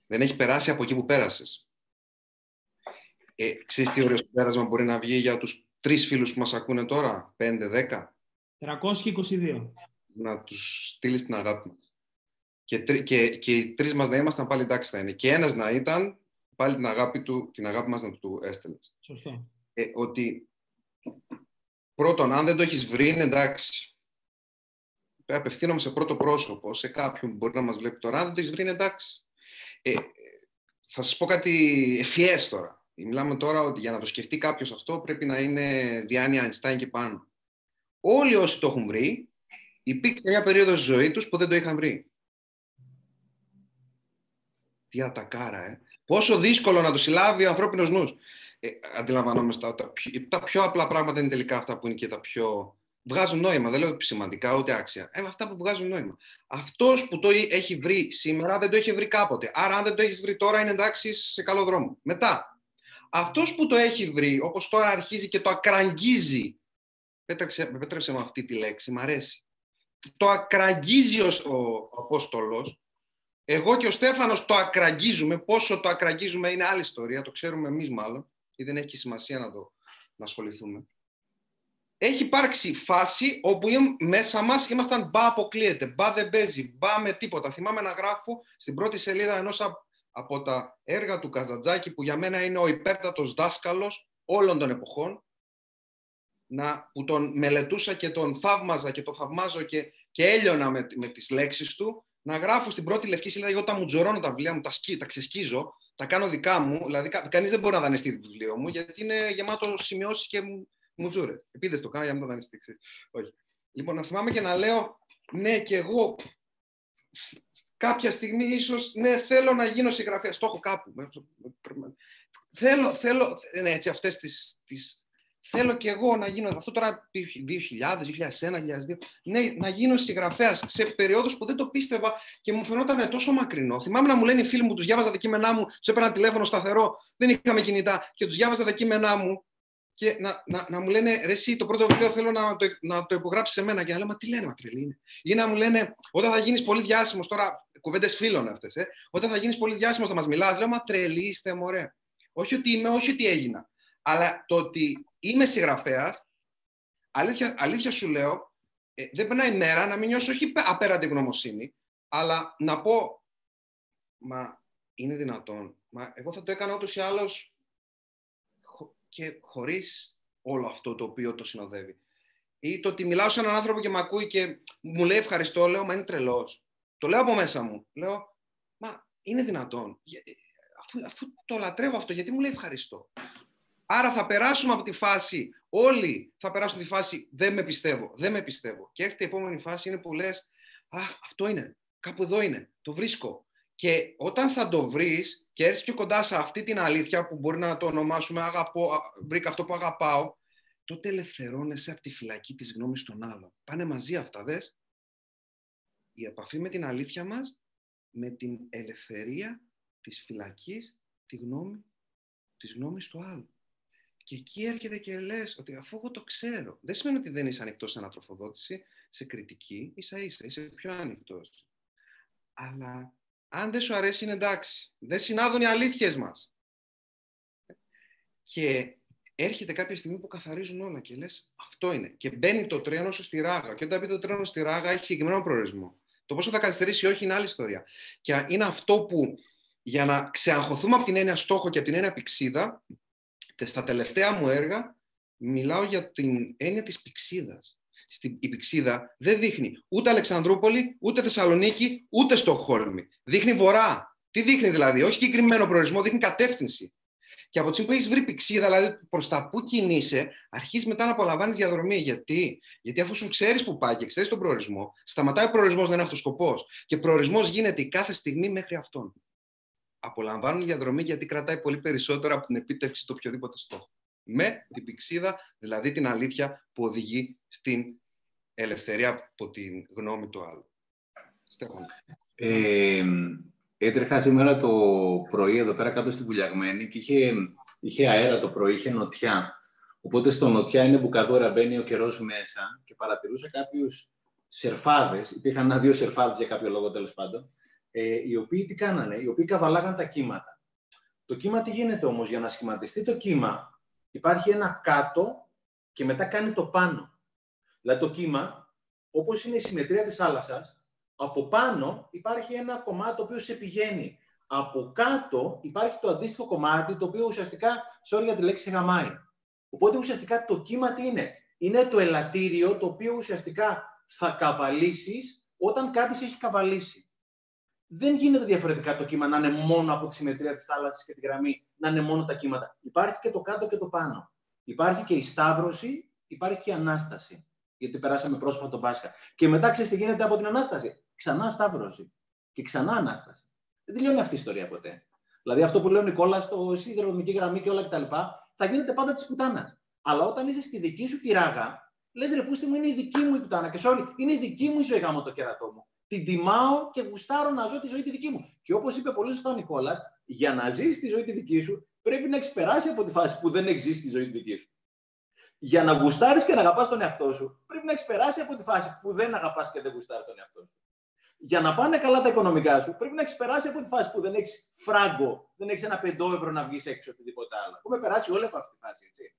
δεν έχει περάσει από εκεί που πέρασες. Ε, ξέρεις τι ωραίος πέρασμα μπορεί να βγει για τους τρεις φίλους που μας ακούνε τώρα, πέντε, δέκα; 322 να τους στείλεις την αγάπη μας. Και, και, και οι τρεις μας να ήμασταν πάλι εντάξει θα είναι. Και ένας να ήταν πάλι την αγάπη, του, την αγάπη μας να του έστελνε. Σωστό. Ε, ότι πρώτον, αν δεν το έχεις βρει, είναι εντάξει. Απευθύνομαι σε πρώτο πρόσωπο, σε κάποιον που μπορεί να μας βλέπει τώρα. Αν δεν το έχεις βρει, είναι εντάξει. Ε, θα σας πω κάτι ευφιές τώρα. Μιλάμε τώρα ότι για να το σκεφτεί κάποιος αυτό πρέπει να είναι Διάννη Αϊνστάιν και πάνω. Όλοι όσοι το έχουν βρει υπήρξε μια περίοδο στη ζωή τους που δεν το είχαν βρει. Τι ατακάρα, ε. Πόσο δύσκολο να το συλλάβει ο ανθρώπινος νους. Ε, αντιλαμβανόμαστε, τα, τα, πιο, απλά πράγματα είναι τελικά αυτά που είναι και τα πιο... Βγάζουν νόημα, δεν λέω σημαντικά ούτε άξια. Ε, αυτά που βγάζουν νόημα. Αυτός που το έχει βρει σήμερα δεν το έχει βρει κάποτε. Άρα, αν δεν το έχεις βρει τώρα, είναι εντάξει σε καλό δρόμο. Μετά, αυτός που το έχει βρει, όπως τώρα αρχίζει και το ακραγγίζει. Πέτρεψε, με αυτή τη λέξη, μ' αρέσει το ακραγγίζει ο, ο Απόστολος. Εγώ και ο Στέφανος το ακραγγίζουμε. Πόσο το ακραγγίζουμε είναι άλλη ιστορία. Το ξέρουμε εμείς μάλλον. Ή δεν έχει σημασία να το να ασχοληθούμε. Έχει υπάρξει φάση όπου μέσα μας ήμασταν μπα αποκλείεται, μπα δεν παίζει, μπα με τίποτα. Θυμάμαι να γράφω στην πρώτη σελίδα ενός από τα έργα του Καζατζάκη που για μένα είναι ο υπέρτατος δάσκαλος όλων των εποχών να, που τον μελετούσα και τον θαύμαζα και τον θαυμάζω και, και έλειωνα με, με τις λέξεις του, να γράφω στην πρώτη λευκή σελίδα, εγώ τα μου τζορώνω τα βιβλία μου, τα, σκι, τα ξεσκίζω, τα κάνω δικά μου, δηλαδή κα, κανείς δεν μπορεί να δανειστεί το βιβλίο μου, γιατί είναι γεμάτο σημειώσεις και μου τζούρε. Επίδες το κάνω για να μην το δανειστεί. Όχι. Λοιπόν, να θυμάμαι και να λέω, ναι, και εγώ κάποια στιγμή ίσως, ναι, θέλω να γίνω συγγραφέας. Το έχω κάπου. Θέλω, θέλω, ναι, έτσι, αυτές τις, τις Θέλω και εγώ να γίνω, αυτό τώρα 2000, 2001, 2002, ναι, να γίνω συγγραφέας σε περιόδους που δεν το πίστευα και μου φαινόταν τόσο μακρινό. Θυμάμαι να μου λένε οι φίλοι μου, τους διάβαζα τα κείμενά μου, τους έπαιρνα τηλέφωνο σταθερό, δεν είχαμε κινητά και τους διάβαζα τα κείμενά μου και να, να, να μου λένε ρε, εσύ το πρώτο βιβλίο θέλω να το, να το υπογράψεις σε μένα. Και να λέω, Μα τι λένε, Μα τρελή είναι. Ή να μου λένε, Όταν θα γίνεις πολύ διάσημος, τώρα κουβέντες φίλων αυτές, ε, όταν θα γίνεις πολύ διάσημος θα μας μιλάς. Λέω, Μα τρελή είστε, μωρέ. Όχι ότι είμαι, όχι ότι έγινα. Αλλά το ότι είμαι συγγραφέας, αλήθεια, αλήθεια σου λέω, ε, δεν περνάει μέρα να μην νιώσω όχι απέραντη γνωμοσύνη, αλλά να πω, μα είναι δυνατόν. Μα εγώ θα το έκανα ούτως ή άλλως και χωρίς όλο αυτό το οποίο το συνοδεύει. Ή το ότι μιλάω σε έναν άνθρωπο και με ακούει και μου λέει ευχαριστώ, λέω, μα είναι τρελός. Το λέω από μέσα μου. Λέω, μα είναι δυνατόν. Ε, αφού, αφού το λατρεύω αυτό, γιατί μου λέει ευχαριστώ. Άρα θα περάσουμε από τη φάση, όλοι θα περάσουν τη φάση δεν με πιστεύω, δεν με πιστεύω. Και έρχεται η επόμενη φάση είναι που λες, αχ, αυτό είναι, κάπου εδώ είναι, το βρίσκω. Και όταν θα το βρεις και έρθεις πιο κοντά σε αυτή την αλήθεια που μπορεί να το ονομάσουμε αγαπώ, βρήκα αυτό που αγαπάω, τότε ελευθερώνεσαι από τη φυλακή της γνώμης των άλλων. Πάνε μαζί αυτά, δες. Η επαφή με την αλήθεια μας, με την ελευθερία της φυλακής, τη γνώμη, της γνώμης του άλλου. Και εκεί έρχεται και λες ότι αφού εγώ το ξέρω, δεν σημαίνει ότι δεν είσαι ανοιχτός σε ανατροφοδότηση, σε κριτική, ίσα ίσα, είσαι πιο ανοιχτός. Αλλά αν δεν σου αρέσει είναι εντάξει. Δεν συνάδουν οι αλήθειες μας. Και έρχεται κάποια στιγμή που καθαρίζουν όλα και λες αυτό είναι. Και μπαίνει το τρένο σου στη ράγα. Και όταν μπει το τρένο στη ράγα έχει συγκεκριμένο προορισμό. Το πόσο θα καθυστερήσει ή όχι είναι άλλη ιστορία. Και είναι αυτό που για να ξεαγχωθούμε από την έννοια στόχο και από την έννοια πηξίδα, στα τελευταία μου έργα μιλάω για την έννοια της πηξίδας. Στην, η πηξίδα δεν δείχνει ούτε Αλεξανδρούπολη, ούτε Θεσσαλονίκη, ούτε Στοχόλμη. Δείχνει βορρά. Τι δείχνει δηλαδή, όχι συγκεκριμένο προορισμό, δείχνει κατεύθυνση. Και από τη στιγμή που έχεις βρει πηξίδα, δηλαδή προς τα που κινείσαι, αρχίζεις μετά να απολαμβάνεις διαδρομή. Γιατί; Γιατί αφού σου ξέρεις που πάει και ξέρεις τον προορισμό, σταματάει ο προορισμός να είναι αυτός σκοπός. Και προορισμός γίνεται η κάθε στιγμή μέχρι αυτόν. Απολαμβάνουν διαδρομή γιατί κρατάει πολύ περισσότερο από την επίτευξη του οποιοδήποτε στόχο. Με την πηξίδα, δηλαδή την αλήθεια που οδηγεί στην ελευθερία από την γνώμη του άλλου. Στέφανο. Ε, Έτρεχα σήμερα το πρωί εδώ πέρα κάτω στη Βουλιαγμένη και είχε, είχε αέρα το πρωί, είχε νοτιά. Οπότε στο νοτιά είναι μπουκαδόρα, μπαίνει ο καιρός μέσα και παρατηρούσα κάποιους σερφάδες. Υπήρχαν ένα-δύο σερφάδες για κάποιο λόγο τέλος πάντων. Ε, οι οποίοι τι κάνανε, οι οποίοι καβαλάγαν τα κύματα. Το κύμα τι γίνεται όμως, για να σχηματιστεί το κύμα, υπάρχει ένα κάτω και μετά κάνει το πάνω. Δηλαδή το κύμα, όπως είναι η συμμετρία της θάλασσας, από πάνω υπάρχει ένα κομμάτι το οποίο σε πηγαίνει. Από κάτω υπάρχει το αντίστοιχο κομμάτι το οποίο ουσιαστικά, sorry για τη λέξη, σε γαμάει. Οπότε ουσιαστικά το κύμα τι είναι; Είναι το ελαττήριο το οποίο ουσιαστικά θα καβαλήσεις όταν κάτι σε έχει καβαλήσει. Δεν γίνεται διαφορετικά το κύμα να είναι μόνο από τη συμμετρία της θάλασσας και τη γραμμή, να είναι μόνο τα κύματα. Υπάρχει και το κάτω και το πάνω. Υπάρχει και η σταύρωση, υπάρχει και η ανάσταση. Γιατί περάσαμε πρόσφατα τον Πάσχα. Και μετά ξέρεις τι γίνεται από την ανάσταση ξανά σταύρωση και ξανά ανάσταση. Δεν τελειώνει αυτή η ιστορία ποτέ. Δηλαδή αυτό που λέει ο Νικόλας στο σιδηροδρομική γραμμή και όλα κτλ. θα γίνεται πάντα της πουτάνας. Αλλά όταν είσαι στη δική σου τη ράγα, λες ρε πούστη μου είναι η δική μου η πουτάνα. Και sorry, είναι η δική μου η ζωή γάμο το κερατό μου. Την τιμάω και γουστάρω να ζω τη ζωή τη δική μου. Και όπως είπε πολύ σωστά ο Νικόλας, για να ζήσει τη ζωή τη δική σου, πρέπει να έχει περάσει από τη φάση που δεν έχει ζήσει τη ζωή τη δική σου. Για να γουστάρεις και να αγαπάς τον εαυτό σου, πρέπει να έχει περάσει από τη φάση που δεν αγαπάς και δεν γουστάρεις τον εαυτό σου για να πάνε καλά τα οικονομικά σου, πρέπει να έχει περάσει από τη φάση που δεν έχεις φράγκο, δεν έχεις ένα πεντό ευρώ να βγεις έξω οτιδήποτε άλλο. Έχουμε περάσει όλοι από αυτή τη φάση, έτσι.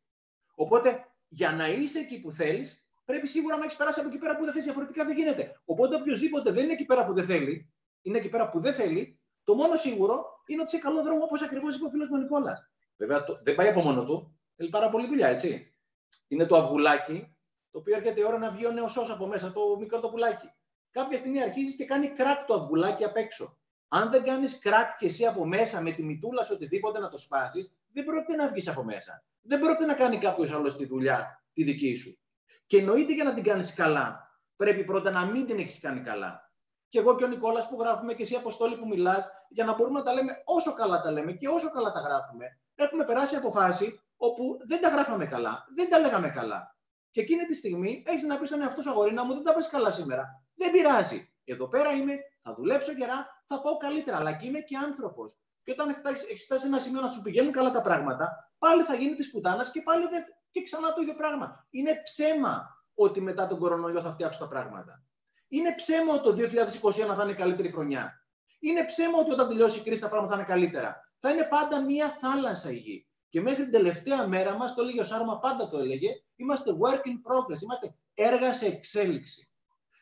Οπότε, για να είσαι εκεί που θέλεις, πρέπει σίγουρα να έχεις περάσει από εκεί πέρα που δεν θες. Διαφορετικά δεν γίνεται. Οπότε, οποιοδήποτε δεν είναι εκεί πέρα που δεν θέλει, είναι εκεί πέρα που δεν θέλει, το μόνο σίγουρο είναι ότι σε καλό δρόμο, όπως ακριβώς είπε ο φίλος μου Νικόλας. Βέβαια, το, δεν πάει από μόνο του. Θέλει πάρα πολύ δουλειά, έτσι. Είναι το αυγουλάκι, το οποίο έρχεται η ώρα να βγει ο νέος από μέσα, το μικρό το πουλάκι κάποια στιγμή αρχίζει και κάνει κράκ το αυγουλάκι απ' έξω. Αν δεν κάνεις κράκ και εσύ από μέσα με τη μητούλα σου οτιδήποτε να το σπάσεις, δεν πρόκειται να βγεις από μέσα. Δεν πρόκειται να κάνει κάποιος άλλος τη δουλειά τη δική σου. Και εννοείται για να την κάνεις καλά, πρέπει πρώτα να μην την έχεις κάνει καλά. Και εγώ και ο Νικόλας που γράφουμε και εσύ Αποστόλη που μιλάς, για να μπορούμε να τα λέμε όσο καλά τα λέμε και όσο καλά τα γράφουμε, έχουμε περάσει από φάση όπου δεν τα γράφαμε καλά, δεν τα λέγαμε καλά. Και εκείνη τη στιγμή έχεις να πεις στον εαυτό σου αγορίνα μου, δεν τα πα καλά σήμερα. Δεν πειράζει. Εδώ πέρα είμαι, θα δουλέψω γερά, θα πάω καλύτερα. Αλλά και είμαι και άνθρωπος. Και όταν έχεις φτάσει σε ένα σημείο να σου πηγαίνουν καλά τα πράγματα, πάλι θα γίνει της πουτάνας και πάλι δεν... και ξανά το ίδιο πράγμα. Είναι ψέμα ότι μετά τον κορονοϊό θα φτιάξουν τα πράγματα. Είναι ψέμα ότι το 2021 θα είναι καλύτερη χρονιά. Είναι ψέμα ότι όταν τελειώσει η κρίση τα πράγματα θα είναι καλύτερα. Θα είναι πάντα μία θάλασσα η γη. Και μέχρι την τελευταία μέρα μας, το έλεγε ο Σάρμα, πάντα το έλεγε, είμαστε work in progress, είμαστε έργα σε εξέλιξη.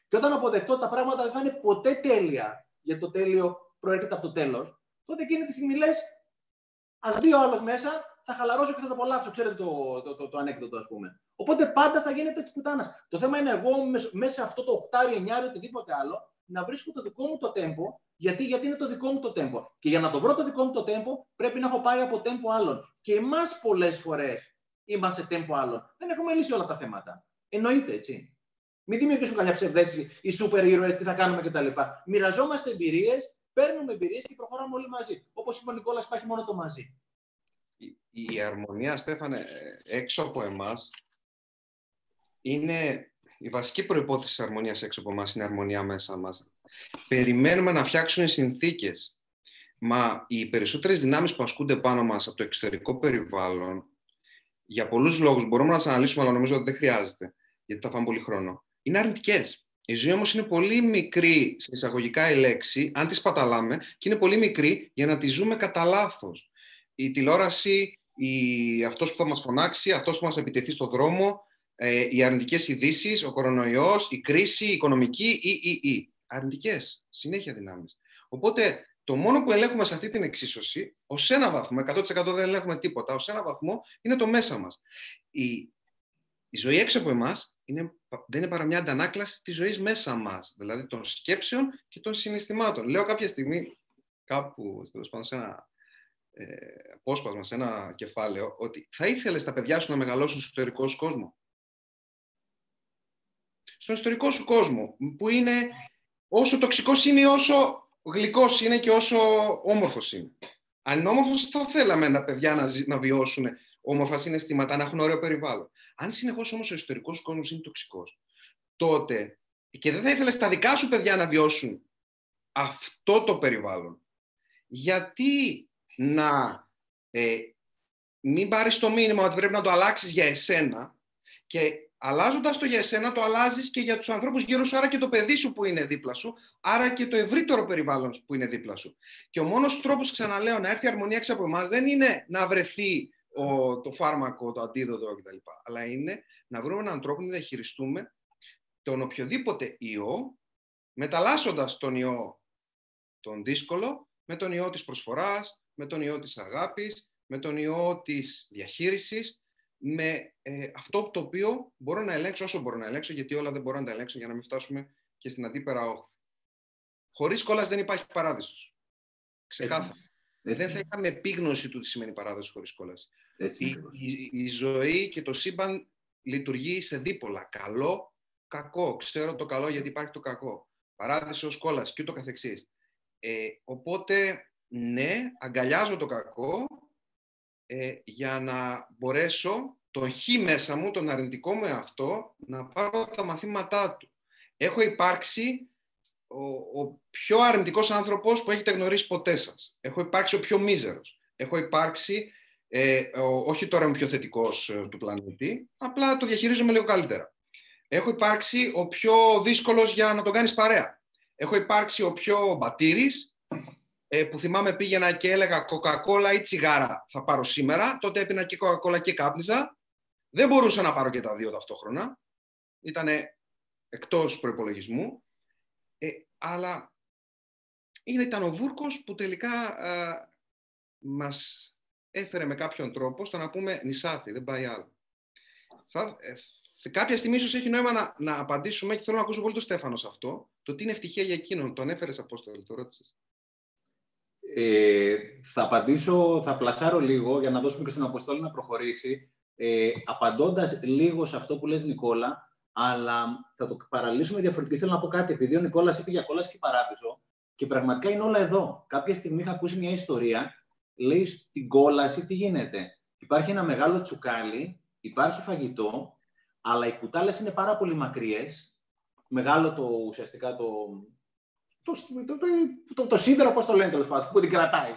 Και όταν αποδεχτώ ότι τα πράγματα δεν θα είναι ποτέ τέλεια, γιατί το τέλειο προέρχεται από το τέλος, τότε εκείνη τη στιγμή λες, ας μπει ο άλλος μέσα, θα χαλαρώσω και θα το απολαύσω. Ξέρετε το, το, το, το ανέκδοτο, ας πούμε. Οπότε πάντα θα γίνεται τη πουτάνας. Το θέμα είναι εγώ μέσα σε αυτό το 8 9 οτιδήποτε άλλο, να βρίσκω το δικό μου το τέμπο, γιατί, γιατί είναι το δικό μου το τέμπο. Και για να το βρω το δικό μου το τέμπο, πρέπει να έχω πάει από τέμπο άλλων. Και εμάς πολλές φορές είμαστε τέμπο άλλων. Δεν έχουμε λύσει όλα τα θέματα. Εννοείται, έτσι. Μην δημιουργήσουμε καμιά ψευδαίσθηση, οι σούπερ ήρωες, τι θα κάνουμε κτλ. Μοιραζόμαστε εμπειρίες, παίρνουμε εμπειρίες και προχωράμε όλοι μαζί. Όπως είπε ο Νικόλας, υπάρχει μόνο το μαζί. Η, η αρμονία, Στέφανε, έξω από εμάς είναι η βασική προπόθεση της αρμονίας έξω από εμάς είναι η αρμονία μέσα μας. Περιμένουμε να φτιάξουν συνθήκες. Μα οι περισσότερες δυνάμεις που ασκούνται πάνω μας από το εξωτερικό περιβάλλον, για πολλούς λόγους μπορούμε να τις αναλύσουμε, αλλά νομίζω ότι δεν χρειάζεται, γιατί θα φάμε πολύ χρόνο. Είναι αρνητικές. Η ζωή όμως είναι πολύ μικρή, σε εισαγωγικά η λέξη, αν τη σπαταλάμε, και είναι πολύ μικρή για να τη ζούμε κατά λάθος. Η τηλεόραση, η... αυτός που θα μας φωνάξει, αυτός που μας επιτεθεί στο δρόμο, ε, οι αρνητικές ειδήσεις, ο κορονοϊός, η κρίση, η οικονομική ή, ή, ή. Αρνητικές, συνέχεια δυνάμεις. Οπότε το μόνο που ελέγχουμε σε αυτή την εξίσωση, ως ένα βαθμό, 100% δεν ελέγχουμε τίποτα, ως ένα βαθμό είναι το μέσα μας. Η, η ζωή έξω από εμάς είναι, δεν είναι παρά μια αντανάκλαση της ζωής μέσα μας, δηλαδή των σκέψεων και των συναισθημάτων. Λέω κάποια στιγμή, κάπου, πάνω, σε ένα ε, απόσπασμα, σε ένα κεφάλαιο, ότι θα ήθελες τα παιδιά σου να μεγαλώσουν στο εσωτερικό σου κόσμο; Στον ιστορικό σου κόσμο, που είναι όσο τοξικός είναι, όσο γλυκός είναι και όσο όμορφος είναι. Αν είναι όμορφος, θα θέλαμε τα παιδιά να, να βιώσουν όμορφα συναισθήματα, να έχουν ωραίο περιβάλλον. Αν συνεχώς όμως ο ιστορικό κόσμος είναι τοξικός, τότε και δεν θα ήθελες τα δικά σου παιδιά να βιώσουν αυτό το περιβάλλον, γιατί να ε, μην πάρεις το μήνυμα ότι πρέπει να το αλλάξεις για εσένα και Αλλάζοντας το για εσένα, το αλλάζεις και για τους ανθρώπους γύρω σου, άρα και το παιδί σου που είναι δίπλα σου, άρα και το ευρύτερο περιβάλλον που είναι δίπλα σου. Και ο μόνος τρόπος, ξαναλέω, να έρθει η αρμονία έξω από εμάς δεν είναι να βρεθεί ο, το φάρμακο, το αντίδοτο κτλ. Αλλά είναι να βρούμε έναν τρόπο να διαχειριστούμε τον οποιοδήποτε ιό, μεταλλάσσοντας τον ιό τον δύσκολο με τον ιό της προσφοράς, με τον ιό της αγάπης, με τον ιό της διαχείρισης, με ε, αυτό το οποίο μπορώ να ελέγξω όσο μπορώ να ελέγξω, γιατί όλα δεν μπορώ να τα ελέγξω για να μην φτάσουμε και στην αντίπερα όχθη. Χωρίς κόλλας δεν υπάρχει παράδεισος. Ξεκάθαρα. Δεν θα είχαμε επίγνωση του τι σημαίνει παράδοση χωρίς κόλλας. Η, η, η, ζωή και το σύμπαν λειτουργεί σε δίπολα. Καλό, κακό. Ξέρω το καλό γιατί υπάρχει το κακό. Παράδεισος, κόλλας και ούτω καθεξής. Ε, οπότε, ναι, αγκαλιάζω το κακό, ε, για να μπορέσω το χ μέσα μου, τον αρνητικό με αυτό, να πάρω τα μαθήματά του. Έχω υπάρξει ο, ο πιο αρνητικός άνθρωπος που έχετε γνωρίσει ποτέ σας. Έχω υπάρξει ο πιο μίζερος. Έχω υπάρξει, ε, όχι τώρα είμαι πιο θετικός ε, του πλανήτη, απλά το διαχειρίζομαι λίγο καλύτερα. Έχω υπάρξει ο πιο δύσκολος για να τον κάνεις παρέα. Έχω υπάρξει ο πιο μπατήρης, ε, που θυμάμαι πήγαινα και έλεγα Coca-Cola ή τσιγάρα θα πάρω σήμερα. Τότε έπινα και Coca-Cola και κάπνιζα. Δεν μπορούσα να πάρω και τα δύο ταυτόχρονα. Ήταν εκτός προπολογισμού. Ε, αλλά είναι, ήταν ο Βούρκος που τελικά ε, μας έφερε με κάποιον τρόπο στο να πούμε νησάφι, δεν πάει άλλο. Θα, ε, κάποια στιγμή ίσως έχει νόημα να, να απαντήσουμε και θέλω να ακούσω πολύ τον Στέφανο σε αυτό. Το τι είναι ευτυχία για εκείνον. Τον έφερες, Απόστολη, το ρώτησες. Ε, θα απαντήσω, θα πλασάρω λίγο για να δώσουμε και στην Αποστόλη να προχωρήσει, ε, απαντώντας λίγο σε αυτό που λες Νικόλα, αλλά θα το παραλύσουμε διαφορετικά. Θέλω να πω κάτι, επειδή ο Νικόλας είπε για κόλαση και παράδεισο, και πραγματικά είναι όλα εδώ. Κάποια στιγμή είχα ακούσει μια ιστορία, λέει στην κόλαση τι γίνεται. Υπάρχει ένα μεγάλο τσουκάλι, υπάρχει φαγητό, αλλά οι κουτάλες είναι πάρα πολύ μακριές. Μεγάλο το ουσιαστικά το, το, το, το, το σίδερο, πώς το λένε τέλος πάντων, που την κρατάει.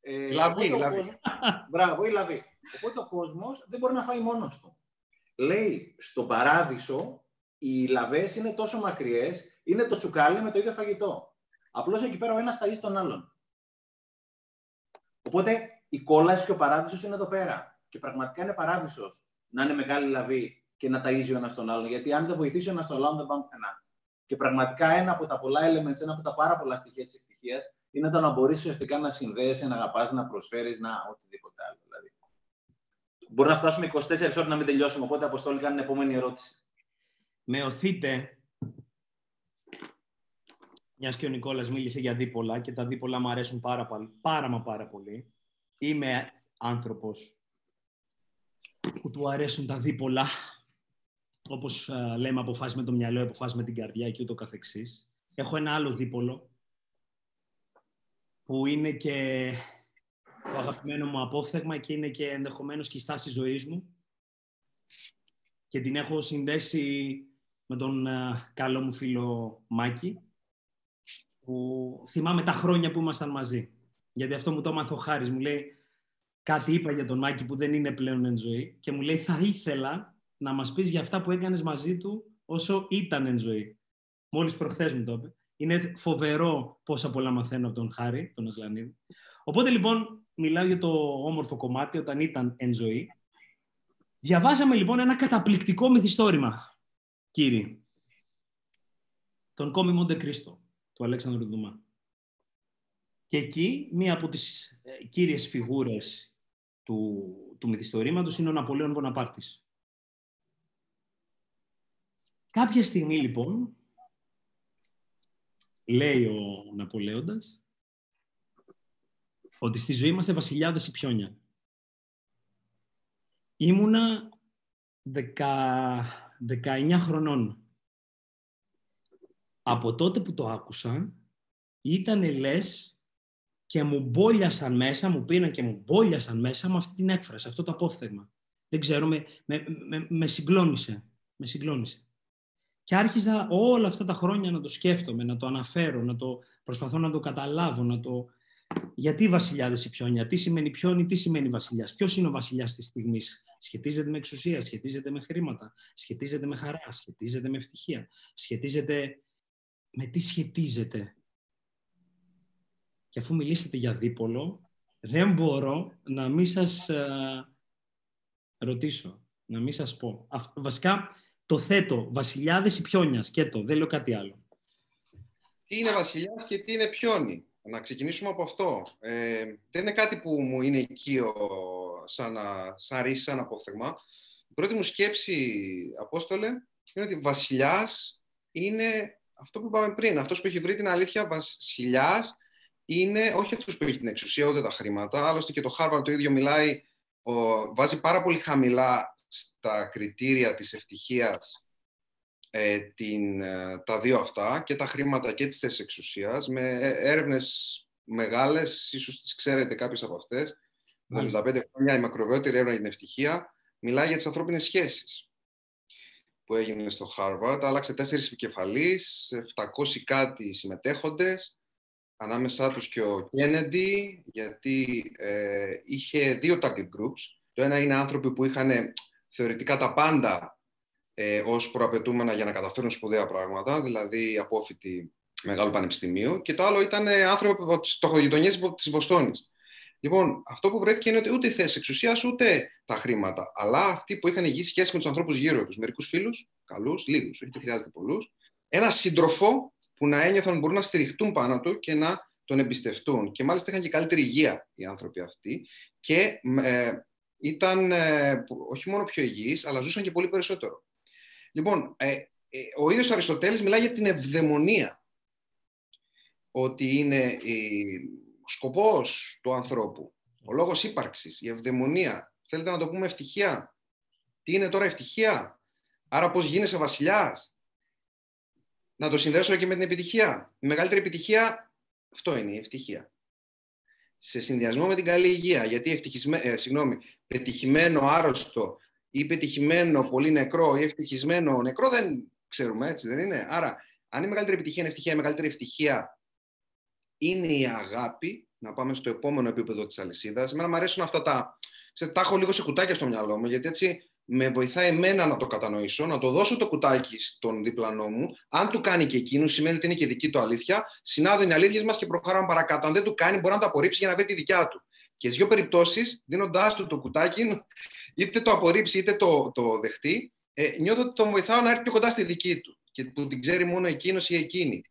Ε, λαβή, λαβή. Μπράβο, η λαβή. Οπότε ο κόσμος δεν μπορεί να φάει μόνος του. Λέει, στον παράδεισο οι λαβές είναι τόσο μακριές, είναι το τσουκάλι με το ίδιο φαγητό. Απλώς εκεί πέρα ο ένας ταΐζει τον άλλον. Οπότε η κόλαση και ο παράδεισος είναι εδώ πέρα. Και πραγματικά είναι παράδεισος να είναι μεγάλη λαβή και να ταΐζει ο ένας τον άλλον. Γιατί αν δεν βοηθήσει ο ένας τον άλλον, δεν πάμε πουθενά. Και πραγματικά ένα από τα πολλά elements, ένα από τα πάρα πολλά στοιχεία της ευτυχίας είναι το να μπορείς ουσιαστικά να συνδέεσαι, να αγαπάς, να προσφέρεις, να οτιδήποτε άλλο. Δηλαδή. Μπορεί να φτάσουμε 24 ώρες να μην τελειώσουμε. Οπότε, Αποστόλη, κάνει την επόμενη ερώτηση. Με οθείτε Μιας και ο Νικόλας μίλησε για δίπολα και τα δίπολα μου αρέσουν πάρα, πάρα μα πάρα πολύ. Είμαι άνθρωπος που του αρέσουν τα δίπολα, όπως α, λέμε αποφάσεις με το μυαλό, αποφάσεις με την καρδιά και ούτω καθεξής. Έχω ένα άλλο δίπολο, που είναι και το αγαπημένο μου απόφθεγμα και είναι και ενδεχομένως και η στάση ζωής μου. Και την έχω συνδέσει με τον α, καλό μου φίλο Μάκη, που θυμάμαι τα χρόνια που ήμασταν μαζί. Γιατί αυτό μου το έμαθε ο Χάρης. Μου λέει, κάτι είπα για τον Μάκη που δεν είναι πλέον εν ζωή και μου λέει, θα ήθελα να μας πεις για αυτά που έκανες μαζί του όσο ήταν εν ζωή. Μόλις προχθές μου το είπε. Είναι φοβερό πόσα πολλά μαθαίνω από τον Χάρη, τον Ασλανίδη. Οπότε λοιπόν μιλάω για το όμορφο κομμάτι όταν ήταν εν ζωή. Διαβάζαμε λοιπόν ένα καταπληκτικό μυθιστόρημα, κύριοι. Τον Κόμι Μοντε Κρίστο του Αλέξανδρου Δουμά. Και εκεί μία από τις ε, κύριες φιγούρες του, του μυθιστορήματος είναι ο Ναπολέον Βοναπάρτης. Κάποια στιγμή λοιπόν, λέει ο Ναπολέοντας, ότι στη ζωή είμαστε βασιλιάδες ή πιόνια. Ήμουνα 19 χρονών από τότε που το άκουσα, ήταν λες και μου μπόλιασαν μέσα, μου πήραν και μου μπόλιασαν μέσα με αυτή την έκφραση, αυτό το απόφθεγμα. Δεν ξέρω, με, με, με, με συγκλώνησε. Με συγκλώνησε. Και άρχιζα όλα αυτά τα χρόνια να το σκέφτομαι, να το αναφέρω, να το προσπαθώ να το καταλάβω, να το... Γιατί βασιλιάδες ή πιόνια, τι σημαίνει πιόνι, τι σημαίνει βασιλιάς, ποιος είναι ο βασιλιάς της στιγμής; Σχετίζεται με εξουσία, σχετίζεται με χρήματα, σχετίζεται με χαρά, σχετίζεται με ευτυχία, σχετίζεται με τι σχετίζεται. Και αφού μιλήσατε για δίπολο, δεν μπορώ να μην σας ε, ρωτήσω, να μην σας πω. βασικά, το θέτω, βασιλιάδες ή πιόνιας, και το, δεν λέω κάτι άλλο. Τι είναι βασιλιάς και τι είναι πιόνι. Να ξεκινήσουμε από αυτό. Ε, δεν είναι κάτι που μου είναι οικείο σαν, να, σαν ρίση, σαν απόφθεγμα. Η πρώτη μου σκέψη, Απόστολε, είναι ότι βασιλιάς είναι αυτό που είπαμε πριν, αυτός που έχει βρει την αλήθεια βασιλιάς είναι όχι αυτός που έχει την εξουσία ούτε τα χρήματα. Άλλωστε και το Harvard το ίδιο μιλάει, ο, βάζει πάρα πολύ χαμηλά στα κριτήρια της ευτυχίας ε, την, ε, τα δύο αυτά, και τα χρήματα και τις θέσεις εξουσίας, με ε, έρευνες μεγάλες, ίσως τις ξέρετε κάποιες από αυτές, 75 χρόνια η μακροβιότερη έρευνα για την ευτυχία, μιλάει για τις ανθρώπινες σχέσεις που έγινε στο Harvard. Άλλαξε τέσσερις επικεφαλείς, 700 κάτι συμμετέχοντες, ανάμεσά τους και ο Kennedy, γιατί ε, είχε δύο target groups. Το ένα είναι άνθρωποι που είχαν θεωρητικά τα πάντα ε, ως προαπαιτούμενα για να καταφέρουν σπουδαία πράγματα, δηλαδή απόφοιτοι μεγάλου πανεπιστημίου, και το άλλο ήταν άνθρωποι από τις στοχογειτονιές της Βοστόνης. Λοιπόν, αυτό που βρέθηκε είναι ότι ούτε η θέση εξουσίας ούτε τα χρήματα, αλλά αυτοί που είχαν υγιή σχέση με τους ανθρώπους γύρω τους, μερικούς φίλους, καλούς, λίγους, όχι δεν χρειάζεται πολλούς, ένα σύντροφο που να ένιωθαν μπορούν να στηριχτούν πάνω του και να τον εμπιστευτούν. Και μάλιστα είχαν και καλύτερη υγεία οι άνθρωποι αυτοί και ε, ήταν ε, όχι μόνο πιο υγιείς, αλλά ζούσαν και πολύ περισσότερο. Λοιπόν, ε, ε ο ίδιος ο Αριστοτέλης μιλάει για την ευδαιμονία. Ότι είναι η, ο σκοπός του ανθρώπου, ο λόγος ύπαρξης, η ευδαιμονία. Θέλετε να το πούμε ευτυχία; Τι είναι τώρα ευτυχία; Άρα πώς γίνεσαι βασιλιάς; Να το συνδέσω και με την επιτυχία. Η μεγαλύτερη επιτυχία, αυτό είναι η ευτυχία. Σε συνδυασμό με την καλή υγεία. Γιατί ευτυχισμέ, ε, συγγνώμη, πετυχημένο άρρωστο ή πετυχημένο πολύ νεκρό ή ευτυχισμένο νεκρό δεν ξέρουμε, έτσι δεν είναι. Άρα, αν η μεγαλύτερη επιτυχία είναι ευτυχία, η μεγαλύτερη ευτυχία είναι η αγάπη, να πάμε στο επόμενο επίπεδο της αλυσίδας. Εμένα μου αρέσουν αυτά τα... Τα έχω λίγο σε κουτάκια στο μυαλό μου, γιατί έτσι με βοηθάει εμένα να το κατανοήσω, να το δώσω το κουτάκι στον διπλανό μου. Αν του κάνει και εκείνος, σημαίνει ότι είναι και δική του αλήθεια. Συνάδουν οι αλήθειες μας και προχωράμε παρακάτω. Αν δεν του κάνει, μπορεί να το απορρίψει για να βρει τη δικιά του. Και σε δύο περιπτώσεις, δίνοντάς του το κουτάκι, είτε το απορρίψει είτε το, το δεχτεί, ε, νιώθω ότι τον βοηθάω να έρθει πιο κοντά στη δική του και που την ξέρει μόνο εκείνος ή εκείνη.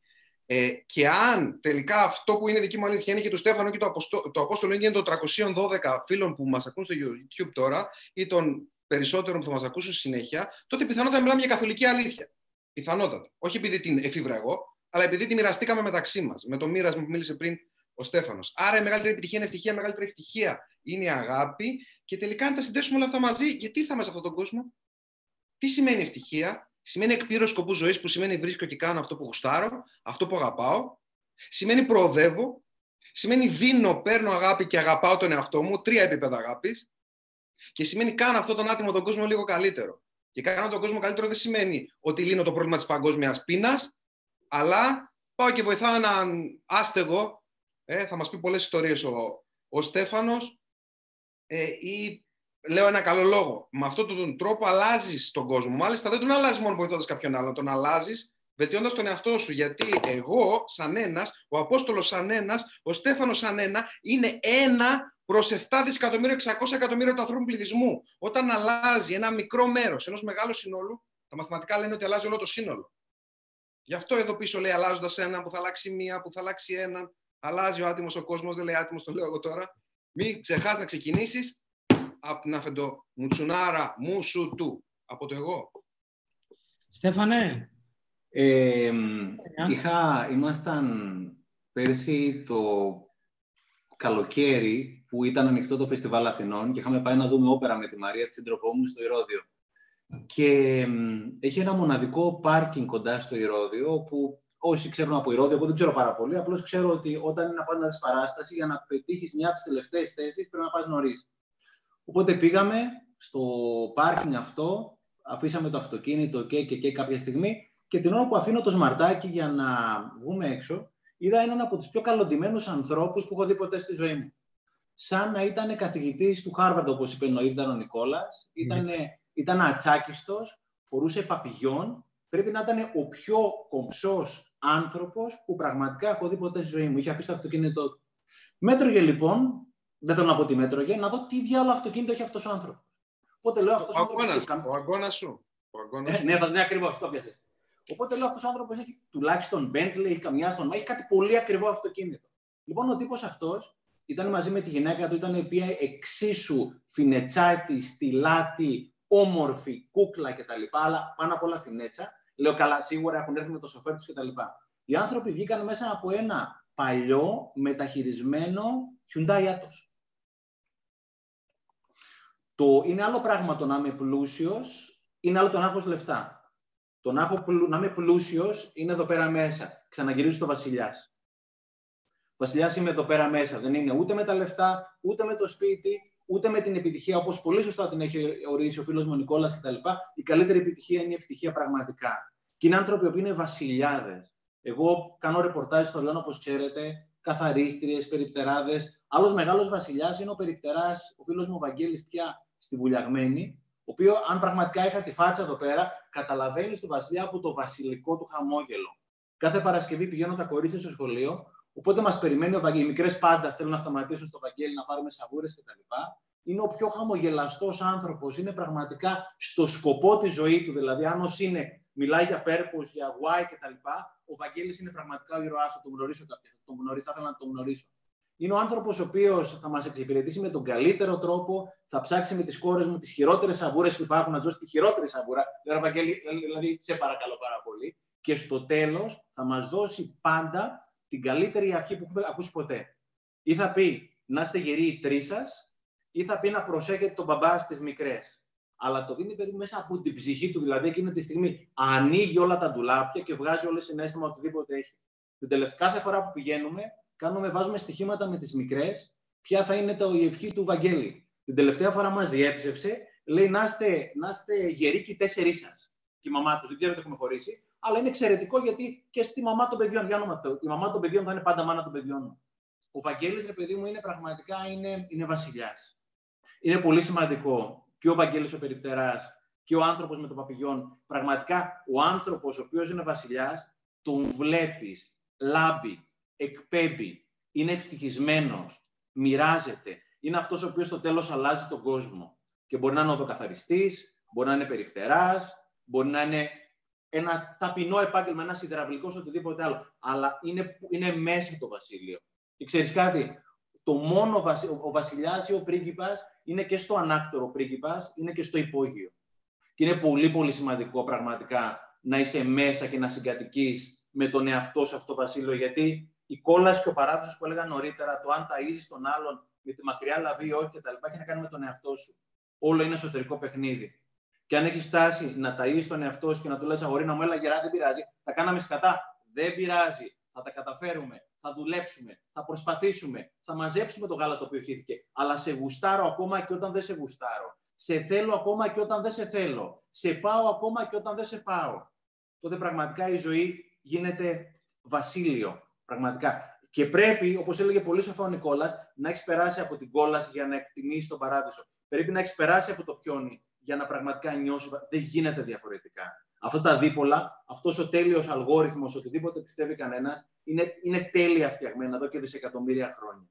Ε, και αν τελικά αυτό που είναι δική μου αλήθεια είναι και του Στέφανο και το, Αποστό, το Απόστολο είναι των 312 φίλων που μας ακούν στο YouTube τώρα ή των περισσότερων που θα μας ακούσουν συνέχεια, τότε πιθανότατα μιλάμε για καθολική αλήθεια. Πιθανότατα. Όχι επειδή την εφήβρα εγώ, αλλά επειδή τη μοιραστήκαμε μεταξύ μας. Με το μοίρασμα που μίλησε πριν ο Στέφανος. Άρα η μεγαλύτερη επιτυχία είναι ευτυχία, η μεγαλύτερη ευτυχία είναι η αγάπη. Και τελικά, αν τα συνδέσουμε όλα αυτά μαζί, γιατί ήρθαμε σε αυτόν τον κόσμο; Τι σημαίνει ευτυχία, Σημαίνει εκπλήρωση σκοπού ζωής που σημαίνει βρίσκω και κάνω αυτό που γουστάρω, αυτό που αγαπάω. Σημαίνει προοδεύω. Σημαίνει δίνω, παίρνω αγάπη και αγαπάω τον εαυτό μου. Τρία επίπεδα αγάπης. Και σημαίνει κάνω αυτόν τον άτιμο τον κόσμο λίγο καλύτερο. Και κάνω τον κόσμο καλύτερο δεν σημαίνει ότι λύνω το πρόβλημα της παγκόσμιας πείνας, αλλά πάω και βοηθάω έναν άστεγο. Ε, θα μας πει πολλές ιστορίες ο, ο Στέφανος ε, ή λέω ένα καλό λόγο. Με αυτόν τον τρόπο αλλάζεις τον κόσμο. Μάλιστα δεν τον αλλάζεις μόνο βοηθώντας κάποιον άλλον, τον αλλάζεις βελτιώντας τον εαυτό σου. Γιατί εγώ, σαν ένας, ο Απόστολος σαν ένας, ο Στέφανος σαν ένα, είναι ένα προς 7 δισεκατομμύρια, 600 εκατομμύρια του ανθρώπου πληθυσμού. Όταν αλλάζει ένα μικρό μέρος ενός μεγάλου συνόλου, τα μαθηματικά λένε ότι αλλάζει όλο το σύνολο. Γι' αυτό εδώ πίσω λέει αλλάζοντας έναν που θα αλλάξει μία, που θα αλλάξει έναν. Αλλάζει ο άτιμος ο κόσμος, δεν λέει άτιμος, το λέω εγώ τώρα. Μην ξεχάσεις να ξεκινήσεις από την αφεντο μουτσουνάρα μου σου του, από το εγώ. Στέφανε. Ε, είχα, ήμασταν πέρσι το καλοκαίρι που ήταν ανοιχτό το Φεστιβάλ Αθηνών και είχαμε πάει να δούμε όπερα με τη Μαρία, τη σύντροφό μου, στο Ηρώδιο. Και έχει ένα μοναδικό πάρκινγκ κοντά στο Ηρώδιο, όπου όσοι ξέρουν από Ηρώδιο, εγώ δεν ξέρω πάρα πολύ, απλώς ξέρω ότι όταν είναι να πας να παράσταση, για να πετύχεις μια από τις τελευταίες θέσεις πρέπει να πας νωρίς. Οπότε πήγαμε στο πάρκινγκ αυτό, αφήσαμε το αυτοκίνητο και, και, και κάποια στιγμή και την ώρα που αφήνω το σμαρτάκι για να βγούμε έξω, είδα έναν από τους πιο καλοντημένους ανθρώπους που έχω δει ποτέ στη ζωή μου. Σαν να ήταν καθηγητής του Χάρβαρντ, όπως είπε ο Νικόλας. Ήταν, ήταν ατσάκιστος, φορούσε παπηγιόν. Πρέπει να ήταν ο πιο κομψός άνθρωπος που πραγματικά έχω δει ποτέ στη ζωή μου. Είχε αφήσει το αυτοκίνητο. Μέτρωγε λοιπόν δεν θέλω να πω τι μέτρωγε, να δω τι διάλογο αυτοκίνητο έχει αυτός ο άνθρωπος. Οπότε λέω αυτός ο άνθρωπος. Ο αγώνας σου. Ο αγώνας ε, ναι, θα ναι, ακριβώς, αυτό πιάσε. Οπότε λέω αυτός ο άνθρωπος έχει τουλάχιστον Bentley, έχει καμιά στον έχει κάτι πολύ ακριβό αυτοκίνητο. Λοιπόν, ο τύπος αυτός ήταν μαζί με τη γυναίκα του, ήταν η οποία εξίσου φινετσάτη, στυλάτη, όμορφη, κούκλα κτλ. Αλλά πάνω απ' όλα φινέτσα. Λέω καλά, σίγουρα έχουν έρθει με το σοφέρ τους κτλ. Οι άνθρωποι βγήκαν μέσα από ένα παλιό μεταχειρισμένο Hyundai Atos. Το, είναι άλλο πράγμα το να είμαι πλούσιος, είναι άλλο το να έχω λεφτά. Το να, έχω, να είμαι πλούσιος είναι εδώ πέρα μέσα. Ξαναγυρίζω στο Βασιλιάς. Ο Βασιλιάς είμαι εδώ πέρα μέσα. Δεν είναι ούτε με τα λεφτά, ούτε με το σπίτι, ούτε με την επιτυχία, όπως πολύ σωστά την έχει ορίσει ο φίλος μου Νικόλας κτλ. Η καλύτερη επιτυχία είναι η ευτυχία πραγματικά. Και είναι άνθρωποι που είναι βασιλιάδες. Εγώ κάνω ρεπορτάζ στο Λιόν, όπως ξέρετε, καθαρίστριες, περιπτεράδες. Άλλος μεγάλος βασιλιάς είναι ο περιπτεράς, ο φίλος μου Βαγγέλης πια στη Βουλιαγμένη, ο οποίο, αν πραγματικά είχα τη φάτσα εδώ πέρα, καταλαβαίνει στο Βασιλιά από το βασιλικό του χαμόγελο. Κάθε Παρασκευή πηγαίνω τα κορίτσια στο σχολείο, οπότε μα περιμένει ο Βαγγέλη. Οι μικρέ πάντα θέλουν να σταματήσουν στο Βαγγέλη να πάρουμε σαβούρε κτλ. Είναι ο πιο χαμογελαστό άνθρωπο. Είναι πραγματικά στο σκοπό τη ζωή του. Δηλαδή, αν ω είναι, μιλάει για πέρπου, για γουάι κτλ. Ο Βαγγέλης είναι πραγματικά ο ήρωά. Θα τον γνωρίσω κάποια. Θα τον γνωρίσω, θα ήθελα να τον γνωρίσω. Είναι ο άνθρωπο ο οποίο θα μα εξυπηρετήσει με τον καλύτερο τρόπο, θα ψάξει με τι κόρε μου τι χειρότερε σαβούρε που υπάρχουν, να δώσει τη χειρότερη σαβούρα. Δηλαδή, δηλαδή, σε παρακαλώ πάρα πολύ. Και στο τέλο θα μα δώσει πάντα την καλύτερη αρχή που έχουμε ακούσει ποτέ. Ή θα πει να είστε γεροί οι τρεις σας, ή θα πει να προσέχετε τον μπαμπά στις μικρές. Αλλά το δίνει παιδί μέσα από την ψυχή του, δηλαδή εκείνη τη στιγμή ανοίγει όλα τα ντουλάπια και βγάζει όλο συνέστημα οτιδήποτε έχει. Την τελευταία κάθε φορά που πηγαίνουμε, κάνουμε, βάζουμε στοιχήματα με τις μικρές, ποια θα είναι το, η ευχή του Βαγγέλη. Την τελευταία φορά μας διέψευσε, λέει να είστε, να είστε γεροί και οι τέσσερις σας. Και η μαμά του, δεν ξέρω τι έχουμε χωρίσει, αλλά είναι εξαιρετικό γιατί και στη μαμά των παιδιών, για όνομα Θεού, η μαμά των παιδιών θα είναι πάντα μάνα των παιδιών μου. Ο Βαγγέλης, ρε παιδί μου, είναι πραγματικά είναι, είναι βασιλιάς. Είναι πολύ σημαντικό και ο Βαγγέλης ο Περιπτεράς και ο άνθρωπος με το παπηγιόν. Πραγματικά ο άνθρωπος ο οποίος είναι βασιλιάς, τον βλέπεις, λάμπει, εκπέμπει, είναι ευτυχισμένος, μοιράζεται. Είναι αυτός ο οποίος στο τέλος αλλάζει τον κόσμο. Και μπορεί να είναι οδοκαθαριστής, μπορεί να είναι περιπτεράς, μπορεί να είναι ένα ταπεινό επάγγελμα, ένας υδραυλικός, οτιδήποτε άλλο. Αλλά είναι, είναι μέσα το βασίλειο. Και ξέρεις κάτι, το μόνο ο βασιλιάς ή ο πρίγκιπας είναι και στο ανάκτορο πρίγκιπας, είναι και στο υπόγειο. Και είναι πολύ πολύ σημαντικό πραγματικά να είσαι μέσα και να συγκατοικείς με τον εαυτό σου αυτό, Βασίλειο, γιατί η κόλαση και ο παράδοσος που έλεγα νωρίτερα, το αν ταΐζεις τον άλλον με τη μακριά λαβή ή όχι κτλ. έχει να κάνει με τον εαυτό σου. Όλο είναι εσωτερικό παιχνίδι. Και αν έχεις φτάσει να ταΐζεις τον εαυτό σου και να του λες αγορίνα μου, έλα γερά, δεν πειράζει. Τα κάναμε σκατά. Δεν πειράζει. Θα τα καταφέρουμε. Θα δουλέψουμε. Θα προσπαθήσουμε. Θα μαζέψουμε το γάλα το οποίο χύθηκε. Αλλά σε γουστάρω ακόμα και όταν δεν σε γουστάρω. Σε θέλω ακόμα και όταν δεν σε θέλω. Σε πάω ακόμα και όταν δεν σε πάω. Τότε πραγματικά η ζωή γίνεται βασίλειο. Πραγματικά. Και πρέπει, όπως έλεγε πολύ σοφά ο Νικόλας, να έχεις περάσει από την κόλαση για να εκτιμήσεις τον παράδεισο. Πρέπει να έχεις περάσει από το πιόνι για να πραγματικά νιώσει. Δεν γίνεται διαφορετικά. Αυτά τα δίπολα, αυτός ο τέλειος αλγόριθμος, οτιδήποτε πιστεύει κανένας, είναι, είναι τέλεια φτιαγμένα εδώ και δισεκατομμύρια χρόνια.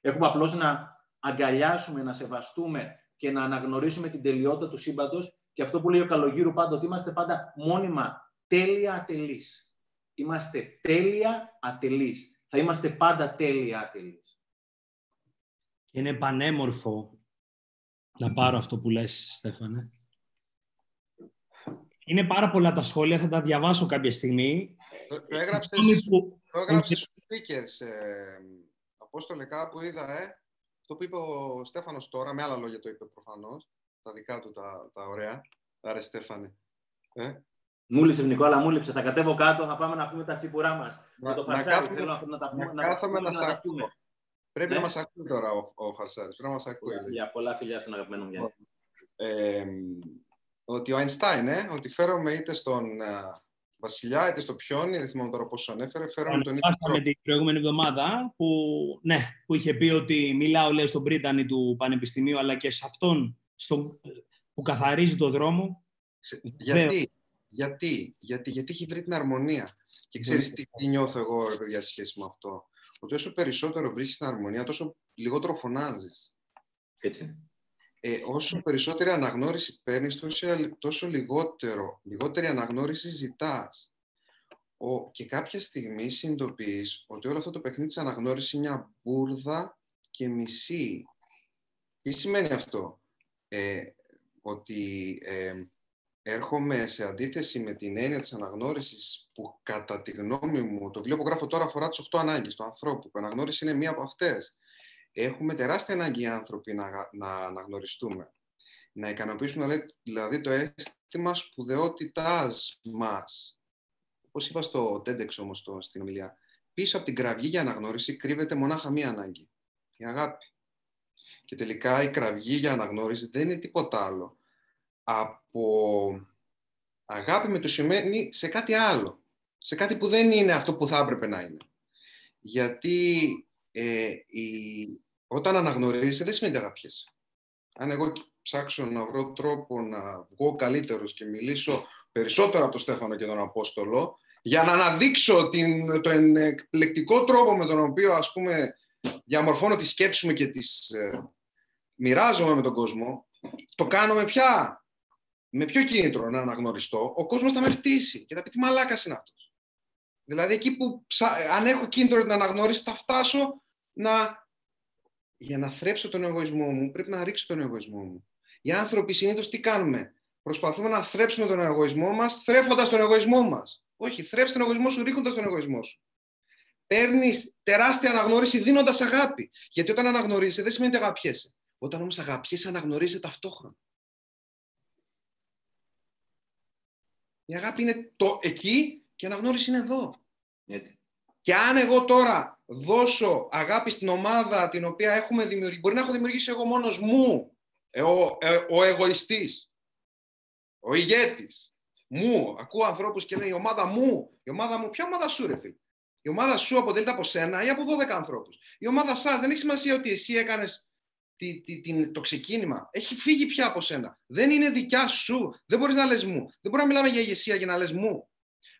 Έχουμε απλώς να αγκαλιάσουμε, να σεβαστούμε και να αναγνωρίσουμε την τελειότητα του σύμπαντος και αυτό που λέει ο Καλογύρου πάντα, ότι είμαστε πάντα μόνιμα τέλεια ατελείς. Είμαστε τέλεια ατελείς. Θα είμαστε πάντα τέλεια ατελείς. Είναι πανέμορφο να πάρω αυτό που λες, Στέφανε. Είναι πάρα πολλά τα σχόλια, θα τα διαβάσω κάποια στιγμή. Το, το έγραψες, που... το έγραψες στους speakers, ε, Απόστολε, κάπου είδα, ε, αυτό που είπε ο Στέφανος τώρα, με άλλα λόγια το είπε προφανώς, τα δικά του τα, τα ωραία. Άρε Στέφανε. Ε; Μούλησε, Νικόλα, μούλησε. Θα κατέβω κάτω, θα πάμε να πούμε τα τσίπουρά μας. Με το φαρσάρι, θέλω να, να τα πούμε. Να, κάθομαι να, να, να, πούμε. Πρέπει ναι. να μας ακούει τώρα ο, ο Φαρσάρης. Πρέπει να μας ακούει. Για πολλά φιλιά στον αγαπημένο μου ε, ότι ο Αϊνστάιν, ε, ότι φέρομαι είτε στον uh, βασιλιά, είτε στο πιόνι, δεν θυμάμαι τώρα πόσο ανέφερε, φέρομαι τον ίδιο. την προηγούμενη εβδομάδα που, ναι, που είχε πει ότι μιλάω λέει, στον Πρίτανη του Πανεπιστημίου, αλλά και σε αυτόν στον, που καθαρίζει το δρόμο. γιατί, γιατί, γιατί, γιατί έχει βρει την αρμονία. Και ξέρεις τι, τι νιώθω εγώ, ρε παιδιά, σε σχέση με αυτό. Ότι όσο περισσότερο βρίσκεις την αρμονία, τόσο λιγότερο φωνάζεις. Έτσι. Ε, όσο περισσότερη αναγνώριση παίρνεις, τόσο, τόσο λιγότερο, λιγότερη αναγνώριση ζητάς. Ο, και κάποια στιγμή συνειδητοποιείς ότι όλο αυτό το παιχνίδι της αναγνώρισης είναι μια μπουρδα και μισή. Τι σημαίνει αυτό; Ε, ότι ε, έρχομαι σε αντίθεση με την έννοια της αναγνώρισης που κατά τη γνώμη μου, το βιβλίο που γράφω τώρα αφορά τις 8 ανάγκες του ανθρώπου, που η αναγνώριση είναι μία από αυτές. Έχουμε τεράστια ανάγκη οι άνθρωποι να, να αναγνωριστούμε. Να ικανοποιήσουμε δηλαδή το αίσθημα σπουδαιότητάς μας. Όπως είπα στο TEDx όμως το, στην ομιλία, πίσω από την κραυγή για αναγνώριση κρύβεται μονάχα μία ανάγκη. Η αγάπη. Και τελικά η κραυγή για αναγνώριση δεν είναι τίποτα άλλο από αγάπη με το σημαίνει σε κάτι άλλο. Σε κάτι που δεν είναι αυτό που θα έπρεπε να είναι. Γιατί ε, η... όταν αναγνωρίζεις δεν σημαίνει αγαπιέσαι. Αν εγώ ψάξω να βρω τρόπο να βγω καλύτερος και μιλήσω περισσότερο από τον Στέφανο και τον Απόστολο, για να αναδείξω την, τον εκπληκτικό τρόπο με τον οποίο ας πούμε διαμορφώνω τη σκέψη μου και τις ε, μοιράζομαι με τον κόσμο, το κάνω με ποια με ποιο κίνητρο να αναγνωριστώ, ο κόσμος θα με φτύσει και θα πει τι μαλάκας είναι αυτός. Δηλαδή εκεί που αν έχω κίνητρο την αναγνώριση θα φτάσω να... Για να θρέψω τον εγωισμό μου πρέπει να ρίξω τον εγωισμό μου. Οι άνθρωποι συνήθως τι κάνουμε; Προσπαθούμε να θρέψουμε τον εγωισμό μας, θρέφοντας τον εγωισμό μας. Όχι, θρέψει τον εγωισμό σου ρίχνοντας τον εγωισμό σου. Παίρνεις τεράστια αναγνώριση δίνοντας αγάπη. Γιατί όταν αναγνωρίζει δεν σημαίνει ότι αγαπιέσαι. Όταν όμως αγαπιέσαι, αναγνωρίζει ταυτόχρονα. Η αγάπη είναι το εκεί και η αναγνώριση είναι εδώ. Έτσι. Και αν εγώ τώρα δώσω αγάπη στην ομάδα την οποία έχουμε δημιουργήσει, μπορεί να έχω δημιουργήσει εγώ μόνος μου, ε, ο, ε, ο εγωιστής, ο ηγέτης, μου, ακούω ανθρώπους και λένε η ομάδα μου, η ομάδα μου, ποια ομάδα σου ρε φίλε; Η ομάδα σου αποτελείται από σένα ή από 12 ανθρώπους. Η ομάδα σας δεν έχει σημασία ότι εσύ έκανες τη, τη, την, το ξεκίνημα. Έχει φύγει πια από σένα. Δεν είναι δικιά σου. Δεν μπορείς να λες μου. Δεν μπορεί να μιλάμε για ηγεσία για να λες μου.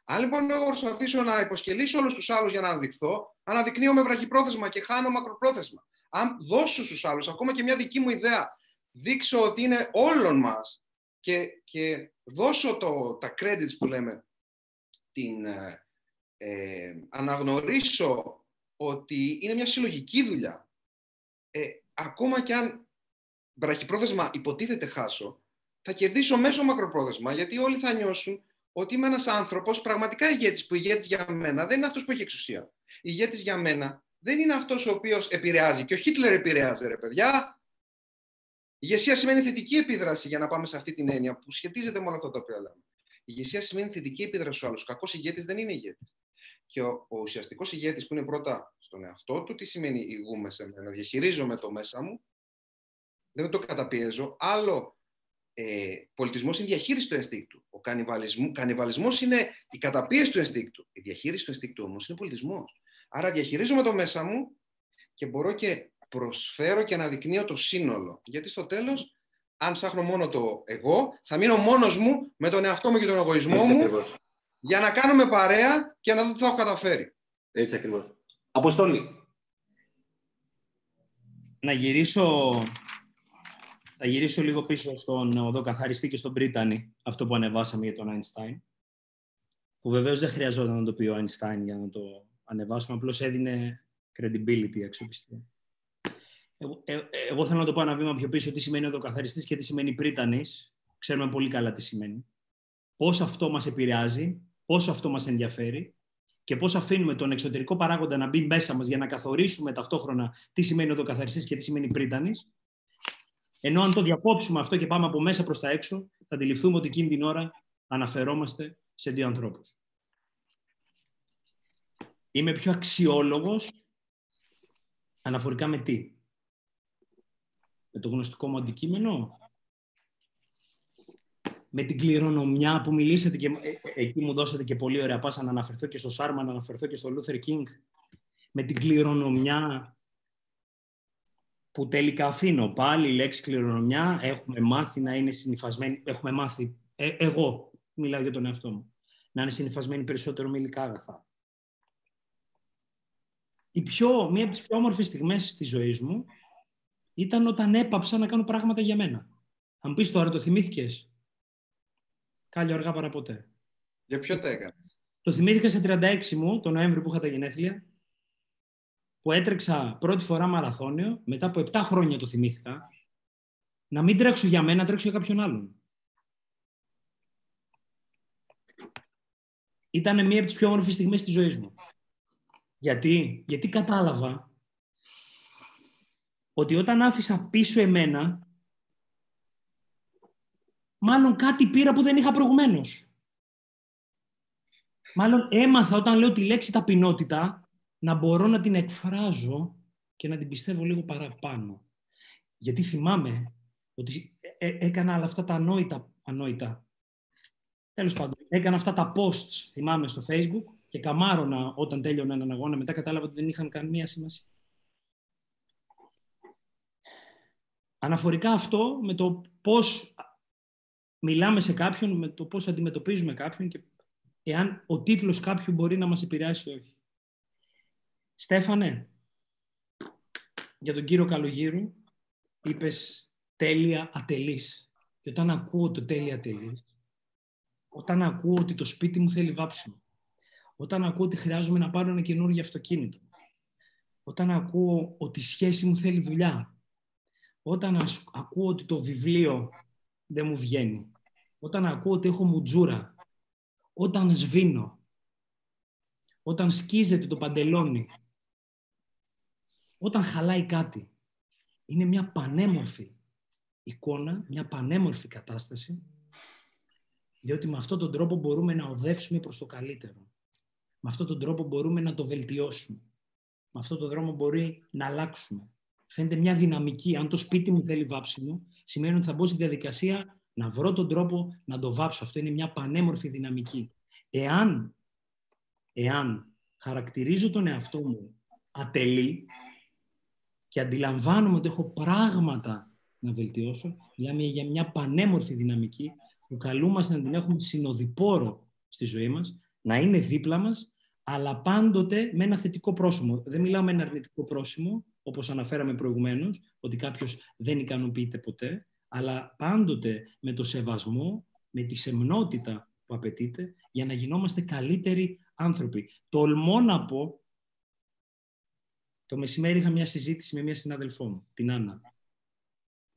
Αν λοιπόν εγώ προσπαθήσω να υποσκελίσω όλους τους άλλους για να αναδειχθώ, αναδεικνύω με βραχυπρόθεσμα και χάνω μακροπρόθεσμα. Αν δώσω στους άλλους ακόμα και μια δική μου ιδέα, δείξω ότι είναι όλων μας και, και δώσω το, τα credits που λέμε, την, ε, ε αναγνωρίσω ότι είναι μια συλλογική δουλειά. Ε, ακόμα και αν βραχυπρόθεσμα υποτίθεται χάσω, θα κερδίσω μέσω μακροπρόθεσμα, γιατί όλοι θα νιώσουν ότι είμαι ένας άνθρωπος πραγματικά ηγέτης, που ηγέτης για μένα δεν είναι αυτός που έχει εξουσία. Ηγέτης για μένα δεν είναι αυτός ο οποίος επηρεάζει. Και ο Χίτλερ επηρεάζει, ρε παιδιά. Ηγεσία σημαίνει θετική επίδραση, για να πάμε σε αυτή την έννοια που σχετίζεται με όλα αυτά τα οποία λέμε. Ηγεσία σημαίνει θετική επίδραση στους άλλους. Κακός ηγέτης δεν είναι ηγέτης. Και ο, ο ουσιαστικός ηγέτης που είναι πρώτα στον εαυτό του, τι σημαίνει ηγούμε σε μένα, διαχειρίζομαι το μέσα μου, δεν το καταπιέζω. Άλλο ε, πολιτισμός είναι η διαχείριση του ενστίκτου. Ο κανιβαλισμός είναι η καταπίεση του ενστίκτου. Η διαχείριση του ενστίκτου όμως είναι πολιτισμός. Άρα διαχειρίζομαι το μέσα μου και μπορώ και προσφέρω και αναδεικνύω το σύνολο. Γιατί στο τέλος, αν ψάχνω μόνο το εγώ, θα μείνω μόνος μου με τον εαυτό μου και τον εγωισμό Έτσι μου ακριβώς. Για να κάνουμε παρέα και να δω τι θα έχω καταφέρει. Έτσι ακριβώς. Αποστόλη. Να γυρίσω, να γυρίσω λίγο πίσω στον οδό καθαριστή και στον Πρίτανη, αυτό που ανεβάσαμε για τον Einstein. Που βεβαίως δεν χρειαζόταν να το πει ο Einstein για να το ανεβάσουμε, απλώς έδινε credibility, αξιοπιστία. Εγώ, ε, ε, εγώ θέλω να το πω ένα βήμα πιο πίσω τι σημαίνει οδοκαθαριστής και τι σημαίνει πρίτανης. Ξέρουμε πολύ καλά τι σημαίνει. Πώς αυτό μας επηρεάζει, πόσο αυτό μας ενδιαφέρει και πώς αφήνουμε τον εξωτερικό παράγοντα να μπει μέσα μας για να καθορίσουμε ταυτόχρονα τι σημαίνει οδοκαθαριστής και τι σημαίνει πρίτανης. Ενώ αν το διακόψουμε αυτό και πάμε από μέσα προς τα έξω, θα αντιληφθούμε ότι εκείνη την ώρα αναφερόμαστε σε δύο ανθρώπους. Είμαι πιο αξιόλογος αναφορικά με τι; Με το γνωστικό μου αντικείμενο; Με την κληρονομιά που μιλήσατε και ε, ε, εκεί μου δώσατε και πολύ ωραία πάσα να αναφερθώ και στο Σάρμα, να αναφερθώ και στο Λούθερ Κίνγκ. Με την κληρονομιά που τελικά αφήνω πάλι η λέξη κληρονομιά. Έχουμε μάθει να είναι συνυφασμένη. Έχουμε μάθει, ε, εγώ μιλάω για τον εαυτό μου, να είναι συνυφασμένη περισσότερο με υλικά αγαθά. Η πιο, μία από τις πιο όμορφες στιγμές της ζωής μου ήταν όταν έπαψα να κάνω πράγματα για μένα. Αν πεις τώρα, το θυμήθηκες; Κάλιο αργά παρά ποτέ. Για ποιο τα έκανες; Το θυμήθηκα σε 36 μου, τον Νοέμβριο που είχα τα γενέθλια, που έτρεξα πρώτη φορά μαραθώνιο, μετά από 7 χρόνια το θυμήθηκα, να μην τρέξω για μένα, να τρέξω για κάποιον άλλον. Ήταν μία από τις πιο όμορφες στιγμές της ζωής μου. Γιατί, γιατί κατάλαβα ότι όταν άφησα πίσω εμένα, μάλλον κάτι πήρα που δεν είχα προηγουμένως. Μάλλον έμαθα όταν λέω τη λέξη ταπεινότητα να μπορώ να την εκφράζω και να την πιστεύω λίγο παραπάνω. Γιατί θυμάμαι ότι ε, ε, έκανα όλα αυτά τα ανόητα, ανόητα. Τέλος πάντων, έκανα αυτά τα posts, θυμάμαι, στο facebook και καμάρωνα όταν τέλειωνα έναν αγώνα. Μετά κατάλαβα ότι δεν είχαν καμία σημασία. Αναφορικά αυτό με το πώς μιλάμε σε κάποιον, με το πώς αντιμετωπίζουμε κάποιον και εάν ο τίτλος κάποιου μπορεί να μας επηρεάσει ή όχι. Στέφανε, για τον κύριο Καλογύρου, είπες τέλεια ατελής. Και όταν ακούω το τέλεια ατελής, όταν ακούω ότι το σπίτι μου θέλει βάψιμο, όταν ακούω ότι χρειάζομαι να πάρω ένα καινούργιο αυτοκίνητο, όταν ακούω ότι η σχέση μου θέλει δουλειά, όταν ακούω ότι το βιβλίο δεν μου βγαίνει, όταν ακούω ότι έχω μουτζούρα, όταν σβήνω, όταν σκίζεται το παντελόνι, όταν χαλάει κάτι. Είναι μια πανέμορφη εικόνα, μια πανέμορφη κατάσταση, διότι με αυτόν τον τρόπο μπορούμε να οδεύσουμε προς το καλύτερο. Με αυτόν τον τρόπο μπορούμε να το βελτιώσουμε. Με αυτόν τον δρόμο μπορεί να αλλάξουμε. Φαίνεται μια δυναμική. Αν το σπίτι μου θέλει βάψιμο, σημαίνει ότι θα μπω στη διαδικασία να βρω τον τρόπο να το βάψω. Αυτό είναι μια πανέμορφη δυναμική. Εάν, εάν χαρακτηρίζω τον εαυτό μου ατελή και αντιλαμβάνομαι ότι έχω πράγματα να βελτιώσω, μιλάμε για μια πανέμορφη δυναμική που καλούμαστε να την έχουμε συνοδοιπόρο στη ζωή μας, να είναι δίπλα μας, αλλά πάντοτε με ένα θετικό πρόσημο. Δεν μιλάω με ένα αρνητικό πρόσημο, όπως αναφέραμε προηγουμένως, ότι κάποιος δεν ικανοποιείται ποτέ, αλλά πάντοτε με το σεβασμό, με τη σεμνότητα που απαιτείται, για να γινόμαστε καλύτεροι άνθρωποι. Τολμώ να πω, το μεσημέρι είχα μια συζήτηση με μια συναδελφό μου, την Άννα,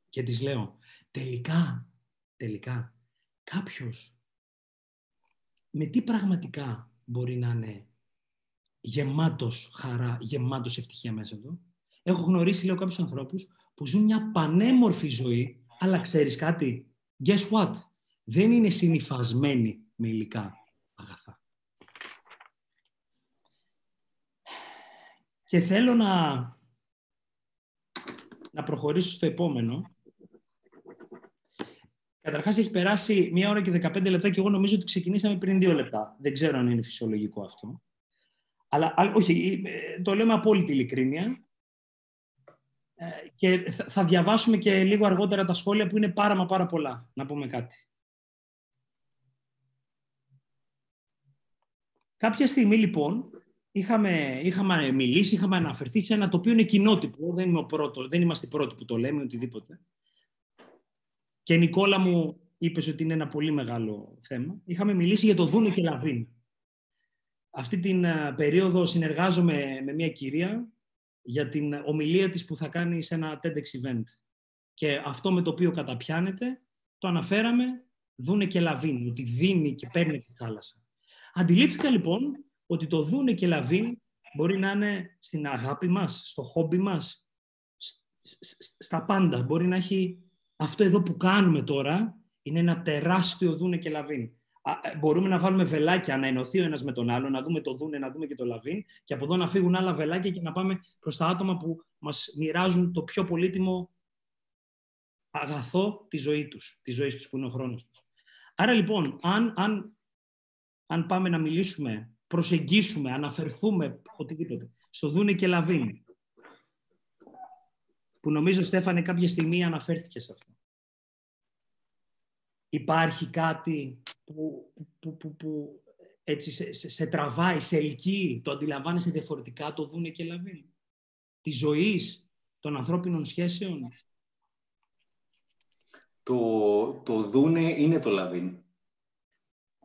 και της λέω, τελικά, τελικά, κάποιος με τι πραγματικά μπορεί να είναι γεμάτος χαρά, γεμάτος ευτυχία μέσα του. Έχω γνωρίσει, λέω, κάποιους ανθρώπους που ζουν μια πανέμορφη ζωή, αλλά ξέρεις κάτι, guess what, δεν είναι συνειφασμένοι με υλικά αγαθά. Και θέλω να, να προχωρήσω στο επόμενο. Καταρχάς έχει περάσει μία ώρα και 15 λεπτά και εγώ νομίζω ότι ξεκινήσαμε πριν δύο λεπτά. Δεν ξέρω αν είναι φυσιολογικό αυτό. Αλλά, όχι, ε, το λέω με απόλυτη ειλικρίνεια. Ε, και θα διαβάσουμε και λίγο αργότερα τα σχόλια που είναι πάρα μα πάρα πολλά. Να πούμε κάτι. Κάποια στιγμή λοιπόν είχαμε, είχαμε μιλήσει, είχαμε αναφερθεί σε ένα το οποίο είναι κοινότυπο. Δεν, είμαι ο πρώτος, δεν είμαστε οι πρώτοι που το λέμε, οτιδήποτε. Και Νικόλα μου είπες ότι είναι ένα πολύ μεγάλο θέμα. Είχαμε μιλήσει για το Δούνε και Λαβίν. Αυτή την περίοδο συνεργάζομαι με μια κυρία για την ομιλία της που θα κάνει σε ένα TEDx event. Και αυτό με το οποίο καταπιάνεται, το αναφέραμε, Δούναι και λαβείν, ότι δίνει και παίρνει τη θάλασσα. Αντιλήφθηκα λοιπόν ότι το δούναι και λαβείν μπορεί να είναι στην αγάπη μας, στο χόμπι μας, στα πάντα. Μπορεί να έχει αυτό εδώ που κάνουμε τώρα, είναι ένα τεράστιο δούναι και λαβείν. Ε, μπορούμε να βάλουμε βελάκια, να ενωθεί ο ένας με τον άλλο, να δούμε το δούναι, να δούμε και το λαβείν και από εδώ να φύγουν άλλα βελάκια και να πάμε προς τα άτομα που μας μοιράζουν το πιο πολύτιμο αγαθό τη ζωή τους, τη ζωή τους που είναι ο χρόνος τους. Άρα λοιπόν, αν, αν, αν πάμε να μιλήσουμε, προσεγγίσουμε, αναφερθούμε, οτιδήποτε, στο δούναι και λαβείν, που νομίζω, Στέφανε, κάποια στιγμή αναφέρθηκε σε αυτό. Υπάρχει κάτι που, που, που, που έτσι σε, σε, τραβάει, σε ελκύει, το αντιλαμβάνεσαι διαφορετικά, το δούναι και λαβείν. Της ζωής, των ανθρώπινων σχέσεων. Το, το δούναι είναι το λαβείν.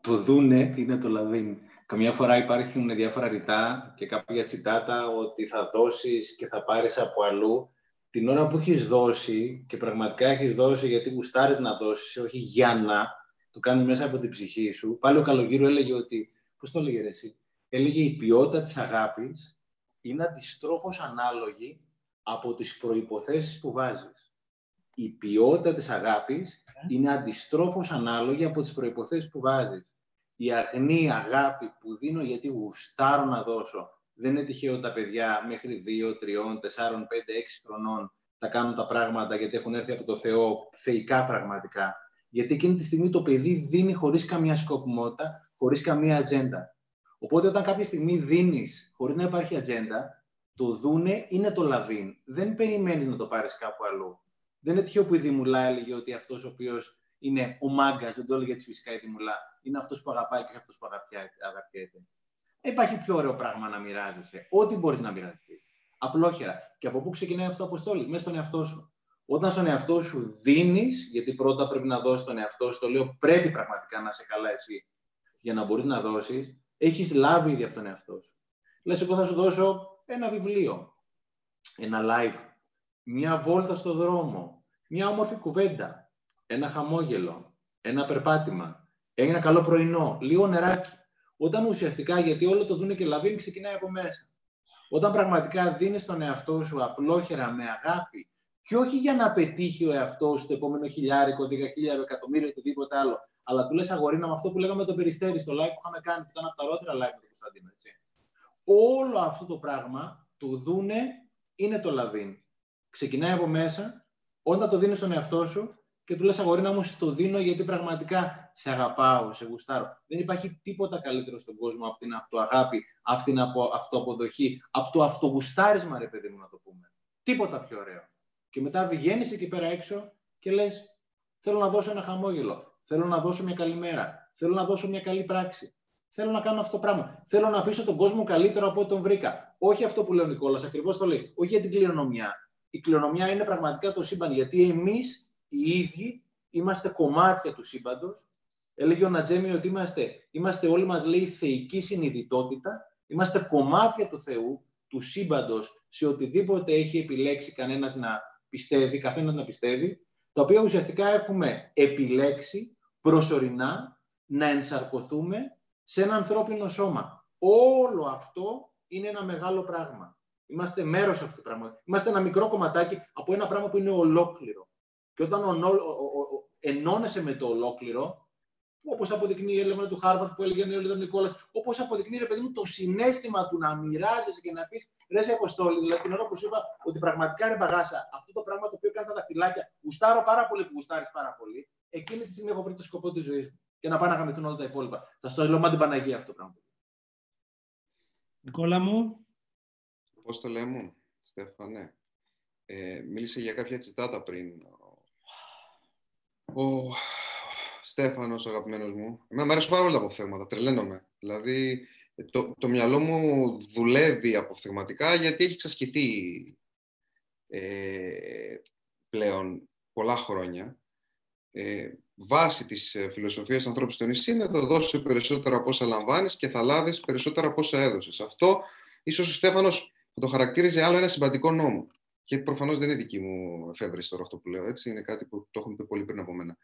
Το δούναι είναι το λαβείν. Καμιά φορά υπάρχουν διάφορα ρητά και κάποια τσιτάτα ότι θα δώσεις και θα πάρεις από αλλού την ώρα που έχεις δώσει και πραγματικά έχεις δώσει γιατί γουστάρεις να δώσεις, όχι για να το κάνει μέσα από την ψυχή σου. Πάλι ο Καλογύρου έλεγε ότι. Πώς το έλεγε εσύ, έλεγε η ποιότητα της αγάπης είναι αντιστρόφως ανάλογη από τις προποθέσει που βάζεις. Η ποιότητα της αγάπης είναι αντιστρόφως ανάλογη από τις προποθέσει που βάζεις. Η αγνή αγάπη που δίνω γιατί γουστάρω να δώσω δεν είναι τυχαίο τα παιδιά μέχρι 2, 3, 4, 5, 6 χρονών θα κάνουν τα πράγματα γιατί έχουν έρθει από το Θεό θεϊκά πραγματικά. Γιατί εκείνη τη στιγμή το παιδί δίνει χωρίς καμία σκοπιμότητα, χωρίς καμία ατζέντα. Οπότε όταν κάποια στιγμή δίνεις χωρίς να υπάρχει ατζέντα, το δούνε είναι το λαβίν. Δεν περιμένεις να το πάρεις κάπου αλλού. Δεν είναι τυχαίο που η Δημουλά έλεγε ότι αυτός ο οποίος είναι ο μάγκας, δεν το έλεγε έτσι φυσικά η Δημουλά, είναι αυτός που αγαπάει και αυτός που αγαπιέται υπάρχει πιο ωραίο πράγμα να μοιράζεσαι. Ό,τι μπορείς να μοιραστείς. Απλόχερα. Και από πού ξεκινάει αυτό το αποστόλη, μέσα στον εαυτό σου. Όταν στον εαυτό σου δίνεις, γιατί πρώτα πρέπει να δώσεις τον εαυτό σου, το λέω πρέπει πραγματικά να είσαι καλά εσύ για να μπορείς να δώσεις, έχεις λάβει ήδη από τον εαυτό σου. Λες, εγώ θα σου δώσω ένα βιβλίο, ένα live, μια βόλτα στο δρόμο, μια όμορφη κουβέντα, ένα χαμόγελο, ένα περπάτημα, ένα καλό πρωινό, λίγο νεράκι. Όταν ουσιαστικά, γιατί όλο το δούνε και λαβίνει, ξεκινάει από μέσα. Όταν πραγματικά δίνεις τον εαυτό σου απλόχερα με αγάπη και όχι για να πετύχει ο εαυτός σου το επόμενο χιλιάρικο, δεκαχίλιαρο, εκατομμύριο, οτιδήποτε άλλο, αλλά του λες αγορίνα με αυτό που λέγαμε το περιστέρι στο live που είχαμε κάνει, που ήταν από τα ρότερα live με τον Κωνσταντίνο. Έτσι. Όλο αυτό το πράγμα του δούνε είναι το λαβίν. Ξεκινάει από μέσα, όταν το δίνεις στον εαυτό σου, και του λες αγορίνα μου, το δίνω γιατί πραγματικά σε αγαπάω, σε γουστάρω. Δεν υπάρχει τίποτα καλύτερο στον κόσμο από την αυτοαγάπη, από την αυτοαποδοχή, από το αυτογουστάρισμα, ρε παιδί μου να το πούμε. Τίποτα πιο ωραίο. Και μετά βγαίνεις εκεί πέρα έξω και λες, θέλω να δώσω ένα χαμόγελο, θέλω να δώσω μια καλή μέρα, θέλω να δώσω μια καλή πράξη. Θέλω να κάνω αυτό το πράγμα. Θέλω να αφήσω τον κόσμο καλύτερο από ό,τι τον βρήκα. Όχι αυτό που λέει ο Νικόλας, ακριβώς το λέει. Όχι για την κληρονομιά. Η κληρονομιά είναι πραγματικά το σύμπαν. Γιατί εμείς οι ίδιοι είμαστε κομμάτια του σύμπαντος. Έλεγε ο Νατζέμι ότι είμαστε, είμαστε όλοι μας λέει θεϊκή συνειδητότητα, είμαστε κομμάτια του Θεού, του σύμπαντος, σε οτιδήποτε έχει επιλέξει κανένας να πιστεύει, καθένας να πιστεύει, τα οποία ουσιαστικά έχουμε επιλέξει προσωρινά να ενσαρκωθούμε σε ένα ανθρώπινο σώμα. Όλο αυτό είναι ένα μεγάλο πράγμα. Είμαστε μέρος αυτού του πράγματος. Είμαστε ένα μικρό κομματάκι από ένα πράγμα που είναι ολόκληρο. Και όταν ο, ο, ο, ενώνεσαι με το ολόκληρο, όπως αποδεικνύει η έρευνα του Χάρβαρντ που έλεγε ο Λίδων Νικόλας, όπως αποδεικνύει ρε παιδί μου το συναίσθημα του να μοιράζεσαι και να πεις ρε συ Αποστόλη. Δηλαδή την ώρα που σου είπα ότι πραγματικά ρε μπαγάσα, αυτό το πράγμα το οποίο κάνει τα δαχτυλάκια, γουστάρω πάρα πολύ που γουστάρεις πάρα πολύ, εκείνη τη στιγμή έχω βρει το σκοπό της ζωής μου. Και να πάνε να γαμηθούν όλα τα υπόλοιπα. Θα στο λέω την Παναγία αυτό το πράγμα. Νικόλα μου. Πώς το λέμε, Στέφανε; Ε, μίλησε για κάποια τσιτάτα πριν. Ο Στέφανος, ο αγαπημένος μου. Εμένα μου αρέσουν πάρα πολλά τα αποφθέγματα, τρελαίνομαι. Δηλαδή, το, το μυαλό μου δουλεύει αποφθεγματικά γιατί έχει ξασκηθεί ε, πλέον πολλά χρόνια. Ε, βάση της ε, φιλοσοφίας ανθρώπου στο νησί είναι να δώσεις περισσότερα από όσα λαμβάνεις και θα λάβεις περισσότερα από όσα έδωσες. Αυτό ίσως ο Στέφανος θα το χαρακτήριζε άλλο ένα συμπαντικό νόμο. Και προφανώς δεν είναι δική μου εφεύρεση τώρα αυτό που λέω, έτσι. Είναι κάτι που το έχουν πει πολύ πριν από μένα.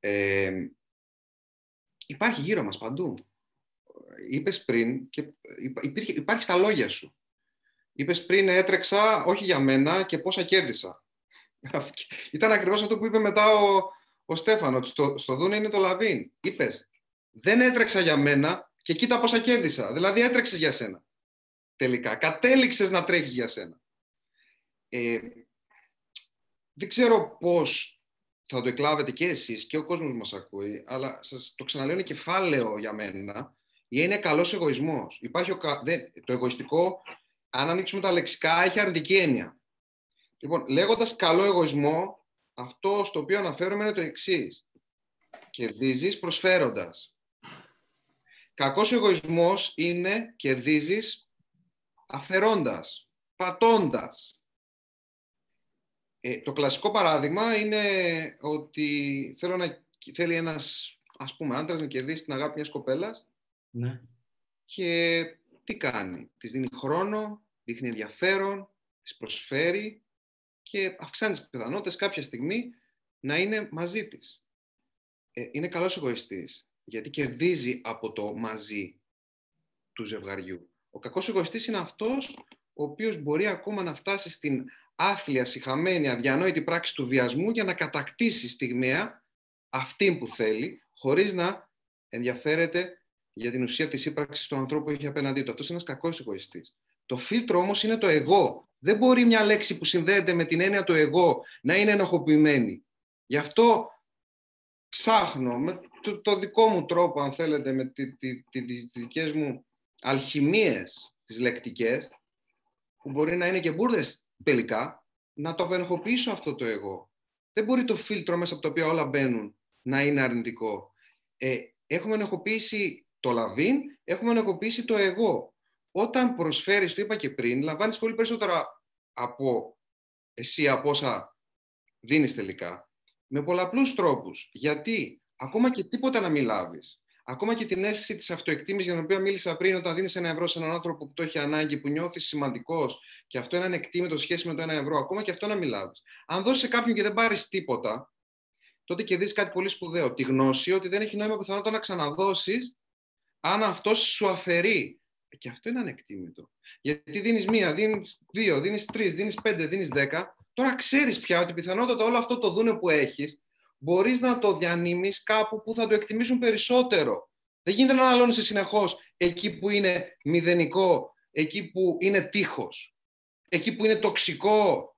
Ε, υπάρχει γύρω μας παντού. Είπες πριν και υπήρχε, υπάρχει στα λόγια σου. Είπες πριν έτρεξα όχι για μένα και πόσα κέρδισα. Ήταν ακριβώς αυτό που είπε μετά ο, ο Στέφανος. Στο, στο Δούνε είναι το Λαβίν. Είπες δεν έτρεξα για μένα και κοίτα πόσα κέρδισα. Δηλαδή έτρεξες για σένα. Τελικά. Κατέληξες να τρέχεις για σένα. Ε, δεν ξέρω πώς θα το εκλάβετε και εσείς και ο κόσμος μας ακούει, αλλά σας το ξαναλέω είναι κεφάλαιο για μένα, είναι καλός εγωισμός. Υπάρχει ο, το εγωιστικό, αν ανοίξουμε τα λεξικά, έχει αρνητική έννοια. Λοιπόν, λέγοντας καλό εγωισμό, αυτό στο οποίο αναφέρομαι είναι το εξής. Κερδίζεις προσφέροντας. Κακός εγωισμός είναι κερδίζεις αφαιρώντας, πατώντας. Ε, το κλασικό παράδειγμα είναι ότι θέλω να, θέλει ένας ας πούμε άντρας να κερδίσει την αγάπη μιας κοπέλας ναι. και τι κάνει; Της δίνει χρόνο, δείχνει ενδιαφέρον, της προσφέρει και αυξάνει τις πιθανότητες κάποια στιγμή να είναι μαζί της. Ε, είναι καλός εγωιστής, γιατί κερδίζει από το μαζί του ζευγαριού. Ο κακός εγωιστής είναι αυτός ο οποίος μπορεί ακόμα να φτάσει στην άθλια, συχαμένη, αδιανόητη πράξη του βιασμού για να κατακτήσει στιγμιαία αυτή που θέλει, χωρίς να ενδιαφέρεται για την ουσία της ύπαρξης του ανθρώπου που έχει απέναντί του. Αυτός είναι ένας κακός εγωιστής. Το φίλτρο όμως είναι το εγώ. Δεν μπορεί μια λέξη που συνδέεται με την έννοια του εγώ να είναι ενοχοποιημένη. Γι' αυτό ψάχνω με το, δικό μου τρόπο, αν θέλετε, με τι, τις, τις δικές μου αλχημίες τις λεκτικές, που μπορεί να είναι και μπουρδες τελικά να το απενεχοποιήσω αυτό το εγώ. Δεν μπορεί το φίλτρο μέσα από το οποίο όλα μπαίνουν να είναι αρνητικό. Ε, έχουμε ενεχοποιήσει το λαβίν, έχουμε ενεχοποιήσει το εγώ. Όταν προσφέρεις, το είπα και πριν, λαμβάνεις πολύ περισσότερα από εσύ από όσα δίνεις τελικά. Με πολλαπλούς τρόπους. Γιατί ακόμα και τίποτα να μην λάβεις, Ακόμα και την αίσθηση της αυτοεκτίμησης για την οποία μίλησα πριν, όταν δίνεις ένα ευρώ σε έναν άνθρωπο που το έχει ανάγκη, που νιώθεις σημαντικός και αυτό είναι ανεκτήμητο σχέση με το ένα ευρώ, ακόμα και αυτό να μιλάς. Αν δώσεις σε κάποιον και δεν πάρεις τίποτα, τότε κερδίζεις κάτι πολύ σπουδαίο. Τη γνώση ότι δεν έχει νόημα πιθανότητα να ξαναδώσεις αν αυτός σου αφαιρεί. Και αυτό είναι ανεκτήμητο. Γιατί δίνεις μία, δίνεις δύο, δίνεις τρεις, δίνεις πέντε, δίνεις δέκα. Τώρα ξέρεις πια ότι πιθανότατα όλο αυτό το δούνε που έχεις μπορείς να το διανύμεις κάπου που θα το εκτιμήσουν περισσότερο. Δεν γίνεται να αναλώνεσαι συνεχώς εκεί που είναι μηδενικό, εκεί που είναι τείχος, εκεί που είναι τοξικό.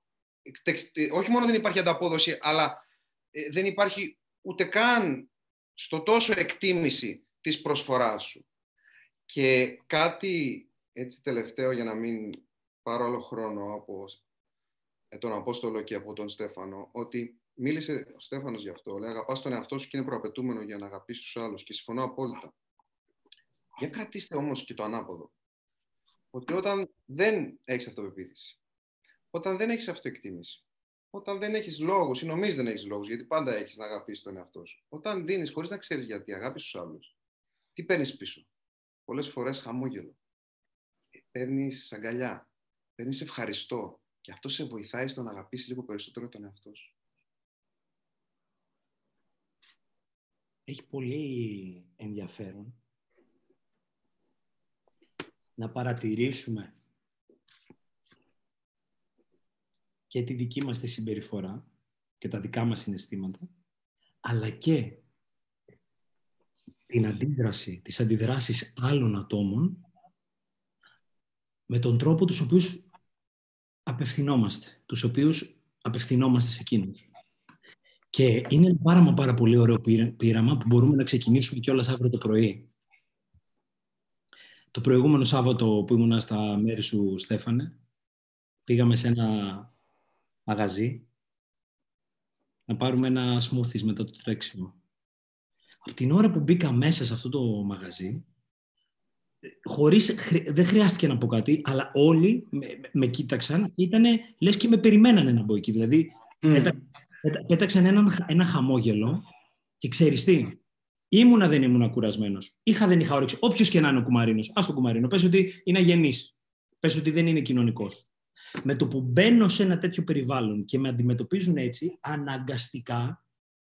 Όχι μόνο δεν υπάρχει ανταπόδοση, αλλά ε, δεν υπάρχει ούτε καν στο τόσο εκτίμηση της προσφοράς σου. Και κάτι έτσι τελευταίο για να μην πάρω άλλο χρόνο από ε, τον Απόστολο και από τον Στέφανο, ότι Μίλησε ο Στέφανος γι' αυτό. Λέει, αγαπάς τον εαυτό σου και είναι προαπαιτούμενο για να αγαπήσεις τους άλλους. Και συμφωνώ απόλυτα. Για κρατήστε όμως και το ανάποδο. Ότι όταν δεν έχεις αυτοπεποίθηση, όταν δεν έχεις αυτοεκτίμηση, όταν δεν έχεις λόγους ή νομίζεις δεν έχεις λόγους, γιατί πάντα έχεις να αγαπήσεις τον εαυτό σου. Όταν δίνεις χωρίς να ξέρεις γιατί αγάπης στους άλλους, τι παίρνεις πίσω; Πολλές φορές χαμόγελο. Παίρνεις αγκαλιά. Παίρνεις ευχαριστώ. Και αυτό σε βοηθάει στο να αγαπήσεις λίγο περισσότερο τον εαυτό σου. Έχει πολύ ενδιαφέρον να παρατηρήσουμε και τη δική μας τη συμπεριφορά και τα δικά μας συναισθήματα, αλλά και την αντίδραση, τις αντιδράσεις άλλων ατόμων με τον τρόπο τους οποίους απευθυνόμαστε, τους οποίους απευθυνόμαστε σε εκείνους. Και είναι πάρα μα πάρα πολύ ωραίο πείραμα που μπορούμε να ξεκινήσουμε κιόλας αύριο το πρωί. Το προηγούμενο Σάββατο που ήμουνα στα μέρη σου, Στέφανε, πήγαμε σε ένα μαγαζί να πάρουμε ένα smoothie μετά το τρέξιμο. Από την ώρα που μπήκα μέσα σε αυτό το μαγαζί, χωρίς, δεν χρειάστηκε να πω κάτι, αλλά όλοι με, με κοίταξαν και ήταν λες και με περιμένανε να μπω εκεί. Δηλαδή, mm. Πέταξαν ένα, ένα χαμόγελο και ξέρεις τι, ήμουνα δεν ήμουνα κουρασμένος, είχα δεν είχα όρεξη, όποιος και να είναι ο κουμαρίνος, ας τον κουμαρίνο, πες ότι είναι αγενής, πες ότι δεν είναι κοινωνικός. Με το που μπαίνω σε ένα τέτοιο περιβάλλον και με αντιμετωπίζουν έτσι, αναγκαστικά,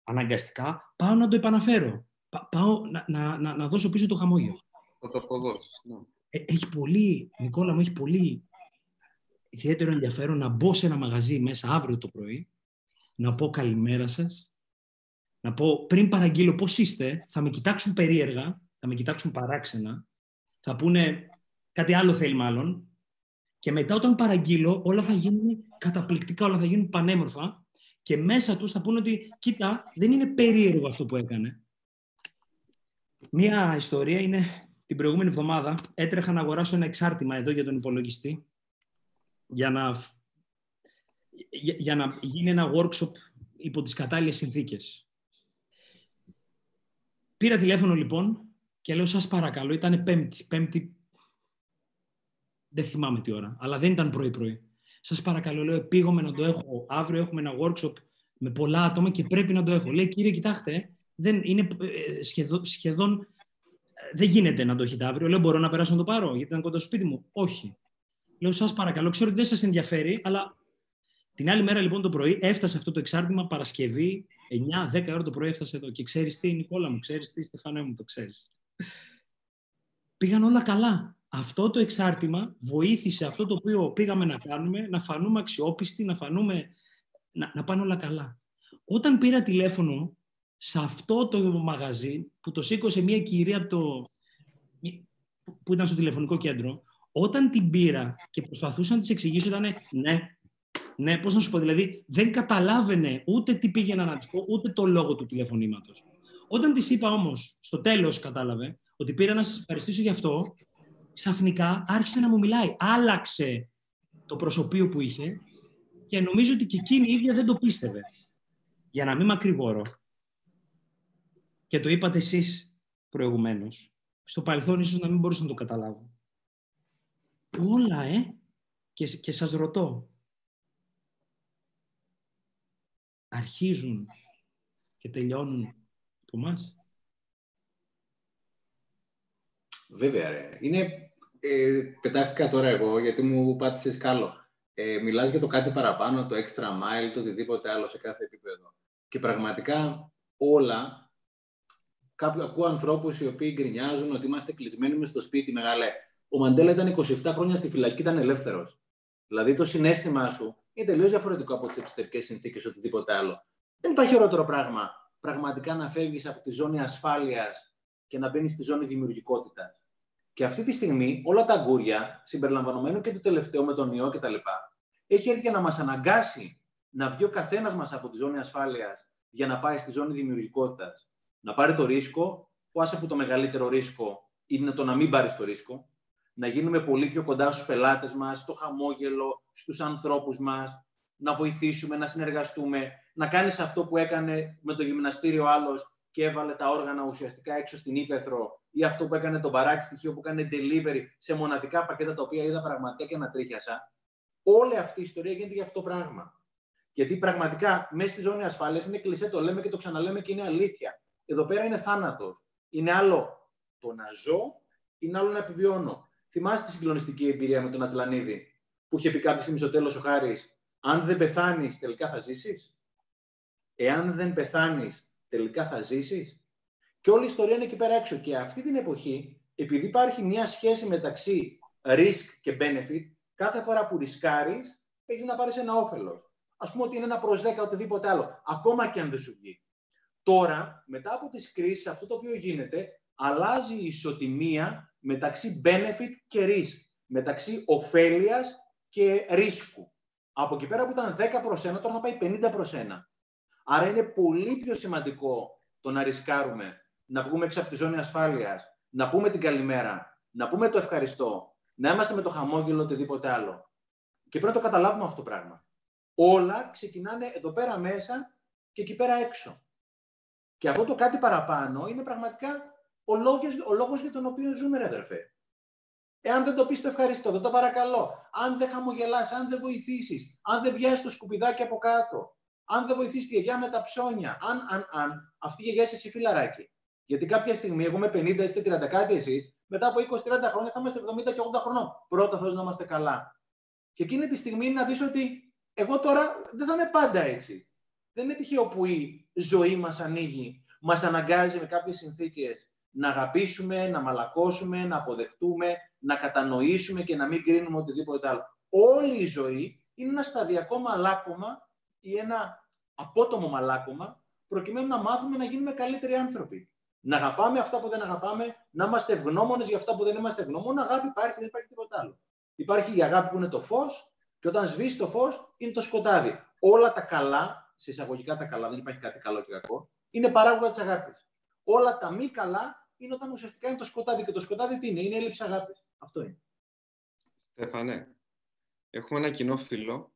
αναγκαστικά πάω να το επαναφέρω. Πάω να, να, να, να δώσω πίσω το χαμόγελο. Θα το αποδώσει. Ναι. Ε, έχει πολύ, Νικόλα μου, έχει πολύ ιδιαίτερο ενδιαφέρον να μπω σε ένα μαγαζί μέσα αύριο το πρωί, να πω καλημέρα σας, να πω πριν παραγγείλω πώς είστε, θα με κοιτάξουν περίεργα, θα με κοιτάξουν παράξενα, θα πούνε κάτι άλλο θέλει μάλλον, και μετά όταν παραγγείλω όλα θα γίνουν καταπληκτικά, όλα θα γίνουν πανέμορφα. Και μέσα τους θα πούνε ότι κοίτα, δεν είναι περίεργο αυτό που έκανε. Μία ιστορία είναι την προηγούμενη εβδομάδα έτρεχα να αγοράσω ένα εξάρτημα εδώ για τον υπολογιστή για να, για, για να γίνει ένα workshop υπό τις κατάλληλες συνθήκες. Πήρα τηλέφωνο λοιπόν και λέω σας παρακαλώ, ήταν πέμπτη, πέμπτη δεν θυμάμαι τι ώρα, αλλά δεν ήταν πρωί-πρωί. Σας παρακαλώ, λέω, πήγαμε να το έχω. Αύριο έχουμε ένα workshop με πολλά άτομα και πρέπει να το έχω. Λέει, κύριε, κοιτάξτε, δεν είναι ε, σχεδόν, σχεδόν δεν γίνεται να το έχετε αύριο. Λέω, μπορώ να περάσω να το πάρω, γιατί ήταν κοντά στο σπίτι μου. Όχι. Λέω, σας παρακαλώ, ξέρω ότι δεν σας ενδιαφέρει, αλλά την άλλη μέρα λοιπόν το πρωί έφτασε αυτό το εξάρτημα Παρασκευή, 9-10 ώρα το πρωί έφτασε εδώ. Και ξέρεις τι, Νικόλα μου, ξέρεις τι, Στεφανέ μου, το ξέρεις. Πήγαν όλα καλά. Αυτό το εξάρτημα βοήθησε αυτό το οποίο πήγαμε να κάνουμε, να φανούμε αξιόπιστοι, να φανούμε, να, να πάνε όλα καλά. Όταν πήρα τηλέφωνο σε αυτό το μαγαζί που το σήκωσε μια κυρία το... που ήταν στο τηλεφωνικό κέντρο, όταν την πήρα και προσπαθούσα να της εξηγήσω, ήταν ναι, ναι, πώς να σου πω, δηλαδή δεν καταλάβαινε ούτε τι πήγαινα να της πω, ούτε το λόγο του τηλεφωνήματος. Όταν της είπα όμως, στο τέλος κατάλαβε, ότι πήρα να σας ευχαριστήσω γι' αυτό, ξαφνικά άρχισε να μου μιλάει. Άλλαξε το προσωπείο που είχε και νομίζω ότι και εκείνη η ίδια δεν το πίστευε. Για να μην μακρηγορώ, και το είπατε εσείς προηγουμένως, στο παρελθόν ίσως να μην μπορούσα να το καταλάβω. Όλα, ε, και, και σας ρωτώ, αρχίζουν και τελειώνουν από εμάς; Βέβαια, ρε. Είναι, ε, πετάχτηκα τώρα εγώ, γιατί μου πάτησες κάλο. Ε, μιλάς για το κάτι παραπάνω, το extra mile, το οτιδήποτε άλλο σε κάθε επίπεδο. Και πραγματικά όλα Κάποιοι ακούω ανθρώπους οι οποίοι γκρινιάζουν ότι είμαστε κλεισμένοι μες στο σπίτι, μεγάλε. Ο Μαντέλα ήταν 27 χρόνια στη φυλακή και ήταν ελεύθερος. Δηλαδή το συνέστημά σου είναι τελείως διαφορετικό από τις εξωτερικές συνθήκες ή οτιδήποτε άλλο. Δεν υπάρχει ωραίο πράγμα πραγματικά να φεύγεις από τη ζώνη ασφάλειας και να μπαίνεις στη ζώνη δημιουργικότητας. Και αυτή τη στιγμή όλα τα αγκούρια, συμπεριλαμβανομένου και του τελευταίου με τον ιό κτλ., έχει έρθει για να μας αναγκάσει να βγει ο καθένας μας από τη ζώνη ασφάλειας για να πάει στη ζώνη δημιουργικότητας να πάρει το ρίσκο, που άσε που το μεγαλύτερο ρίσκο είναι το να μην πάρεις το ρίσκο, να γίνουμε πολύ πιο κοντά στους πελάτες μας, στο χαμόγελο, στους ανθρώπους μας, να βοηθήσουμε, να συνεργαστούμε, να κάνεις αυτό που έκανε με το γυμναστήριο άλλος και έβαλε τα όργανα ουσιαστικά έξω στην ύπεθρο ή αυτό που έκανε τον παράκι στοιχείο που έκανε delivery σε μοναδικά πακέτα τα οποία είδα πραγματικά και ανατρίχιασα. Όλη αυτή η ιστορία γίνεται για αυτό το πράγμα. Γιατί πραγματικά μέσα στη ζώνη ασφάλειας είναι κλεισέ, το λέμε και το ξαναλέμε και είναι αλήθεια. Εδώ πέρα είναι θάνατος. Είναι άλλο το να ζω, είναι άλλο να επιβιώνω. Θυμάστε τη συγκλονιστική εμπειρία με τον Ατλανίδη που είχε πει κάποια στιγμή στο τέλος ο Χάρης, αν δεν πεθάνεις, τελικά θα ζήσεις. Εάν δεν πεθάνεις, τελικά θα ζήσεις. Και όλη η ιστορία είναι εκεί πέρα έξω. Και αυτή την εποχή, επειδή υπάρχει μια σχέση μεταξύ risk και benefit, κάθε φορά που ρισκάρεις, έχεις να πάρεις ένα όφελος. Ας πούμε ότι είναι ένα προς 10 οτιδήποτε άλλο, ακόμα και αν δεν σου βγει. Τώρα, μετά από τις κρίσεις, αυτό το οποίο γίνεται, αλλάζει η ισοτιμία μεταξύ benefit και risk, μεταξύ ωφέλειας και ρίσκου. Από εκεί πέρα που ήταν 10 προς 1, τώρα θα πάει 50 προς 1. Άρα είναι πολύ πιο σημαντικό το να ρισκάρουμε, να βγούμε έξω από τη ζώνη ασφάλειας, να πούμε την καλημέρα, να πούμε το ευχαριστώ, να είμαστε με το χαμόγελο οτιδήποτε άλλο. Και πρέπει να το καταλάβουμε αυτό το πράγμα. Όλα ξεκινάνε εδώ πέρα μέσα και εκεί πέρα έξω. Και αυτό το κάτι παραπάνω είναι πραγματικά ο λόγος, ο λόγος για τον οποίο ζούμε, ρε αδερφέ. Εάν δεν το πεις το ευχαριστώ, δεν το παρακαλώ, αν δεν χαμογελάς, αν δεν βοηθήσεις, αν δεν βιάσεις το σκουπιδάκι από κάτω, αν δεν βοηθήσει τη γιαγιά με τα ψώνια, αν, αν, αν, αυτή η γιαγιά είσαι εσύ φιλαράκι. Γιατί κάποια στιγμή, εγώ με 50, είστε 30 κάτι εσείς, μετά από 20-30 χρόνια θα είμαστε 70 και 80 χρονών. Πρώτα θέλω να είμαστε καλά. Και εκείνη τη στιγμή να δεις ότι εγώ τώρα δεν θα είμαι πάντα έτσι. Δεν είναι τυχαίο που η ζωή μας ανοίγει, μας αναγκάζει με κάποιες συνθήκες να αγαπήσουμε, να μαλακώσουμε, να αποδεχτούμε, να κατανοήσουμε και να μην κρίνουμε οτιδήποτε άλλο. Όλη η ζωή είναι ένα σταδιακό μαλάκωμα ή ένα απότομο μαλάκωμα προκειμένου να μάθουμε να γίνουμε καλύτεροι άνθρωποι. Να αγαπάμε αυτά που δεν αγαπάμε, να είμαστε ευγνώμονες για αυτά που δεν είμαστε ευγνώμονες. Αγάπη υπάρχει, δεν υπάρχει τίποτα άλλο. Υπάρχει η αγάπη που είναι το φως, και όταν σβήσει το φως είναι το σκοτάδι. Όλα τα καλά, σε εισαγωγικά τα καλά, δεν υπάρχει κάτι καλό και κακό, είναι παράγωγα της αγάπης. Όλα τα μη καλά είναι όταν ουσιαστικά είναι το σκοτάδι. Και το σκοτάδι τι είναι, είναι έλλειψη αγάπης. Αυτό είναι. Στέφανε, έχουμε ένα κοινό φίλο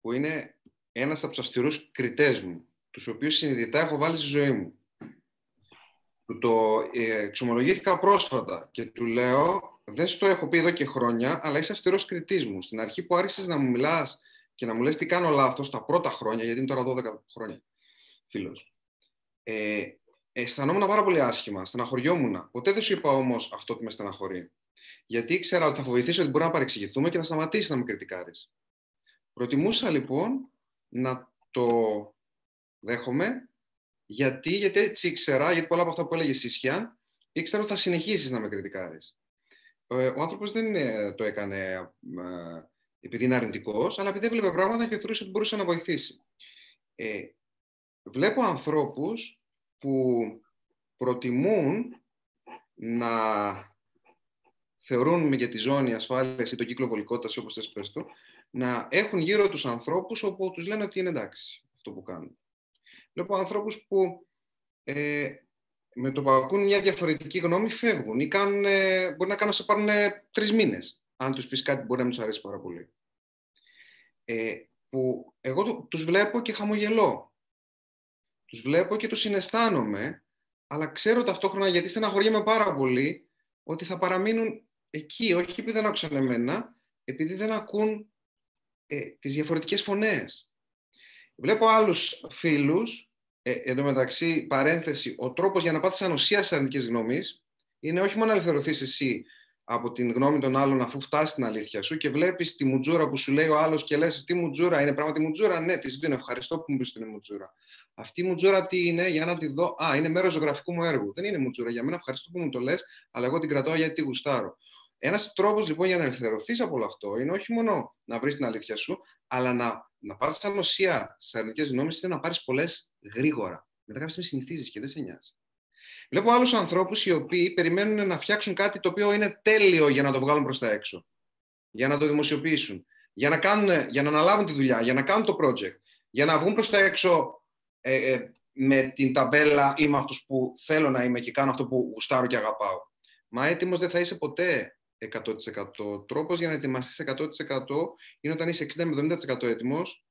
που είναι ένας από τους αυστηρούς κριτές μου, τους οποίους συνειδητά έχω βάλει στη ζωή μου. Του το ε, εξομολογήθηκα πρόσφατα και του λέω, δεν σου το έχω πει εδώ και χρόνια, αλλά είσαι αυστηρός κριτής μου. Στην αρχή που άρχισες να μου μιλάς και να μου λες τι κάνω λάθος τα πρώτα χρόνια, γιατί είναι τώρα 12 χρόνια φίλος. Ε, αισθανόμουν πάρα πολύ άσχημα, στεναχωριόμουν. Ποτέ δεν σου είπα όμως αυτό που με στεναχωρεί. Γιατί ήξερα ότι θα φοβηθήσω ότι μπορεί να παρεξηγηθούμε και θα σταματήσεις να με κριτικάρεις. Προτιμούσα λοιπόν να το δέχομαι, γιατί, γιατί έτσι ήξερα, γιατί πολλά από αυτά που έλεγες Σισιάν, ήξερα ότι θα συνεχίσεις να με κριτικάρεις. Ε, ο άνθρωπος δεν το έκανε ε, επειδή είναι αρνητικός, αλλά επειδή έβλεπε πράγματα και θεωρούσε ότι μπορούσε να βοηθήσει. Ε, βλέπω ανθρώπους που προτιμούν να θεωρούν για τη ζώνη ασφάλειας ή τον κύκλο βολικότητας, όπως θες πες το, να έχουν γύρω τους ανθρώπους όπου τους λένε ότι είναι εντάξει αυτό που κάνουν. Βλέπω ανθρώπους που ε, με το που ακούν μια διαφορετική γνώμη φεύγουν ή κάνουν, ε, μπορεί να κάνουν σε πάρουν τρεις μήνες αν τους πεις κάτι που μπορεί να μην τους αρέσει πάρα πολύ. Ε, που εγώ τους βλέπω και χαμογελώ. Τους βλέπω και τους συναισθάνομαι, αλλά ξέρω ταυτόχρονα γιατί στεναχωριέμαι πάρα πολύ ότι θα παραμείνουν εκεί, όχι επειδή δεν άκουσαν εμένα, επειδή δεν ακούν ε, τις διαφορετικές φωνές. Βλέπω άλλους φίλους, ε, εν μεταξύ, παρένθεση, ο τρόπος για να πάθεις ανοσία στις αρνητικές γνώμεις είναι όχι μόνο να ελευθερωθείς εσύ από την γνώμη των άλλων αφού φτάσει στην αλήθεια σου και βλέπεις τη μουτζούρα που σου λέει ο άλλος και λες: Αυτή η μουτζούρα είναι πράγματι μουτζούρα; Ναι, της δίνω. Ευχαριστώ που μου πεις ότι είναι μουτζούρα. Αυτή η μουτζούρα τι είναι, για να τη δω. Α, είναι μέρος ζωγραφικού μου έργου. Δεν είναι μουτζούρα. Για μένα ευχαριστώ που μου το λες, αλλά εγώ την κρατάω γιατί τη γουστάρω. Ένας τρόπος λοιπόν για να ελευθερωθεί από όλο αυτό είναι όχι μόνο να βρεις την αλήθεια σου, αλλά να, να πάρεις ανοσία στι αρνητικές γνώμες είναι να πάρεις πολλές γρήγορα. Μετά κάποια στιγμή συνηθίζεις και δεν σε νοιάζει. Βλέπω άλλους ανθρώπους οι οποίοι περιμένουν να φτιάξουν κάτι το οποίο είναι τέλειο για να το βγάλουν προς τα έξω. Για να το δημοσιοποιήσουν. Για να, κάνουν, για να αναλάβουν τη δουλειά, για να κάνουν το project. Για να βγουν προς τα έξω ε, ε, με την ταμπέλα είμαι αυτός που θέλω να είμαι και κάνω αυτό που γουστάρω και αγαπάω. Μα έτοιμος δεν θα είσαι ποτέ 100%. Τρόπος για να ετοιμαστείς 100% είναι όταν είσαι 60-70% έτοιμος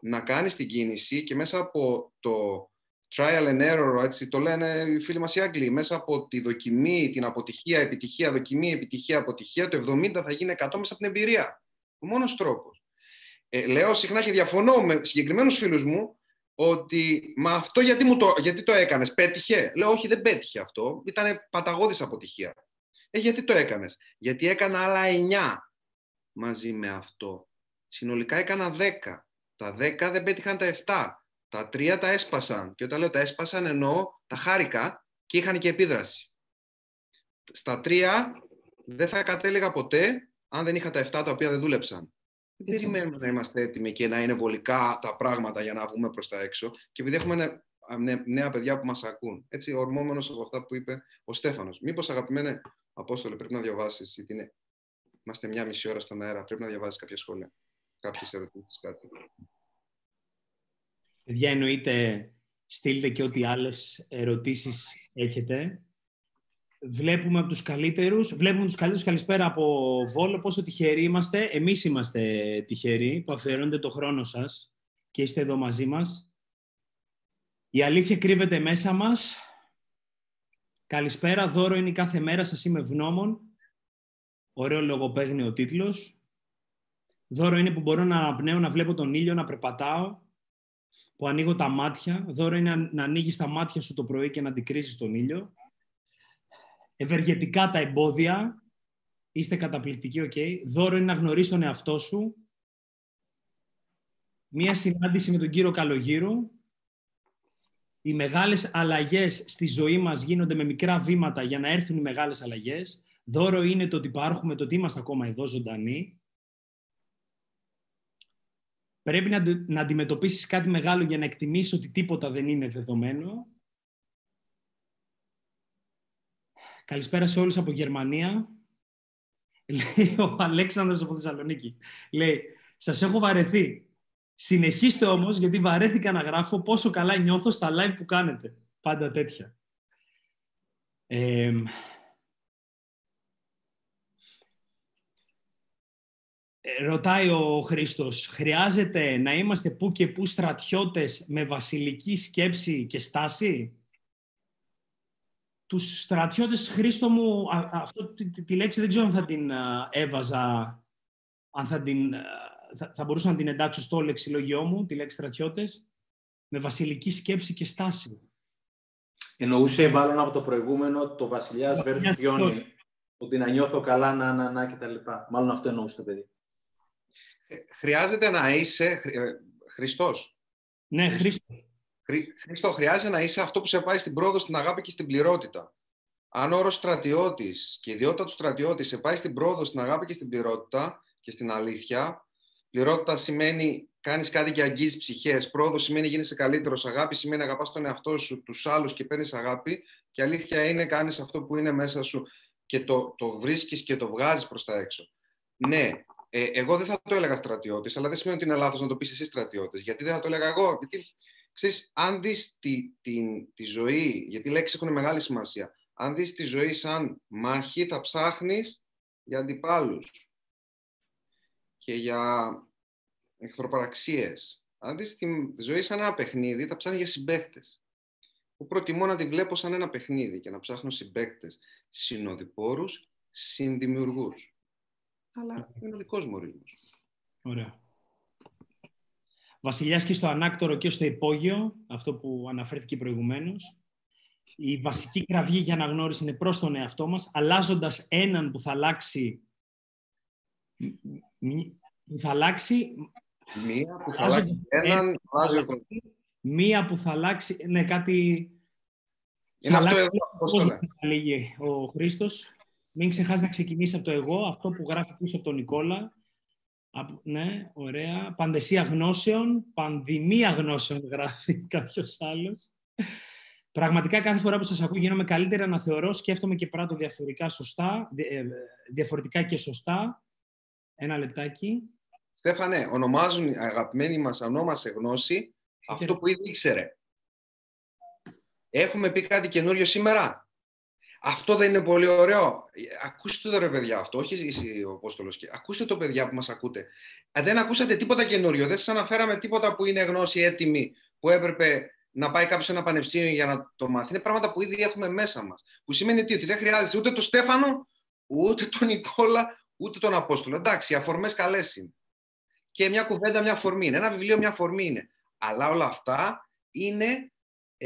να κάνεις την κίνηση και μέσα από το trial and error, έτσι το λένε οι φίλοι μας οι Άγγλοι, μέσα από τη δοκιμή, την αποτυχία, επιτυχία, δοκιμή, επιτυχία, αποτυχία, το 70 θα γίνει 100 μέσα από την εμπειρία. Ο μόνος τρόπος. Ε, λέω συχνά και διαφωνώ με συγκεκριμένους φίλους μου ότι μα αυτό γιατί, μου το, γιατί το έκανες, πέτυχε; Λέω όχι δεν πέτυχε αυτό, ήταν παταγώδης αποτυχία. Ε, γιατί το έκανες; Γιατί έκανα άλλα 9 μαζί με αυτό. Συνολικά έκανα 10. Τα 10 δεν πέτυχαν τα 7. Τα 3 τα έσπασαν. Και όταν λέω τα έσπασαν εννοώ τα χάρηκα και είχαν και επίδραση. Στα 3 δεν θα κατέληγα ποτέ αν δεν είχα τα 7 τα οποία δεν δούλεψαν. Δεν περιμένουμε να είμαστε έτοιμοι και να είναι βολικά τα πράγματα για να βγούμε προς τα έξω. Και επειδή έχουμε νέα παιδιά που μας ακούν. Έτσι, ορμόμενος από αυτά που είπε ο Στέφανος. Μήπως, αγαπημένε Απόστολε, πρέπει να διαβάσεις, γιατί είναι... είμαστε μια μισή ώρα στον αέρα, πρέπει να διαβάσεις κάποια σχόλια, κάποιες ερωτήσεις, κάτι. Παιδιά, εννοείται, στείλτε και ό,τι άλλες ερωτήσεις έχετε. Βλέπουμε από τους καλύτερους, βλέπουμε τους καλύτερους καλησπέρα από Βόλο, πόσο τυχεροί είμαστε. Εμείς είμαστε τυχεροί που αφιερώνετε το χρόνο σας και είστε εδώ μαζί μας. Η αλήθεια κρύβεται μέσα μας. Καλησπέρα, δώρο είναι η κάθε μέρα, σας είμαι ευγνώμων. Ωραίο λογοπαίγνιο ο τίτλος. Δώρο είναι που μπορώ να αναπνέω, να βλέπω τον ήλιο, να περπατάω, που ανοίγω τα μάτια. Δώρο είναι να ανοίγεις τα μάτια σου το πρωί και να αντικρίζεις τον ήλιο. Ευεργετικά τα εμπόδια. Είστε καταπληκτικοί, OK. Okay. Δώρο είναι να γνωρίσεις τον εαυτό σου. Μία συνάντηση με τον κύριο Καλογύρου οι μεγάλες αλλαγές στη ζωή μας γίνονται με μικρά βήματα για να έρθουν οι μεγάλες αλλαγές. Δώρο είναι το ότι υπάρχουμε, το ότι είμαστε ακόμα εδώ ζωντανοί. Πρέπει να, να αντιμετωπίσεις κάτι μεγάλο για να εκτιμήσεις ότι τίποτα δεν είναι δεδομένο. Καλησπέρα σε όλους από Γερμανία. Λέει ο Αλέξανδρος από Θεσσαλονίκη. Λέει, σας έχω βαρεθεί. Συνεχίστε όμως, γιατί βαρέθηκα να γράφω πόσο καλά νιώθω στα live που κάνετε. Πάντα τέτοια. Ρωτάει ο Χρήστος, χρειάζεται να είμαστε που και που στρατιώτες με βασιλική σκέψη και στάση; Τους στρατιώτες, Χρήστο μου, αυτό τη, τη, λέξη δεν ξέρω αν θα την έβαζα, αν θα την θα, θα μπορούσα να την εντάξω στο λεξιλογιό μου, τη λέξη στρατιώτες, με βασιλική σκέψη και στάση. Εννοούσε μάλλον από το προηγούμενο το Βασιλιάς versus Γιόνι, ότι να νιώθω καλά, να, να, να κτλ. Μάλλον αυτό εννοούσε το παιδί. Ε, χρειάζεται να είσαι ε, Χριστός. Ναι, Χριστό. Χριστό, χρειάζεται να είσαι αυτό που σε πάει στην πρόοδο, στην αγάπη και στην πληρότητα. Αν ο όρος στρατιώτης και η ιδιότητα του στρατιώτη σε πάει στην πρόοδο, στην αγάπη και στην πληρότητα και στην αλήθεια, Πληρότητα σημαίνει κάνεις κάτι και αγγίζεις ψυχές. Πρόοδο σημαίνει γίνεσαι καλύτερος. Αγάπη σημαίνει αγαπάς τον εαυτό σου, τους άλλους και παίρνεις αγάπη. Και αλήθεια είναι κάνεις αυτό που είναι μέσα σου και το, το βρίσκεις και το βγάζεις προς τα έξω. Ναι, ε, εγώ δεν θα το έλεγα στρατιώτης, αλλά δεν σημαίνει ότι είναι λάθος να το πεις εσύ στρατιώτης. Γιατί δεν θα το έλεγα εγώ. Γιατί ξέρεις, αν δεις τη, τη, τη ζωή, γιατί οι λέξεις έχουν μεγάλη σημασία. Αν δεις τη ζωή σαν μάχη, θα ψάχνεις για αντιπάλους και για εχθροπαραξίες. Αν δεις τη ζωή σαν ένα παιχνίδι, θα ψάχνει για συμπαίκτες. που προτιμώ να τη βλέπω σαν ένα παιχνίδι και να ψάχνω συμπαίκτες, συνοδοιπόρους, συνδημιουργούς. Αλλά είναι ο δικός μου ορισμός. Ωραία. Βασιλιάς και στο ανάκτορο και στο υπόγειο, αυτό που αναφέρθηκε προηγουμένως, η βασική κραυγή για αναγνώριση είναι προς τον εαυτό μας, αλλάζοντας έναν που θα αλλάξει που θα αλλάξει... Μία που θα αλλάξει έναν, Μία που θα αλλάξει... Ναι, κάτι... Είναι αυτό εδώ, πώς το λέει. Ο Χρήστος. Μην ξεχάσεις να ξεκινήσεις από το εγώ, αυτό που γράφει πίσω από τον Νικόλα. Ναι, ωραία. Παντεσία γνώσεων, πανδημία γνώσεων γράφει κάποιος άλλος. Πραγματικά κάθε φορά που σας ακούω γίνομαι καλύτερα να θεωρώ, σκέφτομαι και πράττω διαφορετικά, σωστά, ε, διαφορετικά και σωστά. Ένα λεπτάκι. Στέφανε, ονομάζουν οι αγαπημένοι μας ονόμασε γνώση αυτό που ήδη ήξερε. Έχουμε πει κάτι καινούριο σήμερα; Αυτό δεν είναι πολύ ωραίο. Ακούστε το ρε παιδιά αυτό, όχι εσύ ο Απόστολος. Ακούστε το παιδιά που μας ακούτε. Ε, δεν ακούσατε τίποτα καινούριο. Δεν σας αναφέραμε τίποτα που είναι γνώση έτοιμη, που έπρεπε να πάει κάποιος σε ένα πανεπιστήμιο για να το μάθει. Είναι πράγματα που ήδη έχουμε μέσα μας. Που σημαίνει τι, ότι δεν χρειάζεται ούτε τον Στέφανο, ούτε τον Νικόλα, ούτε τον Απόστολο. Εντάξει, οι αφορμές καλές είναι. Και μια κουβέντα, μια αφορμή είναι. Ένα βιβλίο, μια αφορμή είναι. Αλλά όλα αυτά είναι ε,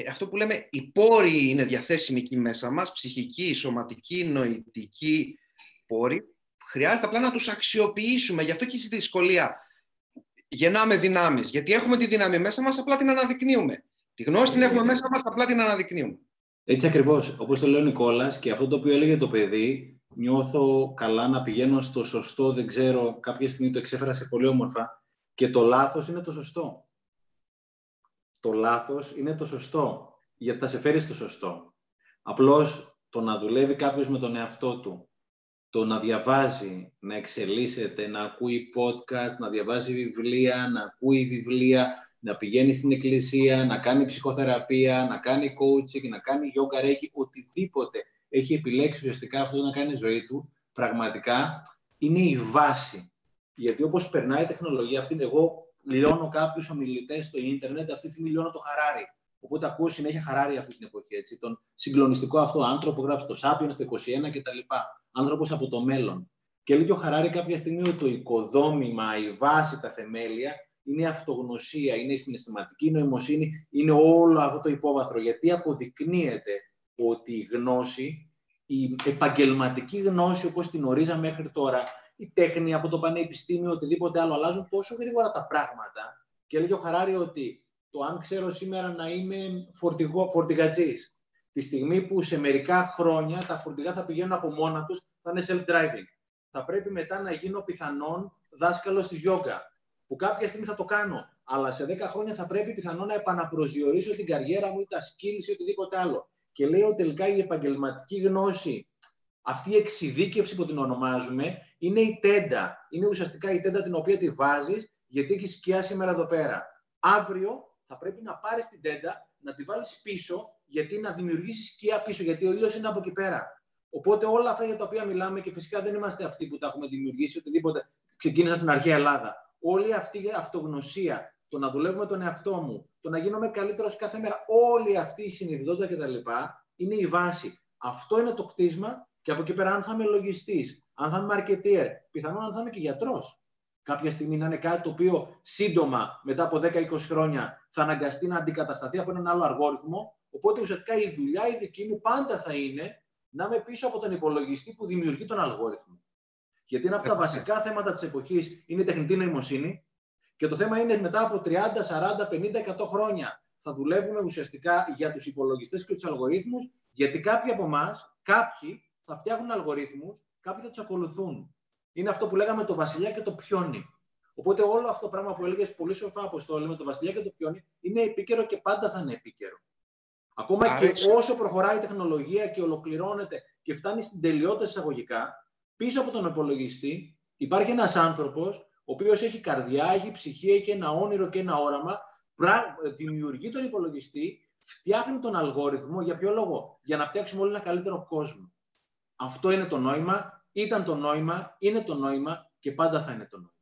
αυτό που λέμε, οι πόροι είναι διαθέσιμοι εκεί μέσα μας, ψυχική, σωματική, νοητική πόροι. Χρειάζεται απλά να τους αξιοποιήσουμε. Γι' αυτό και στη δυσκολία γεννάμε δυνάμεις. Γιατί έχουμε τη δύναμη μέσα μας, απλά την αναδεικνύουμε. Τη γνώση την έχουμε μέσα μας, απλά την αναδεικνύουμε. Έτσι ακριβώς. Όπως το λέει ο Νικόλας και αυτό το οποίο έλεγε το παιδί, νιώθω καλά να πηγαίνω στο σωστό, δεν ξέρω, κάποια στιγμή το εξέφερα πολύ όμορφα, και το λάθος είναι το σωστό. Το λάθος είναι το σωστό, γιατί θα σε φέρει στο σωστό. Απλώς το να δουλεύει κάποιος με τον εαυτό του, το να διαβάζει, να εξελίσσεται, να ακούει podcast, να διαβάζει βιβλία, να ακούει βιβλία, να πηγαίνει στην εκκλησία, να κάνει ψυχοθεραπεία, να κάνει coaching, να κάνει yoga, reiki, οτιδήποτε έχει επιλέξει ουσιαστικά αυτό να κάνει ζωή του, πραγματικά είναι η βάση. Γιατί όπως περνάει η τεχνολογία αυτή, εγώ λιώνω κάποιους ομιλητές στο ίντερνετ, αυτή τη στιγμή λιώνω το χαράρι. Οπότε ακούω συνέχεια χαράρι αυτή την εποχή. Έτσι. Τον συγκλονιστικό αυτό άνθρωπο που γράφει το Σάπιον στο 21 κτλ. Άνθρωπος από το μέλλον. Και λέει και ο Χαράρι κάποια στιγμή ότι το οικοδόμημα, η βάση, τα θεμέλια είναι η αυτογνωσία, είναι η συναισθηματική νοημοσύνη, είναι όλο αυτό το υπόβαθρο. Γιατί αποδεικνύεται ότι η γνώση, η επαγγελματική γνώση όπως την ορίζαμε μέχρι τώρα, η τέχνη από το πανεπιστήμιο, οτιδήποτε άλλο, αλλάζουν τόσο γρήγορα τα πράγματα. Και έλεγε ο Χαράρη ότι το αν ξέρω σήμερα να είμαι φορτηγό, φορτηγατζής, τη στιγμή που σε μερικά χρόνια τα φορτηγά θα πηγαίνουν από μόνα τους, θα είναι self-driving. Θα πρέπει μετά να γίνω πιθανόν δάσκαλος της γιόγκα, που κάποια στιγμή θα το κάνω. Αλλά σε 10 χρόνια θα πρέπει πιθανόν να επαναπροσδιορίσω την καριέρα μου ή τα skills ή οτιδήποτε άλλο. Και λέω τελικά η επαγγελματική γνώση, αυτή η εξειδίκευση που την ονομάζουμε, είναι η τέντα. Είναι ουσιαστικά η τέντα την οποία τη βάζεις γιατί έχει σκιά σήμερα εδώ πέρα. Αύριο θα πρέπει να πάρεις την τέντα, να τη βάλεις πίσω, γιατί να δημιουργήσεις σκιά πίσω, γιατί ο ήλιος είναι από εκεί πέρα. Οπότε όλα αυτά για τα οποία μιλάμε και φυσικά δεν είμαστε αυτοί που τα έχουμε δημιουργήσει, οτιδήποτε ξεκίνησα στην αρχαία Ελλάδα. Όλη αυτή η αυτογνωσία, το να δουλεύουμε τον εαυτό μου, το να γίνομαι καλύτερος κάθε μέρα, όλη αυτή η συνειδητότητα κτλ. είναι η βάση. Αυτό είναι το κτίσμα και από εκεί πέρα, αν θα είμαι λογιστής, αν θα είμαι μαρκετήρ, πιθανόν αν θα είμαι και γιατρός. Κάποια στιγμή να είναι κάτι το οποίο σύντομα, μετά από 10-20 χρόνια, θα αναγκαστεί να αντικατασταθεί από έναν άλλο αργόριθμο. Οπότε ουσιαστικά η δουλειά η δική μου πάντα θα είναι να είμαι πίσω από τον υπολογιστή που δημιουργεί τον αλγόριθμο. Γιατί ένα από τα βασικά θέματα της εποχής είναι η τεχνητή νοημοσύνη. Και το θέμα είναι μετά από 30, 40, 50, 100 χρόνια θα δουλεύουμε ουσιαστικά για τους υπολογιστές και τους αλγορίθμους, γιατί κάποιοι από εμάς, κάποιοι θα φτιάχνουν αλγορίθμους, κάποιοι θα τους ακολουθούν. Είναι αυτό που λέγαμε το βασιλιά και το πιόνι. Οπότε όλο αυτό το πράγμα που έλεγες πολύ σοφά, Αποστόλη, με το βασιλιά και το πιόνι, είναι επίκαιρο και πάντα θα είναι επίκαιρο. Ακόμα και όσο προχωράει η τεχνολογία και ολοκληρώνεται και φτάνει στην τελειότητα εισαγωγικά, πίσω από τον υπολογιστή υπάρχει ένας άνθρωπος ο οποίος έχει καρδιά, έχει ψυχή, έχει ένα όνειρο και ένα όραμα, δημιουργεί τον υπολογιστή, φτιάχνει τον αλγόριθμο. Για ποιο λόγο; Για να φτιάξουμε όλοι ένα καλύτερο κόσμο. Αυτό είναι το νόημα, ήταν το νόημα, είναι το νόημα και πάντα θα είναι το νόημα.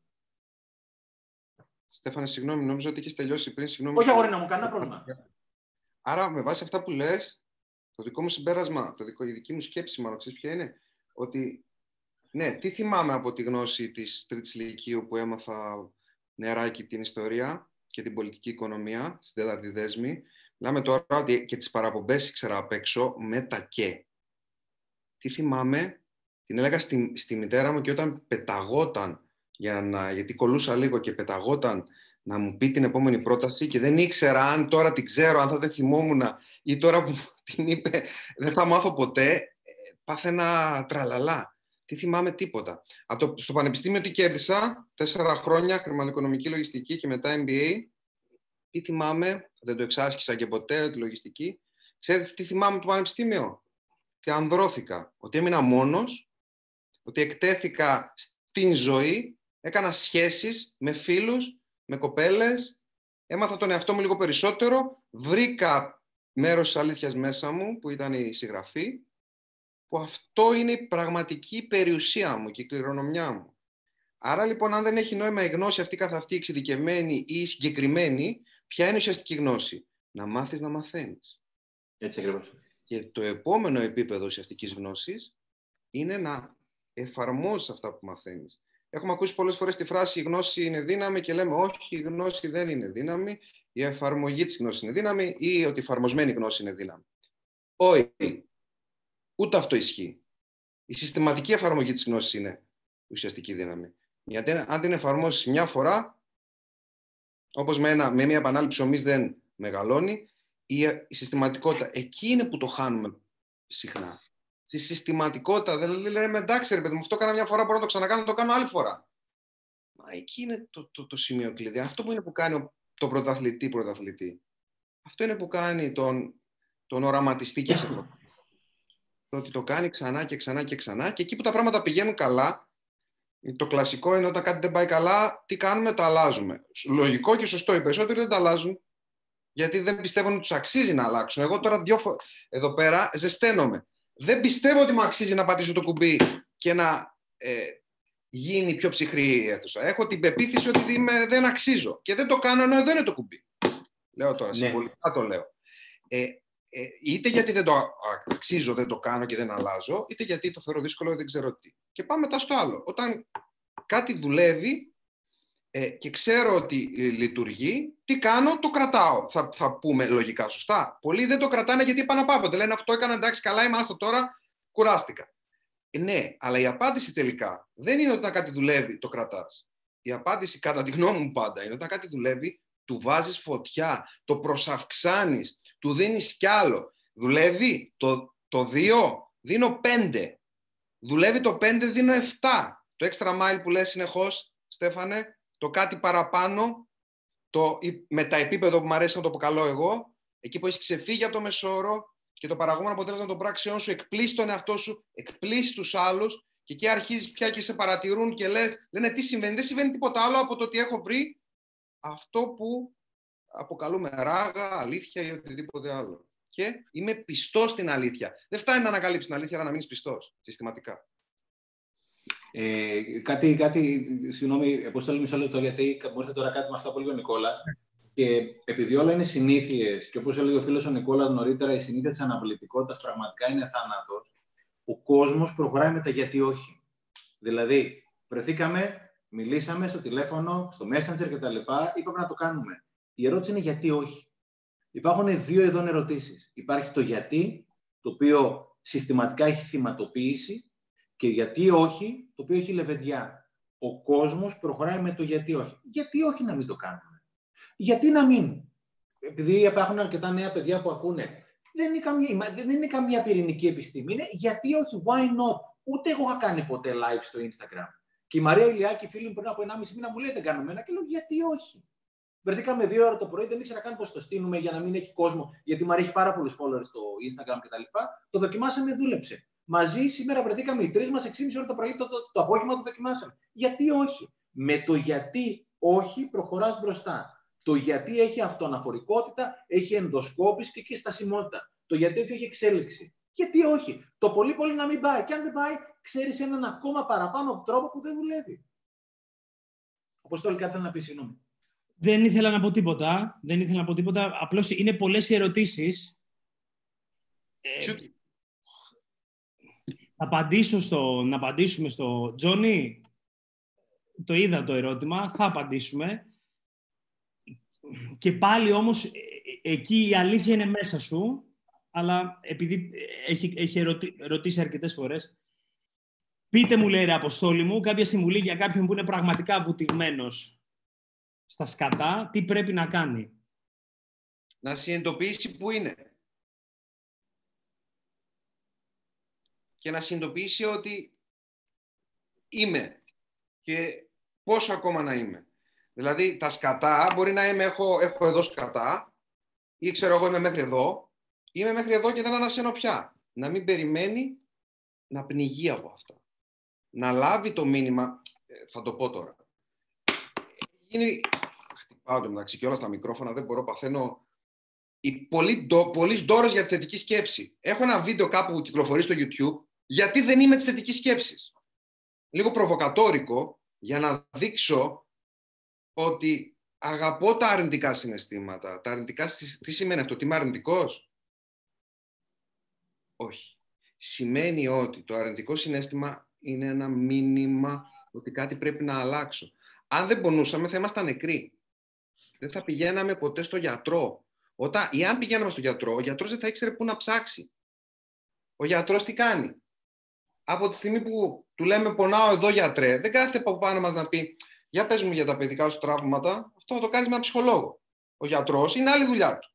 Στέφανε, συγγνώμη, νόμιζα ότι έχει τελειώσει πριν. Συγγνώμη. Όχι, αγόρι, να μου κανένα πρόβλημα. Άρα, με βάση αυτά που λες, το δικό μου συμπέρασμα, το δικό, η δική μου σκέψη, μάλλον ξέρεις ποια είναι, ότι ναι, τι θυμάμαι από τη γνώση της τρίτης ηλικίου που έμαθα νεράκι την ιστορία και την πολιτική οικονομία στην τέταρτη δέσμη. Μιλάμε τώρα ότι και τις παραπομπές ήξερα απ' έξω με τα και τι θυμάμαι, την έλεγα στη, στη μητέρα μου και όταν πεταγόταν, για να, γιατί κολούσα λίγο και πεταγόταν να μου πει την επόμενη πρόταση και δεν ήξερα αν τώρα την ξέρω, αν θα δεν θυμόμουν ή τώρα που την είπε δεν θα μάθω ποτέ, ε, πάθαινα τραλαλά. Τι θυμάμαι τίποτα. Από το, στο πανεπιστήμιο τι κέρδισα, τέσσερα χρόνια χρηματοοικονομική λογιστική και μετά MBA. Τι θυμάμαι, δεν το εξάσκησα και ποτέ τη λογιστική. Ξέρετε τι θυμάμαι το πανεπιστήμιο; Και ανδρώθηκα. Ότι έμεινα μόνος, ότι εκτέθηκα στην ζωή, έκανα σχέσεις με φίλους, με κοπέλες, έμαθα τον εαυτό μου λίγο περισσότερο, βρήκα μέρος της αλήθειας μέσα μου, που ήταν η συγγραφή, που αυτό είναι η πραγματική περιουσία μου και η κληρονομιά μου. Άρα λοιπόν, αν δεν έχει νόημα η γνώση αυτή καθ' αυτή εξειδικευμένη ή συγκεκριμένη, ποια είναι η ουσιαστική γνώση; Να μάθεις να μαθαίνεις. Έτσι ακριβώς. Και το επόμενο επίπεδο ουσιαστικής γνώσης είναι να εφαρμόσει αυτά που μαθαίνεις. Έχουμε ακούσει πολλές φορές τη φράση η γνώση είναι δύναμη και λέμε όχι, η γνώση δεν είναι δύναμη, η εφαρμογή της γνώσης είναι δύναμη ή ότι η εφαρμοσμένη γνώση είναι δύναμη. Όχι. Ούτε αυτό ισχύει. Η συστηματική εφαρμογή της γνώσης είναι ουσιαστική δύναμη. Γιατί αν την εφαρμόσεις μια φορά, όπως με, με μια επανάληψη ομή δεν μεγαλώνει, η συστηματικότητα. Εκεί είναι που το χάνουμε συχνά. Στη συστηματικότητα. Δηλαδή λέμε εντάξει, ρε παιδί μου, αυτό έκανα μια φορά, μπορώ να το ξανακάνω, το κάνω άλλη φορά. Μα εκεί είναι το, το, το σημείο κλειδί. Αυτό που είναι που κάνει το πρωταθλητή πρωταθλητή. Αυτό είναι που κάνει τον, τον οραματιστή και ξεπρό. Το ότι το κάνει ξανά και ξανά και ξανά και εκεί που τα πράγματα πηγαίνουν καλά, το κλασικό είναι όταν κάτι δεν πάει καλά, τι κάνουμε, το αλλάζουμε. Λογικό και σωστό. Οι περισσότεροι δεν τα αλλάζουν γιατί δεν πιστεύουν ότι τους αξίζει να αλλάξουν. Εγώ τώρα δυο φο... εδώ πέρα ζεσταίνομαι. Δεν πιστεύω ότι μου αξίζει να πατήσω το κουμπί και να ε, γίνει πιο ψυχρή η αίθουσα. Έχω την πεποίθηση ότι είμαι, δεν αξίζω και δεν το κάνω ενώ δεν είναι το κουμπί. Λέω τώρα, ναι. συμβολικά το λέω. Ε, ε, είτε γιατί δεν το αξίζω, δεν το κάνω και δεν αλλάζω, είτε γιατί το θεωρώ δύσκολο, δεν ξέρω τι. Και πάμε μετά στο άλλο. Όταν κάτι δουλεύει ε, και ξέρω ότι ε, λειτουργεί, τι κάνω, το κρατάω. Θα, θα πούμε λογικά σωστά. Πολλοί δεν το κρατάνε γιατί επαναπαύονται. Λένε αυτό έκανα εντάξει, καλά είμαστε τώρα, κουράστηκα. Ε, ναι, αλλά η απάντηση τελικά δεν είναι όταν κάτι δουλεύει, το κρατάς. Η απάντηση, κατά τη γνώμη μου πάντα, είναι όταν κάτι δουλεύει, του βάζεις φωτιά, το προσαυξάνεις, του δίνεις κι άλλο. Δουλεύει το, το 2, δίνω 5. Δουλεύει το 5, δίνω 7. Το extra mile που λες συνεχώς, Στέφανε, το κάτι παραπάνω, το, με τα επίπεδο που μου αρέσει να το αποκαλώ εγώ, εκεί που έχεις ξεφύγει από το μεσόρο και το παραγόμενο αποτέλεσμα των πράξεών σου εκπλήσει τον εαυτό σου, εκπλήσει τους άλλους και εκεί αρχίζεις πια και σε παρατηρούν και λένε, λένε τι συμβαίνει. Δεν συμβαίνει τίποτα άλλο από το ότι έχω βρει αυτό που αποκαλούμε ράγα, αλήθεια ή οτιδήποτε άλλο. Και είμαι πιστός στην αλήθεια. Δεν φτάνει να ανακαλύψεις την αλήθεια, αλλά να μείνεις πιστός συστηματικά. Ε, κάτι, κάτι, συγγνώμη, αποστόλη μισό λεπτό, γιατί μου ήρθε τώρα κάτι με αυτά που λέει ο Νικόλας. Και επειδή όλα είναι συνήθειες, και όπως έλεγε ο φίλος ο Νικόλας νωρίτερα, η συνήθεια της αναβλητικότητας πραγματικά είναι θάνατος, ο κόσμος προχωράει με τα γιατί όχι. Δηλαδή, βρεθήκαμε, μιλήσαμε στο τηλέφωνο, στο Messenger κτλ. Είπαμε να το κάνουμε. Η ερώτηση είναι γιατί όχι. Υπάρχουν δύο ειδών ερωτήσεις. Υπάρχει το γιατί, το οποίο συστηματικά έχει θυματοποίηση, και γιατί όχι, το οποίο έχει λεβεντιά. Ο κόσμος προχωράει με το γιατί όχι. Γιατί όχι να μην το κάνουμε. Γιατί να μην; Επειδή υπάρχουν αρκετά νέα παιδιά που ακούνε. Δεν είναι καμία, δεν είναι καμία πυρηνική επιστήμη. Είναι γιατί όχι, why not; Ούτε εγώ είχα κάνει ποτέ live στο Instagram. Και η Μαρία Ηλιάκη, φίλη μου, πριν από 1,5 μήνα μου λέει δεν κάνουμε ένα και λέω γιατί όχι. Βρεθήκαμε δύο ώρα το πρωί, δεν ήξερα καν πώς το στείλουμε για να μην έχει κόσμο, γιατί μου έχει πάρα πολλούς followers στο Instagram κτλ. Το δοκιμάσαμε, δούλεψε. Μαζί σήμερα βρεθήκαμε οι τρεις μας 6,5 ώρα το πρωί, το, το, το απόγευμα το δοκιμάσαμε. Γιατί όχι; Με το γιατί όχι προχωράς μπροστά. Το γιατί έχει αυτοαναφορικότητα, έχει ενδοσκόπηση και στασιμότητα. Το γιατί όχι έχει εξέλιξη. Γιατί όχι; Το πολύ πολύ να μην πάει. Και αν δεν πάει, ξέρεις έναν ακόμα παραπάνω τρόπο που δεν δουλεύει. Όπω το κάτι να πεις, συγγνώμη. Δεν ήθελα να πω τίποτα. Δεν ήθελα να πω τίποτα. Απλώς είναι πολλές οι ερωτήσεις. Ε, απαντήσω στο, να απαντήσουμε στο Τζόνι. Το είδα το ερώτημα. Θα απαντήσουμε. Και πάλι όμως ε, ε, εκεί η αλήθεια είναι μέσα σου. Αλλά επειδή έχει, έχει ρωτήσει αρκετές φορές, πείτε μου, λέει ρε Αποστόλη μου, κάποια συμβουλή για κάποιον που είναι πραγματικά βουτυγμένος στα σκατά, τι πρέπει να κάνει; Να συνειδητοποιήσει που είναι. Και να συνειδητοποιήσει ότι είμαι και πόσο ακόμα να είμαι. Δηλαδή, τα σκατά, μπορεί να είμαι, έχω, έχω εδώ σκατά ή ξέρω εγώ είμαι μέχρι εδώ, είμαι μέχρι εδώ και δεν ανασένω πια. Να μην περιμένει να πνιγεί από αυτά. Να λάβει το μήνυμα, ε, θα το πω τώρα. Είναι χτυπάω το μεταξύ και όλα στα μικρόφωνα, δεν μπορώ, παθαίνω πολύ, πολύ για τη θετική σκέψη. Έχω ένα βίντεο κάπου που κυκλοφορεί στο YouTube, γιατί δεν είμαι της θετικής σκέψης. Λίγο προβοκατόρικο, για να δείξω ότι αγαπώ τα αρνητικά συναισθήματα. Τα αρνητικά, τι σημαίνει αυτό, ότι είμαι αρνητικός; Όχι. Σημαίνει ότι το αρνητικό συνέστημα είναι ένα μήνυμα ότι κάτι πρέπει να αλλάξω. Αν δεν πονούσαμε, θα ήμασταν νεκροί δεν θα πηγαίναμε ποτέ στο γιατρό. Όταν, ή αν πηγαίναμε στο γιατρό, ο γιατρός δεν θα ήξερε πού να ψάξει. Ο γιατρός τι κάνει; Από τη στιγμή που του λέμε πονάω εδώ γιατρέ, δεν κάθεται από πάνω μας να πει για πες μου για τα παιδικά σου τραύματα, αυτό θα το κάνεις με έναν ψυχολόγο. Ο γιατρός είναι άλλη δουλειά του.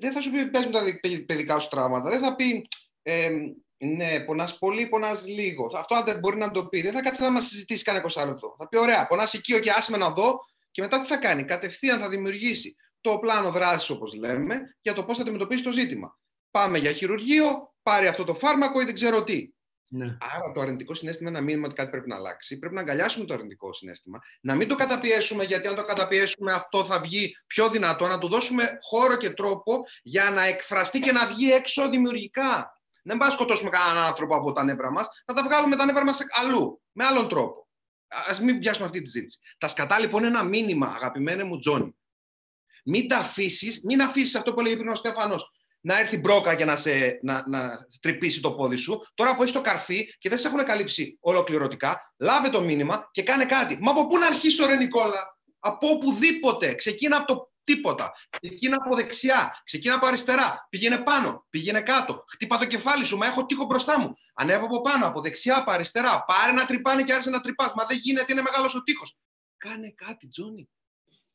Δεν θα σου πει πες μου τα παιδικά σου τραύματα, δεν θα πει ε, Ναι, πονάς πολύ, πονάς λίγο. Αυτό αν δεν μπορεί να το πει. Δεν θα κάτσει να μας συζητήσει κανένα 20 λεπτό. Θα πει: Ωραία, πονάς οικείο και άσε να δω. Και μετά τι θα κάνει. Κατευθείαν θα δημιουργήσει το πλάνο δράσης, όπως λέμε, για το πώς θα αντιμετωπίσει το ζήτημα. Πάμε για χειρουργείο, πάρει αυτό το φάρμακο ή δεν ξέρω τι. Ναι. Άρα το αρνητικό συνέστημα είναι ένα μήνυμα ότι κάτι πρέπει να αλλάξει. Πρέπει να αγκαλιάσουμε το αρνητικό συνέστημα. Να μην το καταπιέσουμε, γιατί αν το καταπιέσουμε, αυτό θα βγει πιο δυνατό. Να του δώσουμε χώρο και τρόπο για να εκφραστεί και να βγει έξω δημιουργικά. Δεν πάμε να σκοτώσουμε κανέναν άνθρωπο από τα νεύρα μας, να τα βγάλουμε τα νεύρα μας αλλού, με άλλον τρόπο. Α μην πιάσουμε αυτή τη ζήτηση. Τα σκατά λοιπόν είναι ένα μήνυμα, αγαπημένε μου Τζόνι. Μην τα αφήσεις, μην αφήσεις αυτό που έλεγε πριν ο Στέφανος, να έρθει μπρόκα και να, σε, να, να τρυπήσει το πόδι σου. Τώρα που έχεις το καρφί και δεν σε έχουν καλύψει ολοκληρωτικά, λάβε το μήνυμα και κάνε κάτι. Μα από πού να αρχίσω, ρε Νικόλα, από οπουδήποτε. Ξεκίνα από το τίποτα. Ξεκίνα από δεξιά, ξεκίνα από αριστερά. Πήγαινε πάνω, πήγαινε κάτω. Χτύπα το κεφάλι σου, μα έχω τείχο μπροστά μου. Ανέβω από πάνω, από δεξιά, από αριστερά. Πάρε να τρυπάνε και άρχισε να τρυπάς. Μα δεν γίνεται, είναι μεγάλος ο τείχο. Κάνε κάτι, Τζόνι.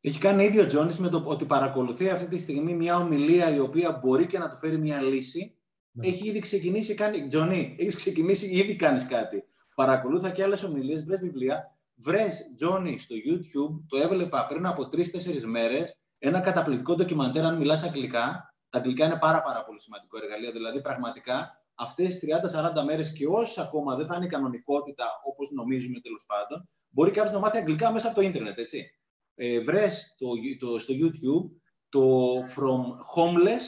Έχει κάνει ίδιο Τζόνι με το ότι παρακολουθεί αυτή τη στιγμή μια ομιλία η οποία μπορεί και να του φέρει μια λύση. Ναι. Έχει ήδη ξεκινήσει, κάνει. Τζόνι, έχεις ξεκινήσει, ήδη κάνεις κάτι. Παρακολούθα και άλλες ομιλίες, βρες βιβλία. Βρες, Τζόνι, στο YouTube, το έβλεπα πριν από τρει-τέσσερι μέρες, ένα καταπληκτικό ντοκιμαντέρ, αν μιλάς αγγλικά. Τα αγγλικά είναι πάρα, πάρα πολύ σημαντικό εργαλείο. Δηλαδή, πραγματικά, αυτές τι 30-40 μέρες και όσε ακόμα δεν θα είναι η κανονικότητα, όπως νομίζουμε τέλος πάντων, μπορεί κάποιος να μάθει αγγλικά μέσα από το ίντερνετ, έτσι ε, βρες το, το, στο YouTube το From Homeless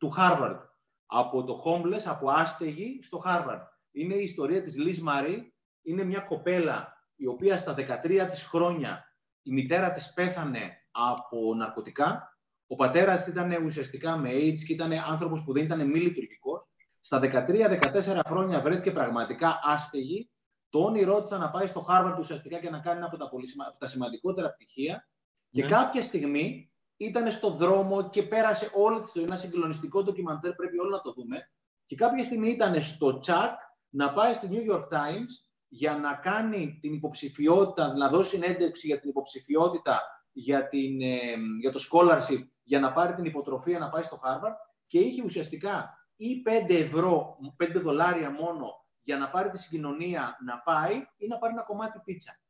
to Harvard. Από το homeless, από άστεγη, στο Harvard. Είναι η ιστορία της Liz Marie. Είναι μια κοπέλα η οποία στα 13 της χρόνια η μητέρα της πέθανε από ναρκωτικά. Ο πατέρας ήταν ουσιαστικά με AIDS και ήταν άνθρωπος που δεν ήταν μη λειτουργικός. Στα 13-14 χρόνια βρέθηκε πραγματικά άστεγη το όνειρό τη να πάει στο Harvard ουσιαστικά και να κάνει ένα από τα, πολύ, από τα σημαντικότερα πτυχία. Και ναι. κάποια στιγμή ήταν στο δρόμο και πέρασε όλη τη ζωή. Ένα συγκλονιστικό ντοκιμαντέρ, πρέπει όλοι να το δούμε. Και κάποια στιγμή ήταν στο Τσακ να πάει στη New York Times για να κάνει την υποψηφιότητα, να δώσει συνέντευξη για την υποψηφιότητα για, την, ε, για το scholarship, για να πάρει την υποτροφία να πάει στο Harvard και είχε ουσιαστικά ή 5 ευρώ, 5 δολάρια μόνο για να πάρει τη συγκοινωνία να πάει ή να πάρει ένα κομμάτι πίτσα.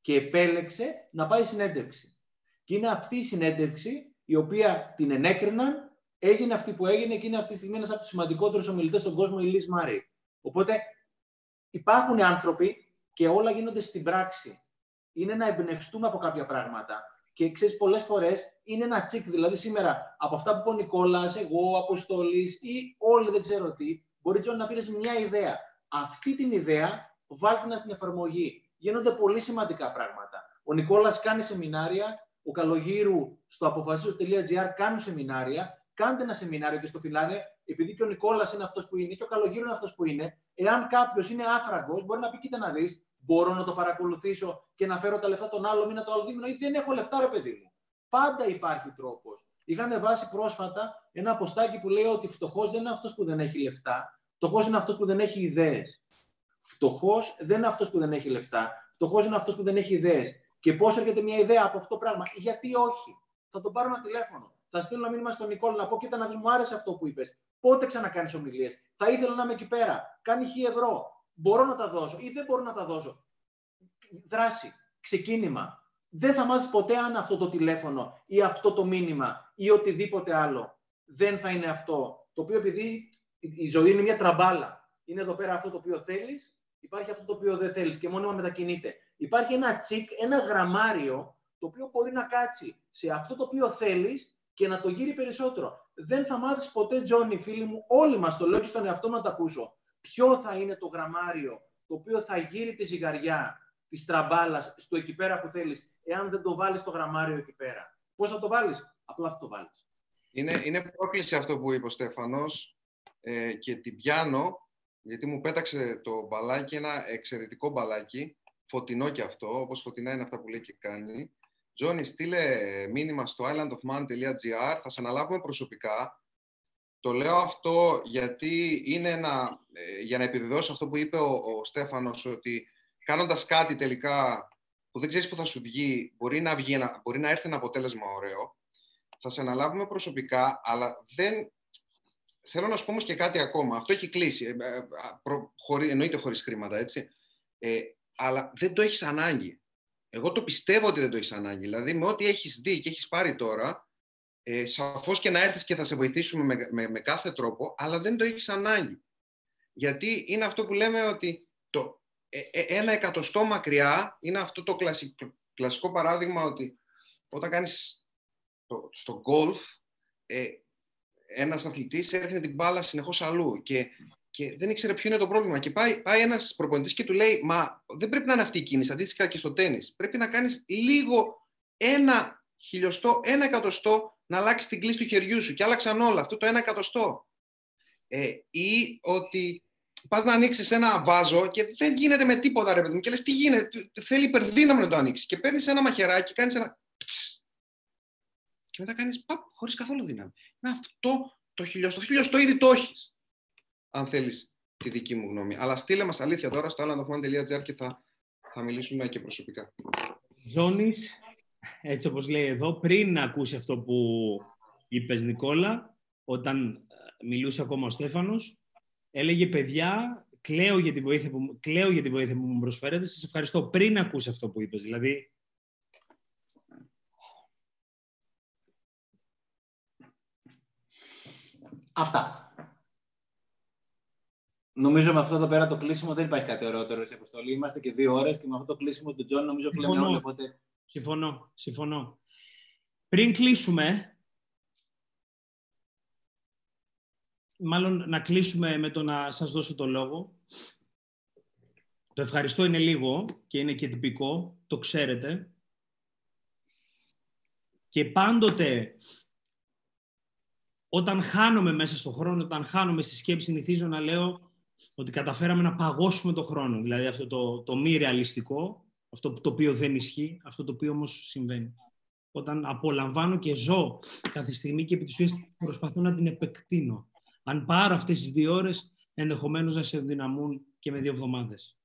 Και επέλεξε να πάει συνέντευξη. Και είναι αυτή η συνέντευξη η οποία την ενέκριναν, έγινε αυτή που έγινε και είναι αυτή τη στιγμή ένας από τους σημαντικότερους ομιλητές στον κόσμο, η Λίζ Μάρη. Οπότε υπάρχουν άνθρωποι και όλα γίνονται στην πράξη. Είναι να εμπνευστούμε από κάποια πράγματα. Και ξέρεις, πολλές φορές είναι ένα τσικ. Δηλαδή, σήμερα από αυτά που είπε ο Νικόλας, εγώ, Αποστολή ή όλοι δεν ξέρω τι, μπορεί να πήρες μια ιδέα αυτή την ιδέα βάλτε να στην εφαρμογή. Γίνονται πολύ σημαντικά πράγματα. Ο Νικόλας κάνει σεμινάρια, ο Καλογύρου στο αποφασίσω.gr κάνουν σεμινάρια. Κάντε ένα σεμινάριο και στο φυλάνε, επειδή και ο Νικόλας είναι αυτός που είναι και ο Καλογύρου είναι αυτός που είναι. Εάν κάποιος είναι άφραγκος, μπορεί να πει: Κοίτα να δεις, μπορώ να το παρακολουθήσω και να φέρω τα λεφτά τον άλλο μήνα, το άλλο δίμηνο, ή δεν έχω λεφτά, ρε παιδί μου. Πάντα υπάρχει τρόπος. Είχαν βάσει πρόσφατα ένα αποστάκι που λέει ότι φτωχός δεν είναι αυτός που δεν έχει λεφτά, Φτωχός είναι αυτός που δεν έχει ιδέες. Φτωχός δεν είναι αυτός που δεν έχει λεφτά. Φτωχός είναι αυτός που δεν έχει ιδέες. Και πώς έρχεται μια ιδέα από αυτό το πράγμα; Γιατί όχι; Θα τον πάρω ένα τηλέφωνο. Θα στείλω ένα μήνυμα στον Νικόλ να πω: Κοίτα να δεις, μου άρεσε αυτό που είπες. Πότε ξανακάνεις ομιλίες; Θα ήθελα να είμαι εκεί πέρα. Κάνει χι ευρώ. Μπορώ να τα δώσω ή δεν μπορώ να τα δώσω. Δράση. Ξεκίνημα. Δεν θα μάθεις ποτέ αν αυτό το τηλέφωνο ή αυτό το μήνυμα ή οτιδήποτε άλλο δεν θα είναι αυτό. Το οποίο επειδή η ζωή είναι μια τραμπάλα. Είναι εδώ πέρα αυτό το οποίο θέλεις, υπάρχει αυτό το οποίο δεν θέλεις και μόνιμα μετακινείται. Υπάρχει ένα τσικ, ένα γραμμάριο το οποίο μπορεί να κάτσει σε αυτό το οποίο θέλεις και να το γύρει περισσότερο. Δεν θα μάθεις ποτέ, Τζόνι, φίλοι μου, όλοι μας το λέω και στον εαυτό να το ακούσω. Ποιο θα είναι το γραμμάριο το οποίο θα γύρει τη ζυγαριά της τραμπάλας στο εκεί πέρα που θέλεις, εάν δεν το βάλεις το γραμμάριο εκεί πέρα. Πώς θα το βάλεις, απλά θα το βάλεις. Είναι, είναι πρόκληση αυτό που είπε ο Στέφανος ε, και την πιάνω, γιατί μου πέταξε το μπαλάκι, ένα εξαιρετικό μπαλάκι, φωτεινό κι αυτό, όπως φωτεινά είναι αυτά που λέει και κάνει. Τζόνι, στείλε μήνυμα στο islandofman.gr, θα σε αναλάβουμε προσωπικά. Το λέω αυτό γιατί είναι ένα, ε, για να επιβεβαιώσω αυτό που είπε ο, ο Στέφανος, ότι κάνοντας κάτι τελικά που δεν ξέρεις που θα σου βγει, μπορεί να, βγει, μπορεί να έρθει ένα αποτέλεσμα ωραίο, θα σε αναλάβουμε προσωπικά, αλλά δεν θέλω να σου πω όμως και κάτι ακόμα. Αυτό έχει κλείσει. Ε, ε, προ, χωρί, εννοείται χωρίς χρήματα, έτσι. Ε, αλλά δεν το έχεις ανάγκη. Εγώ το πιστεύω ότι δεν το έχεις ανάγκη. Δηλαδή, με ό,τι έχεις δει και έχεις πάρει τώρα, ε, σαφώς και να έρθεις και θα σε βοηθήσουμε με, με, με κάθε τρόπο, αλλά δεν το έχεις ανάγκη. Γιατί είναι αυτό που λέμε ότι το, ε, ε, ένα εκατοστό μακριά είναι αυτό το κλασικό, κλασικό παράδειγμα ότι όταν κάνεις το, στο γκολφ, ε, ένας αθλητής έρχεται την μπάλα συνεχώς αλλού και, και δεν ήξερε ποιο είναι το πρόβλημα. Και πάει, πάει ένας προπονητής και του λέει, μα δεν πρέπει να είναι αυτή η κίνηση, αντίστοιχα και στο τέννις. Πρέπει να κάνεις λίγο ένα χιλιοστό, ένα εκατοστό να αλλάξεις την κλίση του χεριού σου και άλλαξαν όλα. Αυτό το ένα εκατοστό. Ε, ή ότι πας να ανοίξεις ένα βάζο και δεν γίνεται με τίποτα, ρε παιδί μου. Και λες, τι γίνεται, θέλει υπερδύναμη να το ανοίξεις. Και παίρνεις ένα μαχαιράκι, κάνεις ένα. Πτς, και μετά κάνεις παπ, χωρίς καθόλου δύναμη. Είναι αυτό το χιλιοστό. Το χιλιοστό ήδη το έχεις. Αν θέλεις τη δική μου γνώμη. Αλλά στείλε μας αλήθεια τώρα στο allandochman.gr και θα, θα μιλήσουμε και προσωπικά. Ζώνης, έτσι όπως λέει εδώ, πριν να ακούσει αυτό που είπες Νικόλα, όταν ε, μιλούσε ακόμα ο Στέφανος, έλεγε παιδιά, κλαίω για τη βοήθεια που, κλαίω για τη βοήθεια που μου προσφέρετε, σας ευχαριστώ πριν ακούσει αυτό που είπες. Δηλαδή, Αυτά. Νομίζω με αυτό εδώ πέρα το κλείσιμο δεν υπάρχει κάτι ωραιότερο συ Αποστόλη. Είμαστε και δύο ώρες και με αυτό το κλείσιμο του Τζον νομίζω κλαίμε όλοι. Οπότε Συμφωνώ, συμφωνώ. Πριν κλείσουμε, μάλλον να κλείσουμε με το να σας δώσω το λόγο. Το ευχαριστώ είναι λίγο και είναι και τυπικό, το ξέρετε. Και πάντοτε όταν χάνομαι μέσα στον χρόνο, όταν χάνομαι στη σκέψη, συνηθίζω να λέω ότι καταφέραμε να παγώσουμε το χρόνο. Δηλαδή αυτό το, το μη ρεαλιστικό, αυτό το οποίο δεν ισχύει, αυτό το οποίο όμως συμβαίνει. Όταν απολαμβάνω και ζω κάθε στιγμή και επί της ουσίας προσπαθώ να την επεκτείνω. Αν πάρω αυτές τις δύο ώρες, ενδεχομένως να σε δυναμούν και με δύο εβδομάδες.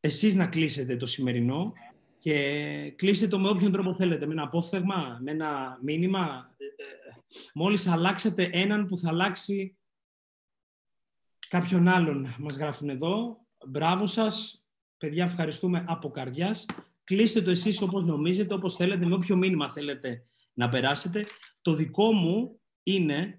Εσείς να κλείσετε το σημερινό και κλείστε το με όποιον τρόπο θέλετε. Με ένα απόφθεγμα, με ένα μήνυμα. Ε, ε, μόλις αλλάξετε έναν που θα αλλάξει κάποιον άλλον. Μας γράφουν εδώ. Μπράβο σας. Παιδιά, ευχαριστούμε από καρδιάς. Κλείστε το εσείς όπως νομίζετε, όπως θέλετε, με όποιο μήνυμα θέλετε να περάσετε. Το δικό μου είναι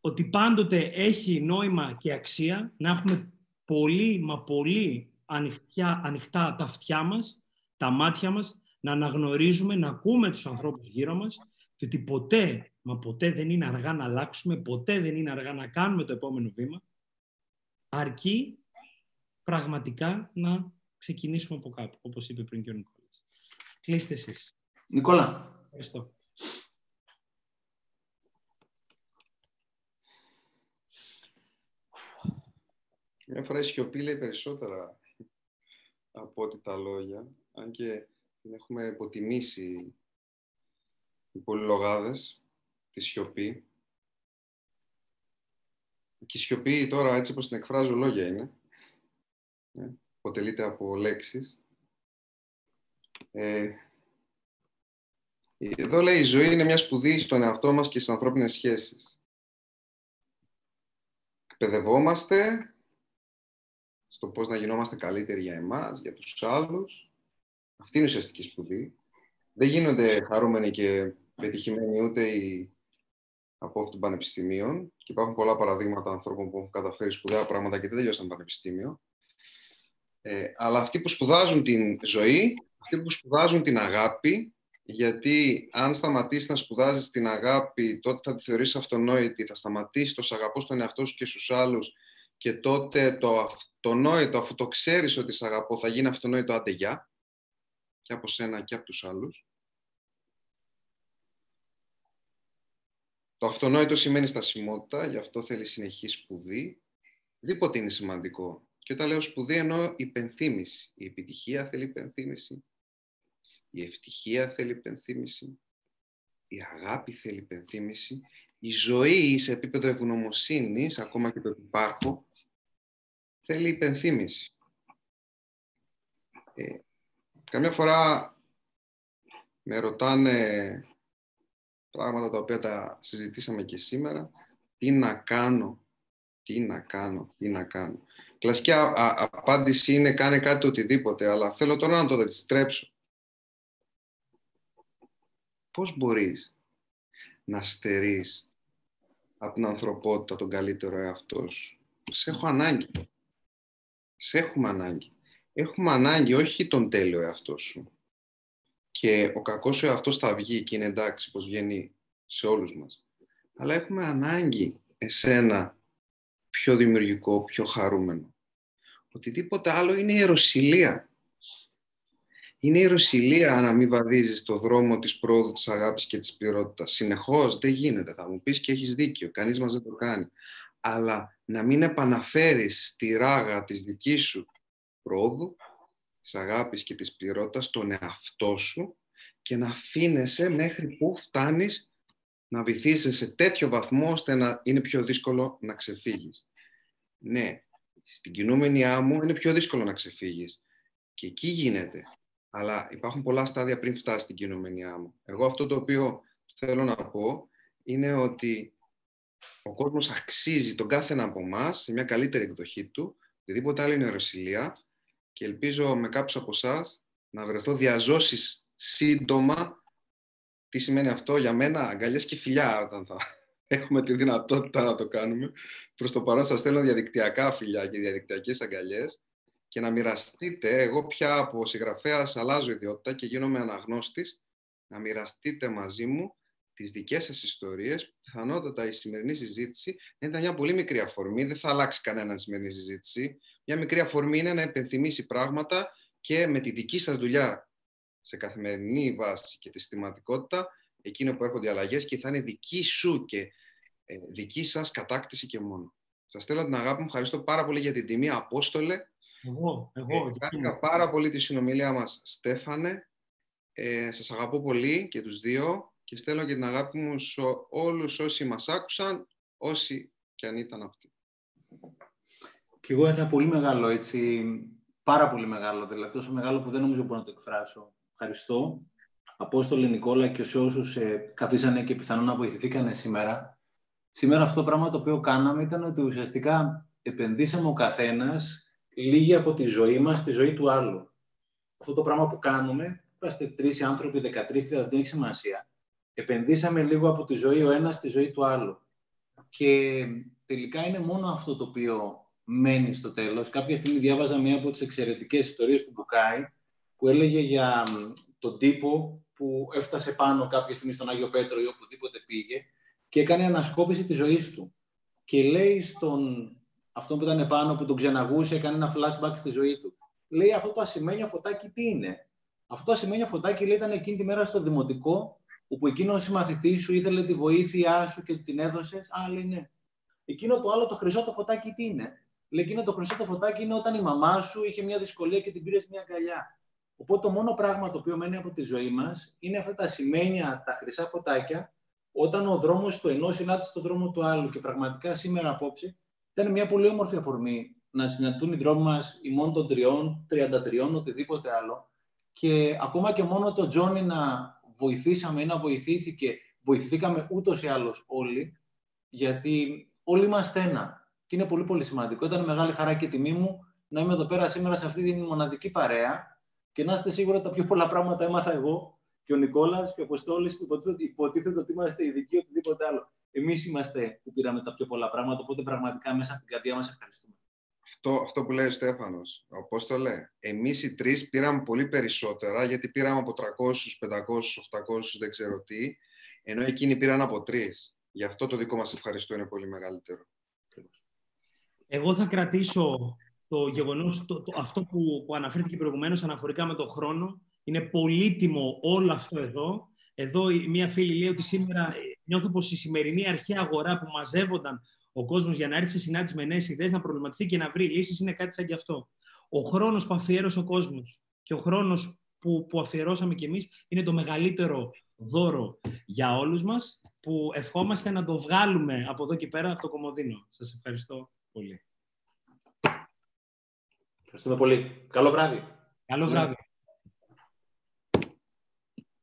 ότι πάντοτε έχει νόημα και αξία να έχουμε πολύ, μα πολύ ανοιχτά, ανοιχτά τα αυτιά μας, τα μάτια μας, να αναγνωρίζουμε, να ακούμε τους ανθρώπους γύρω μας και ότι ποτέ, μα ποτέ δεν είναι αργά να αλλάξουμε, ποτέ δεν είναι αργά να κάνουμε το επόμενο βήμα αρκεί πραγματικά να ξεκινήσουμε από κάπου, όπως είπε πριν και ο Νικόλας. Κλείστε εσείς. Νικόλα. Ευχαριστώ. Μια φορά η σιωπή λέει περισσότερα από ό,τι τα λόγια, αν και την έχουμε υποτιμήσει οι πολυλογάδες, τη σιωπή. Και η σιωπή τώρα, έτσι όπως την εκφράζω, λόγια είναι. Ε, αποτελείται από λέξεις. Ε, εδώ λέει η ζωή είναι μια σπουδή στον εαυτό μας και στις ανθρώπινες σχέσεις. Εκπαιδευόμαστε στο πώς να γινόμαστε καλύτεροι για εμάς, για τους άλλους. Αυτή είναι η ουσιαστική σπουδή. Δεν γίνονται χαρούμενοι και πετυχημένοι ούτε οι από των πανεπιστημίων και υπάρχουν πολλά παραδείγματα ανθρώπων που έχουν καταφέρει σπουδαία πράγματα και δεν τελειώσαν πανεπιστήμιο. Ε, αλλά αυτοί που σπουδάζουν την ζωή, αυτοί που σπουδάζουν την αγάπη, γιατί αν σταματήσεις να σπουδάζεις την αγάπη, τότε θα τη θεωρήσει αυτονόητη, θα σταματήσεις το αγαπώ στον εαυτό σου και στους άλλους και τότε το αυτονόητο, αφού το ξέρεις ότι σε αγαπώ, θα γίνει αυτονόητο άντε γεια, και από σένα και από τους άλλους. Το αυτονόητο σημαίνει στασιμότητα, γι' αυτό θέλει συνεχή σπουδή. Δίποτε είναι σημαντικό. Και όταν λέω σπουδή εννοώ υπενθύμηση. Η επιτυχία θέλει υπενθύμηση. Η ευτυχία θέλει υπενθύμηση. Η αγάπη θέλει υπενθύμηση. Η ζωή σε επίπεδο ευγνωμοσύνης, ακόμα και το ότι υπάρχω, θέλει υπενθύμηση. Ε, καμιά φορά με ρωτάνε πράγματα τα οποία τα συζητήσαμε και σήμερα. Τι να κάνω, τι να κάνω, τι να κάνω. Κλασική απάντηση είναι κάνε κάτι οτιδήποτε, αλλά θέλω τώρα να το δετιστρέψω. Πώς μπορείς να στερείς από την ανθρωπότητα τον καλύτερο εαυτό σου; Σε έχω ανάγκη. Σε έχουμε ανάγκη. Έχουμε ανάγκη όχι τον τέλειο εαυτό σου. Και ο κακός ο εαυτός θα βγει και είναι εντάξει πως βγαίνει σε όλους μας. Αλλά έχουμε ανάγκη εσένα πιο δημιουργικό, πιο χαρούμενο. Οτιδήποτε άλλο είναι ιεροσιλία. Είναι ιεροσιλία να μην βαδίζεις το δρόμο της πρόοδου, της αγάπης και της πληρότητας. Συνεχώς δεν γίνεται. Θα μου πεις και έχεις δίκιο. Κανείς μας δεν το κάνει. Αλλά να μην επαναφέρεις στη ράγα της δικής σου πρόοδου, της αγάπης και της πληρότητας, τον εαυτό σου και να αφήνεσαι μέχρι που φτάνεις να βυθίσαι σε τέτοιο βαθμό ώστε να είναι πιο δύσκολο να ξεφύγεις. Ναι, στην κινούμενη άμμο είναι πιο δύσκολο να ξεφύγεις. Και εκεί γίνεται. Αλλά υπάρχουν πολλά στάδια πριν φτάσεις στην κινούμενη άμμο. Εγώ αυτό το οποίο θέλω να πω είναι ότι ο κόσμος αξίζει τον κάθε ένα από εμάς σε μια καλύτερη εκδοχή του, οτιδήποτε άλλο είναι ερωσιλία και ελπίζω με κάποιους από εσάς να βρεθώ διαζώσεις σύντομα τι σημαίνει αυτό για μένα, αγκαλιές και φιλιά όταν θα έχουμε τη δυνατότητα να το κάνουμε. Προς το παρόν σας στέλνω διαδικτυακά φιλιά και διαδικτυακές αγκαλιές και να μοιραστείτε, εγώ πια από συγγραφέας αλλάζω ιδιότητα και γίνομαι αναγνώστης, να μοιραστείτε μαζί μου τις δικές σας ιστορίες. Πιθανότατα η σημερινή συζήτηση ήταν μια πολύ μικρή αφορμή, δεν θα αλλάξει κανένα σημερινή συζήτηση. Μια μικρή αφορμή είναι να επενθυμίσει πράγματα και με τη δική σας δουλειά σε καθημερινή βάση και τη συστηματικότητα, εκείνο που έρχονται αλλαγές και θα είναι δική σου και ε, δική σας κατάκτηση και μόνο. Σας στέλνω την αγάπη μου. Ευχαριστώ πάρα πολύ για την τιμή, Απόστολε. Εγώ, εγώ. Ε, πάρα πολύ τη συνομιλία μας, Στέφανε. Ε, σας αγαπώ πολύ και τους δύο και στέλνω και την αγάπη μου σε όλους όσοι μας άκουσαν, όσοι και αν ήταν αυτοί. Και εγώ ένα πολύ μεγάλο, έτσι, πάρα πολύ μεγάλο, δηλαδή τόσο μεγάλο που δεν νομίζω μπορώ να το εκφράσω ευχαριστώ. Απόστολε Νικόλα και σε όσους ε, καθίσανε και πιθανόν να βοηθηθήκανε σήμερα. Σήμερα αυτό το πράγμα το οποίο κάναμε ήταν ότι ουσιαστικά επενδύσαμε ο καθένας λίγη από τη ζωή μας στη ζωή του άλλου. Αυτό το πράγμα που κάνουμε, είμαστε τρεις άνθρωποι, 13-30, δεν έχει σημασία. Επενδύσαμε λίγο από τη ζωή ο ένας στη ζωή του άλλου. Και τελικά είναι μόνο αυτό το οποίο μένει στο τέλος. Κάποια στιγμή διάβαζα μία από τις εξαιρετικές ιστορίες του Μπουκάη, που έλεγε για τον τύπο που έφτασε πάνω κάποια στιγμή στον Άγιο Πέτρο ή οπουδήποτε πήγε και έκανε ανασκόπηση της ζωής του. Και λέει στον αυτόν που ήταν πάνω, που τον ξεναγούσε, έκανε ένα flashback στη ζωή του. Λέει αυτό το ασημένιο φωτάκι τι είναι; Αυτό το ασημένιο φωτάκι λέει, ήταν εκείνη τη μέρα στο δημοτικό, όπου εκείνος ο συμμαθητής σου ήθελε τη βοήθειά σου και την έδωσες. Α, λέει ναι. Εκείνο το άλλο το χρυσό το φωτάκι τι είναι; Λέει εκείνο το χρυσό το φωτάκι είναι όταν η μαμά σου είχε μια δυσκολία και την πήρε μια αγκαλιά. Οπότε το μόνο πράγμα το οποίο μένει από τη ζωή μας είναι αυτά τα σημαίνια, τα χρυσά φωτάκια, όταν ο δρόμος του ενός συνάντησε το δρόμο του άλλου. Και πραγματικά σήμερα απόψε ήταν μια πολύ όμορφη αφορμή να συναντούν οι δρόμοι μας ημών των τριών, 33, οτιδήποτε άλλο. Και ακόμα και μόνο το Τζόνι να βοηθήσαμε ή να βοηθήθηκε, βοηθηθήκαμε ούτως ή άλλως όλοι, γιατί όλοι είμαστε ένα. Και είναι πολύ πολύ σημαντικό. Ήταν μεγάλη χαρά και τιμή μου να είμαι εδώ πέρα σήμερα σε αυτή τη μοναδική παρέα και να είστε σίγουροι ότι τα πιο πολλά πράγματα έμαθα εγώ και ο Νικόλας και ο Αποστόλης που υποτίθεται ότι είμαστε ειδικοί οτιδήποτε άλλο. Εμείς είμαστε που πήραμε τα πιο πολλά πράγματα, οπότε πραγματικά μέσα από την καρδιά μας ευχαριστούμε. Αυτό, αυτό που λέει ο Στέφανος, ο Απόστολε, εμείς οι τρεις πήραμε πολύ περισσότερα, γιατί πήραμε από 300, 500, 800, δεν ξέρω τι, ενώ εκείνοι πήραν από τρεις. Γι' αυτό το δικό μας ευχαριστώ είναι πολύ μεγαλύτερο. Εγώ θα κρατήσω το γεγονός, το, αυτό που, που αναφέρθηκε προηγουμένως αναφορικά με τον χρόνο, είναι πολύτιμο όλο αυτό εδώ. Εδώ μία φίλη λέει ότι σήμερα ε, νιώθω πως η σημερινή αρχαία αγορά που μαζεύονταν ο κόσμος για να έρθει σε συνάντηση με νέες ιδέες, να προβληματιστεί και να βρει λύσεις, είναι κάτι σαν κι αυτό. Ο χρόνος που αφιέρωσε ο κόσμος και ο χρόνος που, που αφιερώσαμε κι εμείς είναι το μεγαλύτερο δώρο για όλους μας που ευχόμαστε να το βγάλουμε από εδώ και πέρα από το Κομοδίνο. Σας ευχαριστώ πολύ. Ευχαριστούμε πολύ. Καλό βράδυ. Καλό βράδυ.